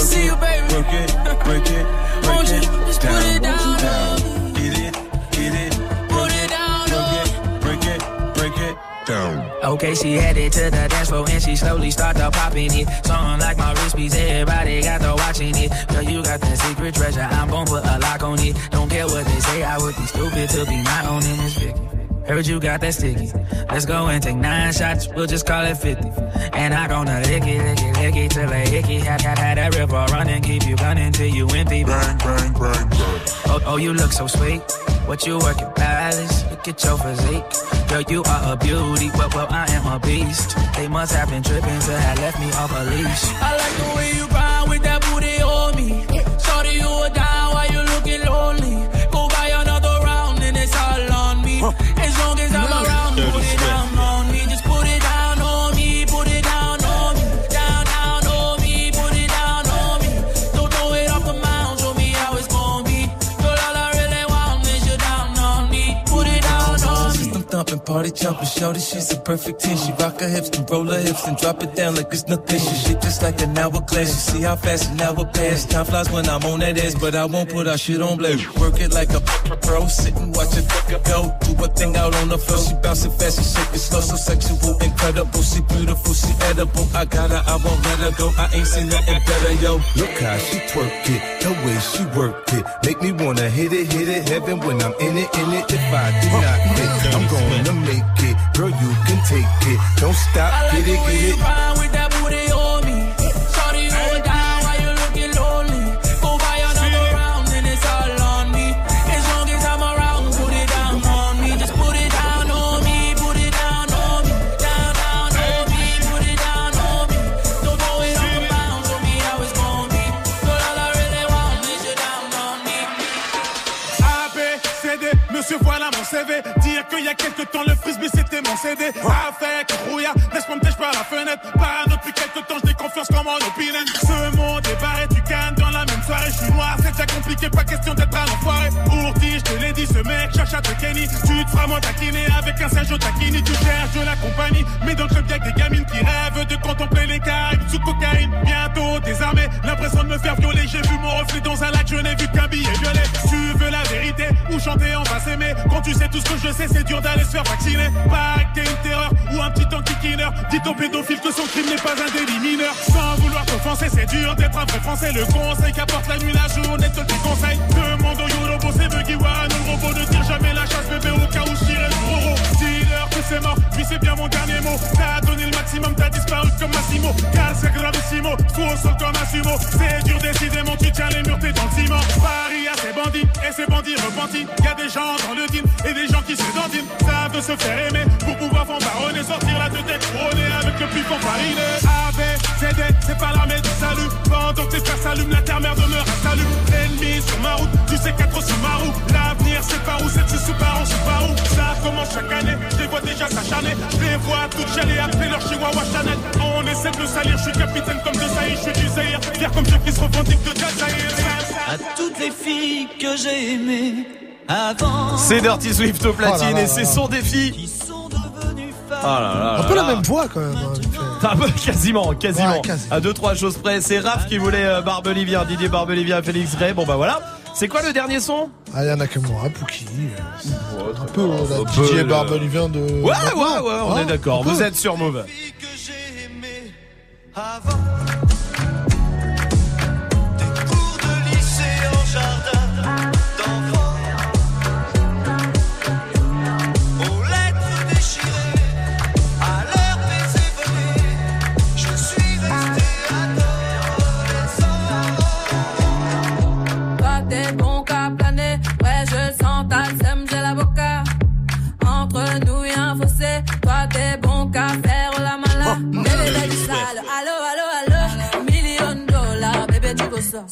it. See you, baby. Work it, break it, break it. just put it down, down. Get it, get it. Put it down, Work oh. it, break it, break it, down. Okay, she headed to the dance floor and she slowly started popping it. Something like my wrist piece, everybody got to watching it. Girl, you got that secret treasure, I'm gon' put a lock on it. Don't care what they say, I would be stupid to be not owning this Vicky. Heard you got that sticky. Let's go and take nine shots, we'll just call it 50. And I gonna lick it, lick it, lick it till I hickey. Had, had, had that river running, keep you gunning till you empty. Bang, bang, bang, bang. Oh, oh, you look so sweet. What you working, palace? Look at your physique. Girl, you are a beauty, but well, I am a beast. They must have been tripping to have left me off a leash. I like the way you grind with that booty on me. All on party jumping, shorty, she's a perfect 10. She rock her hips and roll her hips and drop it down like it's nothing. She shit just like an hourglass. You see how fast an hour pass. Time flies when I'm on that ass, but I won't put our shit on blast. Work it like a pro, sit and watch it go. Do a thing out on the floor. She bouncing fast, she shaking slow, so sexual, incredible. She beautiful, she edible. I got her, I won't let her go. I ain't seen nothing better, yo. Look how she twerk it, the way she work it. Make me wanna hit it, hit it, heaven when I'm in it, in it. If I do not hit, I'm gonna make it. Girl, you can take it. Don't stop, I like get it, get it. Qu'il y a quelque temps le c'est mon CD. Avec brouillard, laisse-moi me par la fenêtre. Pas depuis quelques temps, j'ai confiance comme en opinion. Ce monde est barré, c'est compliqué, pas question d'être un enfoiré. Ourti, je te l'ai dit, ce mec cherche à te kenny. Tu te feras moins taquiner avec un Sergio Tacchini. Tu cherches de la compagnie, mais dans le club y'a des gamines qui rêvent de contempler les Caraïbes sous cocaïne. Bientôt désarmé, l'impression de me faire violer. J'ai vu mon reflet dans un lac, je n'ai vu qu'un billet violet. Tu veux la vérité ou chanter, on va s'aimer. Quand tu sais tout ce que je sais, c'est dur d'aller se faire vacciner. Pas que t'es une terreur ou un petit anti-killer. Dis ton pédophile que son crime n'est pas un délit mineur. Sans vouloir t'offenser, c'est dur d'être un vrai français. Le conseil qu'apporte la nuit, la journée, te le conseil. Demande au Yorobo, c'est Buggy One, le robot. Ne tire jamais la chasse, bébé, au cas où je tirais le gros Dis-leur que c'est mort, puis c'est bien mon dernier mot. T'as donné le maximum, t'as disparu comme Massimo. Car c'est gravissimo, fou au sol comme un sumo. C'est dur, décidément, tu tiens les murs, t'es dans. Paris a ses bandits, et ses bandits repentis. Y a des gens dans le team, et des gens qui se dandinent. Savent de se faire aimer, pour pouvoir fanfaronner. Sortir la tête couronner avec le pif fariné. AB, CD, c'est pas l'armée du salut. Pendant que tes frères s'allument, la terre-mère Toutes chialer après leur chihuahua Chanel. On essaie de le salir, je suis capitaine comme de Saïd, je suis du Zahir. Fier comme ceux qui se revendiquent de Jazair. À toutes les filles que j'ai aimées avant. C'est Dirty Swift au platine Oh là là et c'est son défi. Ah là là Un là peu la là. même voix quand même. hein. Ah bah, quasiment, quasiment. Ouais, quasi. À deux trois choses près, c'est Raph qui voulait euh, Barbelivien, Didier Barbelivien, Félix Gray. Bon bah voilà. C'est quoi le dernier son? Ah, y en a que moi, Pouki. Un peu euh, la Un peu, Didier le- Barbelivien de. Ouais, ouais, ouais, on Hein, est d'accord. Vous êtes sur Move.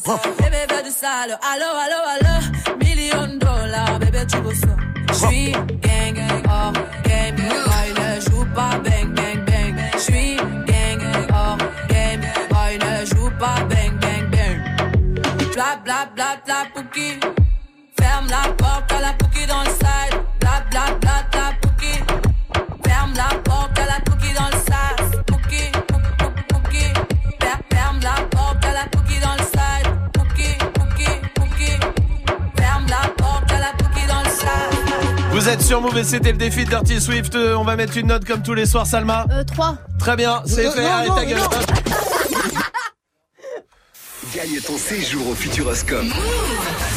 Bébé du sale, allo allo allo, million dollars, bébé tu veux ça? J'suis gang gang, oh game, boy ne joue pas bang bang bang. J'suis gang oh game, boy ne joue pas bang bang bang. Bla bla bla bla pouki. Ferme la porte à la pouki dans le side. Bla bla bla êtes sur Move et c'était le défi de Dirty Swift. Euh, On va mettre une note comme tous les soirs, Salma. Euh, 3. Très bien, c'est Euh, fait. non, Allez non, ta gueule. non. Gagne ton séjour au Futuroscope.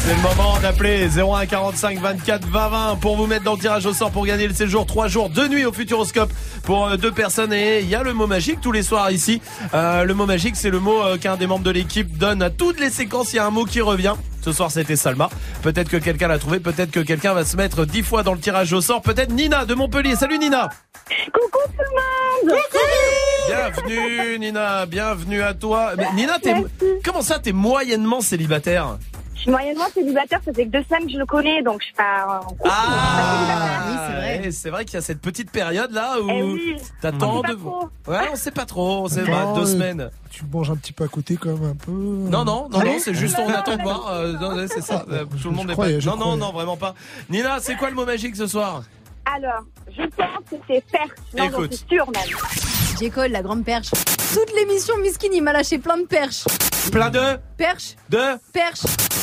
C'est le moment d'appeler 01 45 24 20 20 pour vous mettre dans le tirage au sort pour gagner le séjour 3 jours de nuit au Futuroscope pour euh, deux personnes et il y a le mot magique tous les soirs ici. Euh, le mot magique c'est le mot qu'un des membres de l'équipe donne à toutes les séquences. Il y a un mot qui revient. Ce soir c'était Salma. Peut-être que quelqu'un l'a trouvé, peut-être que quelqu'un va se mettre 10 fois dans le tirage au sort. Peut-être Nina de Montpellier. Salut Nina. Coucou tout le monde Bienvenue Nina, bienvenue à toi. Mais Nina, t'es comment ça t'es moyennement célibataire? Suis moyennement célibataire, ça fait que deux semaines que je le connais, donc je suis pas en couple. Ah, et c'est vrai qu'il y a cette petite période là où Eh oui. t'attends On sait de pas trop. Ouais, on sait pas trop, on sait Non, pas, deux euh, semaines. Tu manges un petit peu à côté quand même un peu. Non non non Ah non, c'est juste on attend de voir. euh, non, c'est ça. euh, Tout le monde est croyais, pas. Non non croyais. non, vraiment pas. Nina, c'est quoi le mot magique ce soir? Alors, je pense que c'est perche. Non, Écoute. suis sûre même. J. Cole, la grande perche. Toute l'émission, Miskin, il m'a lâché plein de perches. Plein de Perche, de. perche,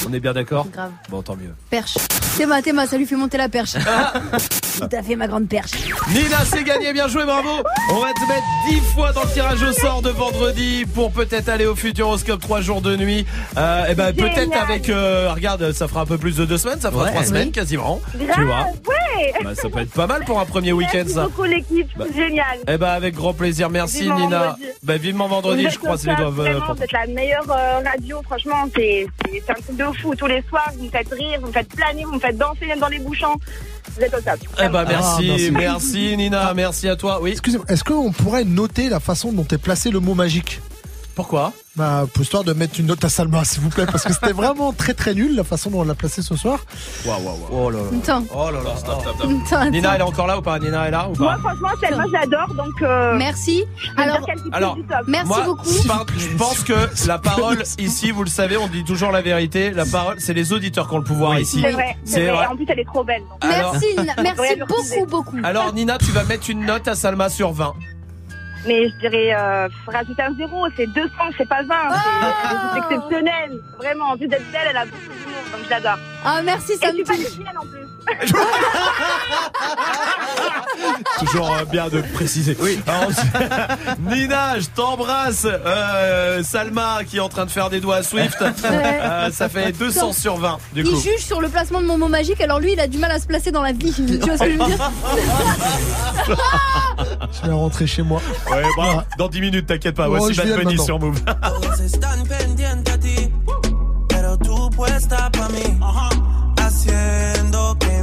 On est bien d'accord Grave. Bon, tant mieux. perche. Théma, Théma, ça lui fait monter la perche. Tout à fait, ma grande perche. Nina, c'est gagné, bien joué, bravo. On va te mettre 10 fois dans le tirage au sort de vendredi pour peut-être aller au Futuroscope 3 jours de nuit. Euh, et ben Génial. peut-être avec, euh, regarde, ça fera un peu plus de deux semaines, ça fera Ouais. trois semaines quasiment. tu Grave, vois ouais bah, Ça peut être pas mal pour un premier week-end Merci ça. beaucoup l'équipe, Bah. c'est génial. Eh ben avec grand plaisir, merci Nina. Bah vivement vendredi, je croise les doigts. Vraiment, êtes la meilleure euh, radio, franchement, c'est c'est- c'est un truc de fou. Tous les soirs, vous me faites rire, vous me faites planer, vous me faites danser même dans les bouchons. Vous êtes au top. Eh ben merci, Ah, merci. merci Nina, merci à toi. Oui. Excusez-moi, est-ce qu'on pourrait noter la façon dont est placé le mot magique? Pourquoi Bah, pour histoire de mettre une note à Salma, s'il vous plaît, parce que c'était vraiment très très nul la façon dont on l'a placé ce soir. Waouh, waouh, waouh. Oh là là. Attends. Oh là là, stop, stop, stop. Attends, attends. Nina, elle est encore là ou pas Nina est là ou Moi, pas franchement, Selma, je l'adore, donc. euh, Merci. Alors, merci Moi, beaucoup. je par- je pense que la parole ici, vous le savez, on dit toujours la vérité. La parole, c'est les auditeurs qui ont le pouvoir ici. C'est vrai, c'est vrai. En plus, elle est trop belle. donc. Alors- Merci, Nina. Merci beaucoup, beaucoup. Alors Nina, tu vas mettre une note à Salma sur 20. Mais je dirais, euh, rajouter un zéro, c'est 200, c'est pas 20. C'est- C'est exceptionnel. Vraiment, en plus d'être belle, elle a beaucoup d'humour, donc je l'adore. Ah, merci, Et ça je me pas touche. en plus. Toujours euh, bien de préciser. Oui. Nina, je t'embrasse. Euh, Salma qui est en train de faire des doigts à Swift. Euh, ça fait 200 sur 20 du Il coup. juge sur le placement de mon mot magique, alors lui, il a du mal à se placer dans la vie. Tu vois ce que je veux dire Je vais rentrer chez moi. Ouais, bah, dans 10 minutes, t'inquiète pas. Oh, Voici je Bad viens Bunny sur Move. Todos están pendientes a ti, pero tú puesta pa' mí, haciendo que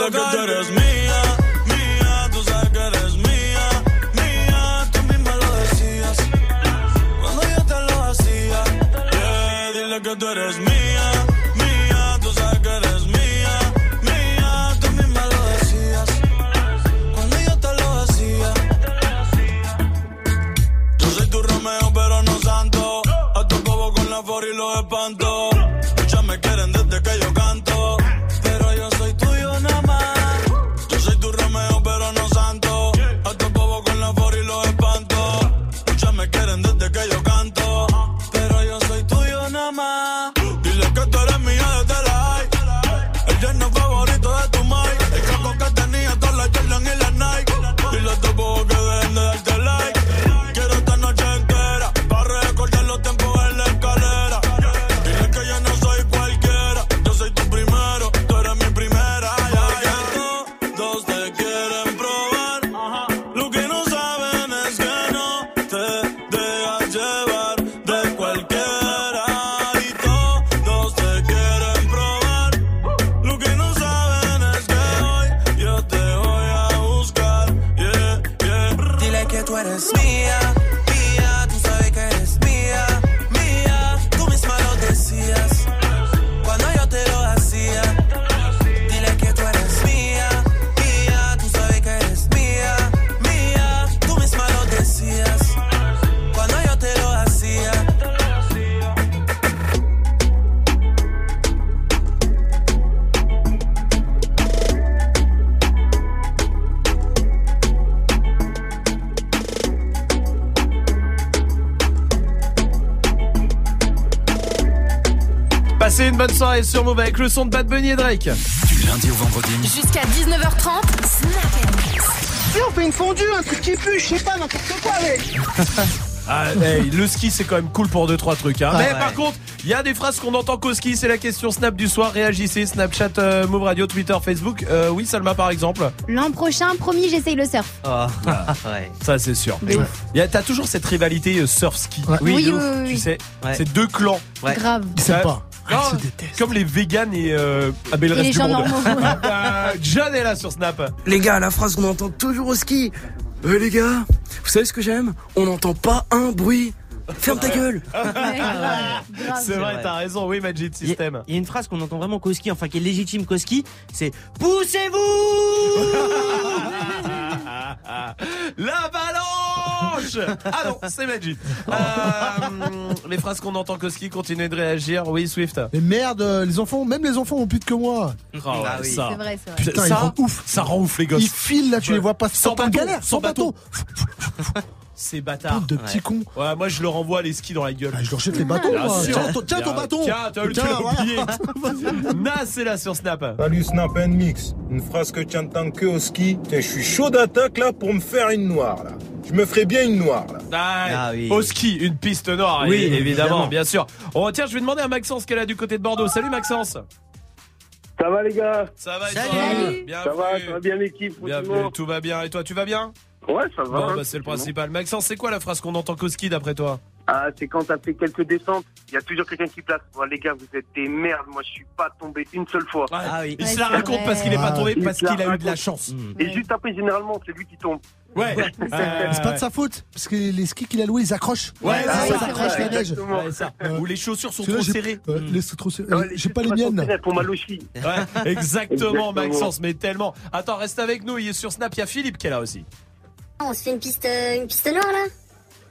Dile que tú eres mía, mía. Tú sabes que eres mía, mía. Tú misma lo decías cuando yo te lo hacía. Yeah, dile que tú eres mía. Sur Move avec le son de Bad Bunny et Drake. Du lundi au vendredi. Jusqu'à 19h30, Snap Mix. Viens, on fait une fondue, un truc qui pue, je sais pas, n'importe quoi, mec. Ah, hey, le ski c'est quand même cool pour deux trois trucs. Hein. Ah Mais ouais. par contre, il y a des phrases qu'on entend qu'au ski. C'est la question Snap du soir. Réagissez. Snapchat, euh, Move Radio, Twitter, Facebook. Euh, oui, Salma par exemple. L'an prochain, promis, j'essaye le surf. Oh, ouais. Ça c'est sûr. A- T'as toujours cette rivalité euh, surf-ski. Oui, oui, Tu sais, Ouais. c'est deux clans. Ouais. Grave. Ils Ouais. pas. Non. Comme les véganes et euh, ah, le Et reste les du gens monde. Euh, John est là sur Snap. Les gars, la phrase qu'on entend toujours au ski. Euh, les gars, vous savez ce que j'aime? On n'entend pas un bruit. Ferme ta gueule C'est vrai, t'as raison, oui, Magic System. Il y a une phrase qu'on entend vraiment Koski, enfin qui est légitime Koski, c'est Poussez-vous Ah non, c'est Magic. Euh, les phrases qu'on entend Koski, continuez de réagir. Oui, Swift. Mais merde, les enfants, même les enfants ont plus de que moi. Oh, Ah ouais, oui. ça. C'est vrai, c'est vrai. Putain, ils ça, rendent ouf. ça rend ouf les gosses. Ils filent là, tu Ouais. les vois pas Sans pas en bâton, galère, sans sans bâton. C'est bâtard. de petits cons. Ouais, moi je leur envoie les skis dans la gueule. Ah, je leur jette les bâtons, Bien moi. sûr. Tiens, ton- tiens ton Bien. bâton. Tiens, t'as tu Tiens, voilà. oublié. Nas, c'est là sur Snap. Salut Snap and Mix, une phrase que tu entends que au ski. Tiens, je suis chaud d'attaque là pour me faire une noire là. Je me ferais bien une noire là. Ah, Ah oui. Au ski, une piste noire, Oui, évidemment, évidemment. bien sûr. Oh, tiens, je vais demander à Maxence qu'elle a du côté de Bordeaux. Salut Maxence. Ça va les gars? Ça va et Salut. toi? Salut. Bienvenue. Ça va, ça va bien l'équipe Bienvenue, tout va bien. Et toi, tu vas bien? Ouais, ça va. Bon, bah, c'est le principal. Maxence, c'est quoi la phrase qu'on entend qu'au ski d'après toi? Ah, c'est quand t'as fait quelques descentes, il y a toujours quelqu'un qui place. Les gars, vous êtes des merdes. Moi, je suis pas tombé une seule fois. Ah oui. Il se la raconte parce qu'il est pas Ah. tombé, parce qu'il a eu de la chance. Et juste après, généralement, c'est lui qui tombe. Ouais. Euh, C'est pas de sa faute, parce que les skis qu'il a loués, ils accrochent. Ouais, Ah, ils ça. accrochent la neige. Ouais, ça. Ou les chaussures sont trop serrées. Ouais, les- trop serré. Ouais, J'ai pas les miennes. pour mal aussi. Ouais, exactement, Exactement. Maxence, mais tellement. Attends, reste avec nous. Il est sur Snap. Il y a Philippe qui est là aussi. On se fait une piste, euh, une piste noire là?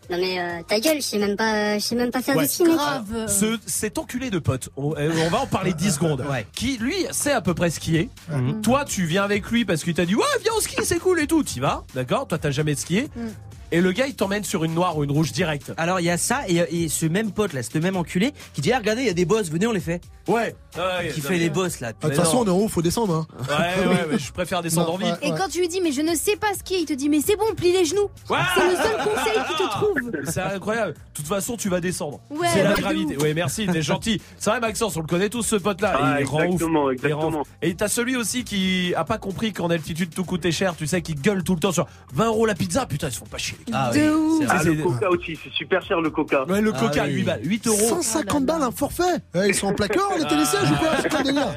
Non mais euh, ta gueule, je sais même pas, je sais même pas faire Ouais. de ski mec. Grave. Ce, cet enculé de pote, on, euh, on va en parler 10 secondes. Ouais. Qui, lui, sait à peu près skier. Mhm. Toi, tu viens avec lui parce qu'il t'a dit, ouais, viens au ski, c'est cool et tout. Tu vas, d'accord? Toi, t'as jamais skié. Mm. Et le gars, il t'emmène sur une noire ou une rouge directe. Alors il y a ça et, et ce même pote là, ce même enculé qui dit ah, regardez il y a des boss, venez on les fait. Ouais. ouais Qui fait les boss là. Ah, De toute façon, on est en haut, faut descendre. hein. Ouais, ouais, mais je préfère descendre en ouais. Et quand tu lui dis, mais je ne sais pas skier, il te dit, mais c'est bon, plie les genoux. Ouais. C'est le seul conseil qu'il te trouve. C'est incroyable. De toute façon, tu vas descendre. Ouais, c'est la gravité. ouf. Oui, merci, t'es gentil. C'est vrai, Maxence, on le connaît tous, ce pote-là. Ah, il exactement, rend exactement. Et t'as celui aussi qui a pas compris qu'en altitude tout coûtait cher, tu sais, qui gueule tout le temps sur 20 euros la pizza. Putain, ils se font pas chier. Ah oui, ouf. Ah, le coca aussi, c'est super cher le coca. Ouais, le Ah coca, oui. 8 balles, 8 euros. 150 balles un forfait. Eh, ils sont en placard, les télésièges ou quoi C'est quoi le délire.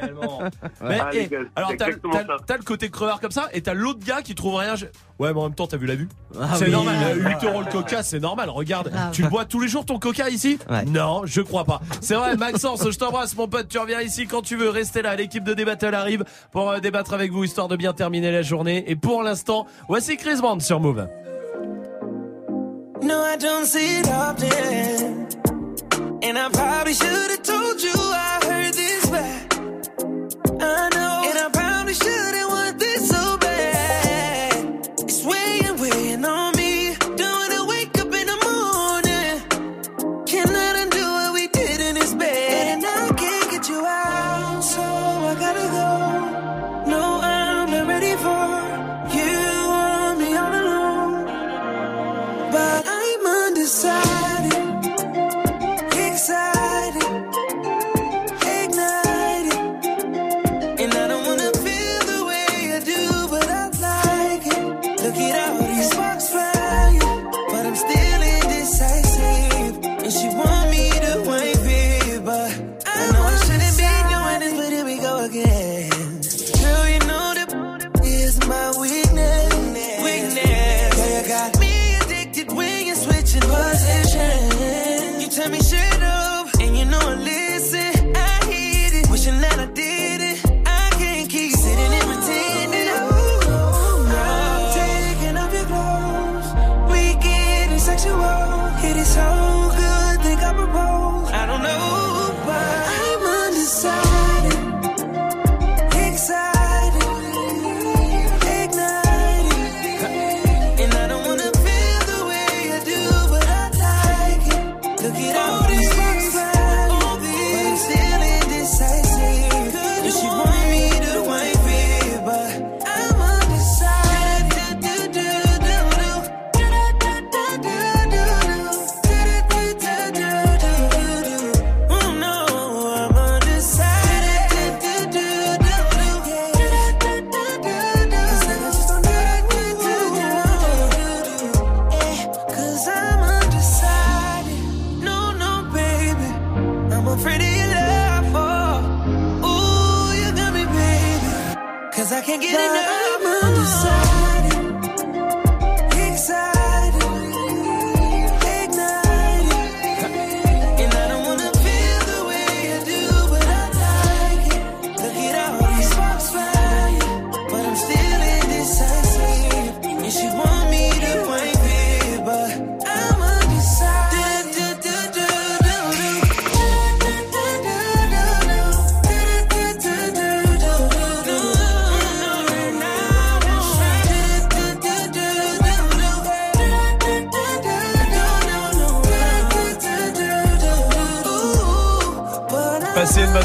Mais, Ah, eh, les gars, c'est alors t'as exactement t'as- ça. t'as le côté crevard comme ça et t'as l'autre gars qui trouve rien. je- Ouais, mais en même temps, t'as vu la vue Ah C'est oui. normal. euh, 8 euros le coca, c'est normal. Regarde, Grave. tu bois tous les jours ton coca ici Ouais. Non, je crois pas. C'est vrai, Maxence, je t'embrasse, mon pote. Tu reviens ici quand tu veux. Restez là. L'équipe de Débattle arrive pour euh, débattre avec vous, histoire de bien terminer la journée. Et pour l'instant, voici Chris Brand sur Move. No, I don't see it often. And I probably should have told you I heard this back. I know. And I probably shouldn't want I'm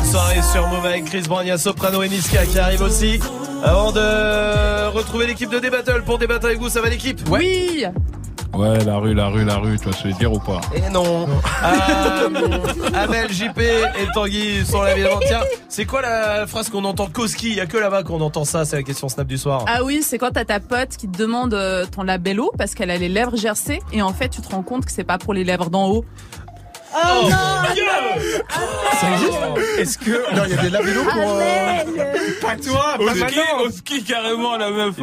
soirée sur Move avec Chris Brown, il y a Soprano et Niska qui arrivent aussi. Avant de retrouver l'équipe de D-Battle pour débattre avec vous, ça va l'équipe Oui Ouais, la rue, la rue, la rue, tu vas se le dire ou pas Et non. Euh, Amel, JP et Tanguy sont là évidemment. Tiens, c'est quoi la phrase qu'on entend Koski? Il y a que là-bas qu'on entend ça, c'est la question Snap du soir. Ah oui, c'est quand t'as ta pote qui te demande euh, ton labello parce qu'elle a les lèvres gercées et en fait tu te rends compte que c'est pas pour les lèvres d'en haut. Oh, non Ça existe Est-ce que. Non, il y a des labellos pour. euh, Pas toi, pas Oski, maintenant. Oski carrément la meuf.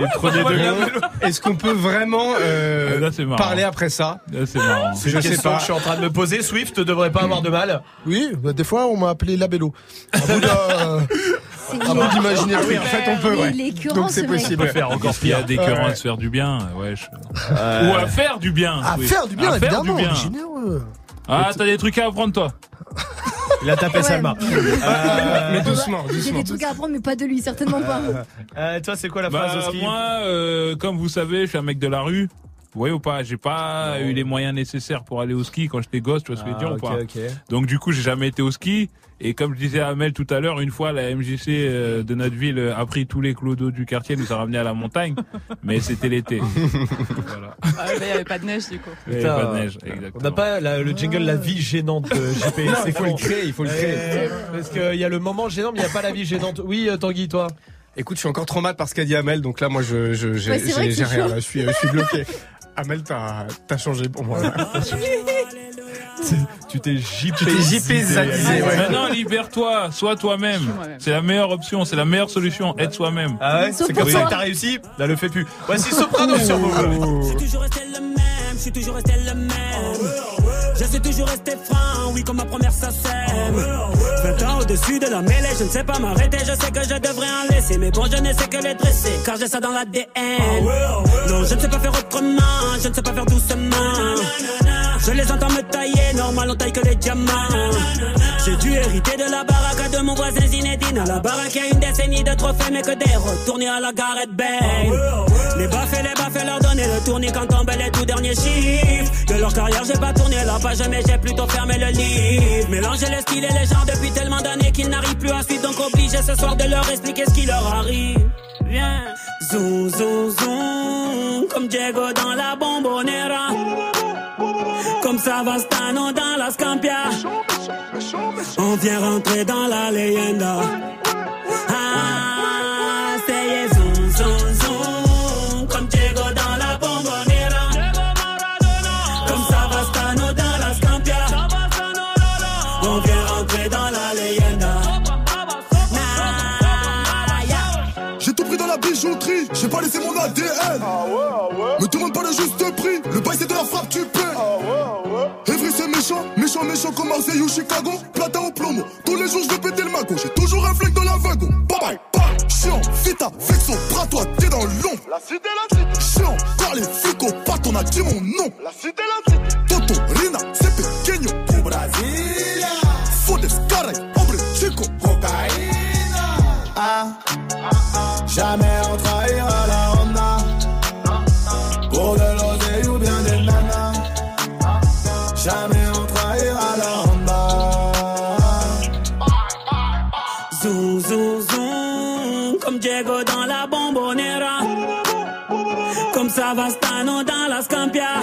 Est-ce qu'on peut vraiment euh, Là, c'est marrant. parler après ça? Là, c'est marrant. C'est Je une sais question pas. que je suis en train de me poser. Swift devrait pas avoir de mal. Oui, bah, des fois, on m'a appelé labello. À vous de- C'est à vous d'imaginer. Ah oui, en fait, on peut, Il est ouais. Donc ce c'est possible. faire encore pire. Il y a des Ouais, cœurs ouais. à se faire du bien, wesh. Euh, Ou à faire du bien. À oui. faire du bien, À faire évidemment. du bien. on est généreux. Ah, t'as des trucs à apprendre, toi. Il a tapé Ouais. Salma. Euh, Mais doucement, J'ai doucement. des trucs à apprendre, mais pas de lui, certainement pas. euh, toi, c'est quoi la Bah, phrase Oski moi, euh, comme vous savez, je suis un mec de la rue. Vous voyez ou pas J'ai pas eu les moyens nécessaires pour aller au ski quand j'étais gosse, tu vois ce que je veux dire Ah, ou ok, pas ok. Donc du coup, j'ai jamais été au ski. Et comme je disais à Amel tout à l'heure, une fois la MJC euh, de notre ville euh, a pris tous les clodos du quartier, nous a ramenés à la montagne, mais c'était l'été. voilà. Ah, il y avait pas de neige du coup. Il y avait pas de neige, On exactement. n'a pas la- le jingle La vie gênante de c'est il faut le créer, il faut le créer. Euh, Parce qu'il y a le moment gênant, mais il n'y a pas la vie gênante. Oui, euh, Tanguy, toi Écoute, je suis encore trop mal par ce qu'a dit Amel, donc là, moi, je, j'ai, Ouais, rien, là, je suis, je suis bloqué. Amel, t'as, t'as changé pour moi. là. Tu t'es JP-zadisé, ouais. Maintenant, libère-toi, sois toi-même. C'est la meilleure option, c'est la meilleure solution. Être soi-même. Ah ouais C'est comme ça que t'as réussi Là, le fais plus. Voici Soprano sur Move. Je suis toujours resté le même, je suis toujours resté le même. Je suis toujours resté franc, oui, comme ma première ça sème. 20 ans au-dessus de la mêlée, je ne sais pas m'arrêter, je sais que je devrais en laisser. Mais bon, je ne sais que les dresser, car j'ai ça dans l'ADN. Non, je ne sais pas faire autrement, je ne sais pas faire doucement. Je les entends me tailler, normal, on taille que les diamants. J'ai dû hériter de la baraque de mon voisin Zinedine. À la baraque, y a une décennie de trophées, mais que des retournés à la Gareth Bale. Les baffes et les baffes leur donner le tournis quand tombent les tout derniers chiffres. De leur carrière, j'ai pas tourné la page, mais j'ai plutôt fermé le livre. Mélanger les styles et les genres depuis tellement d'années qu'ils n'arrivent plus à suivre, donc obligé ce soir de leur expliquer ce qui leur arrive. Viens, zoom, zoom, zoom, comme Diego dans la bombonera. Comme Savastano dans la Scampia. On vient rentrer dans la leyenda. Ah, c'est zoom, zoom, zoom. Comme Diego dans la bombonera. Comme Savastano dans la Scampia. On vient rentrer dans la leyenda. J'ai tout pris dans la bijouterie, j'ai pas laissé mon ADN. Me demande pas le méchant, méchant, comme Marseille ou Chicago. Platin au plomo, tous les jours je vais péter le mago. J'ai toujours un flingue dans la wagon. Bye bye, bye. Chiant, vita, vexo, bras toi, t'es dans l'ombre. La cité, la cité. Chiant, car les flics au on a dit mon nom. La cité, la cité. Toto, Rina, c'est pequeño. Au Brasilia. Fodes, caray, hombre, chico. Cocaïna. Ah, jamais on trahira la Honda. Pour de Dans la Scampia.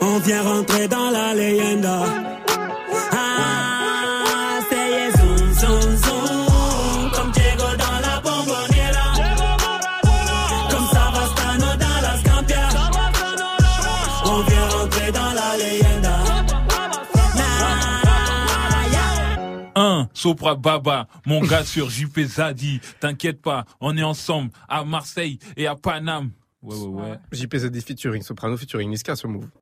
On vient rentrer dans la leyenda. Ah, c'est zoom, zoom, zoom. Comme Diego dans la bombonera. Comme Savastano dans la Scampia. On vient rentrer dans la leyenda. Un, Sopra Baba, mon gars sur JP Zadi. T'inquiète pas, on est ensemble à Marseille et à Paname. Ouais, ouais, ouais. JP featuring Soprano featuring Niska sur Move.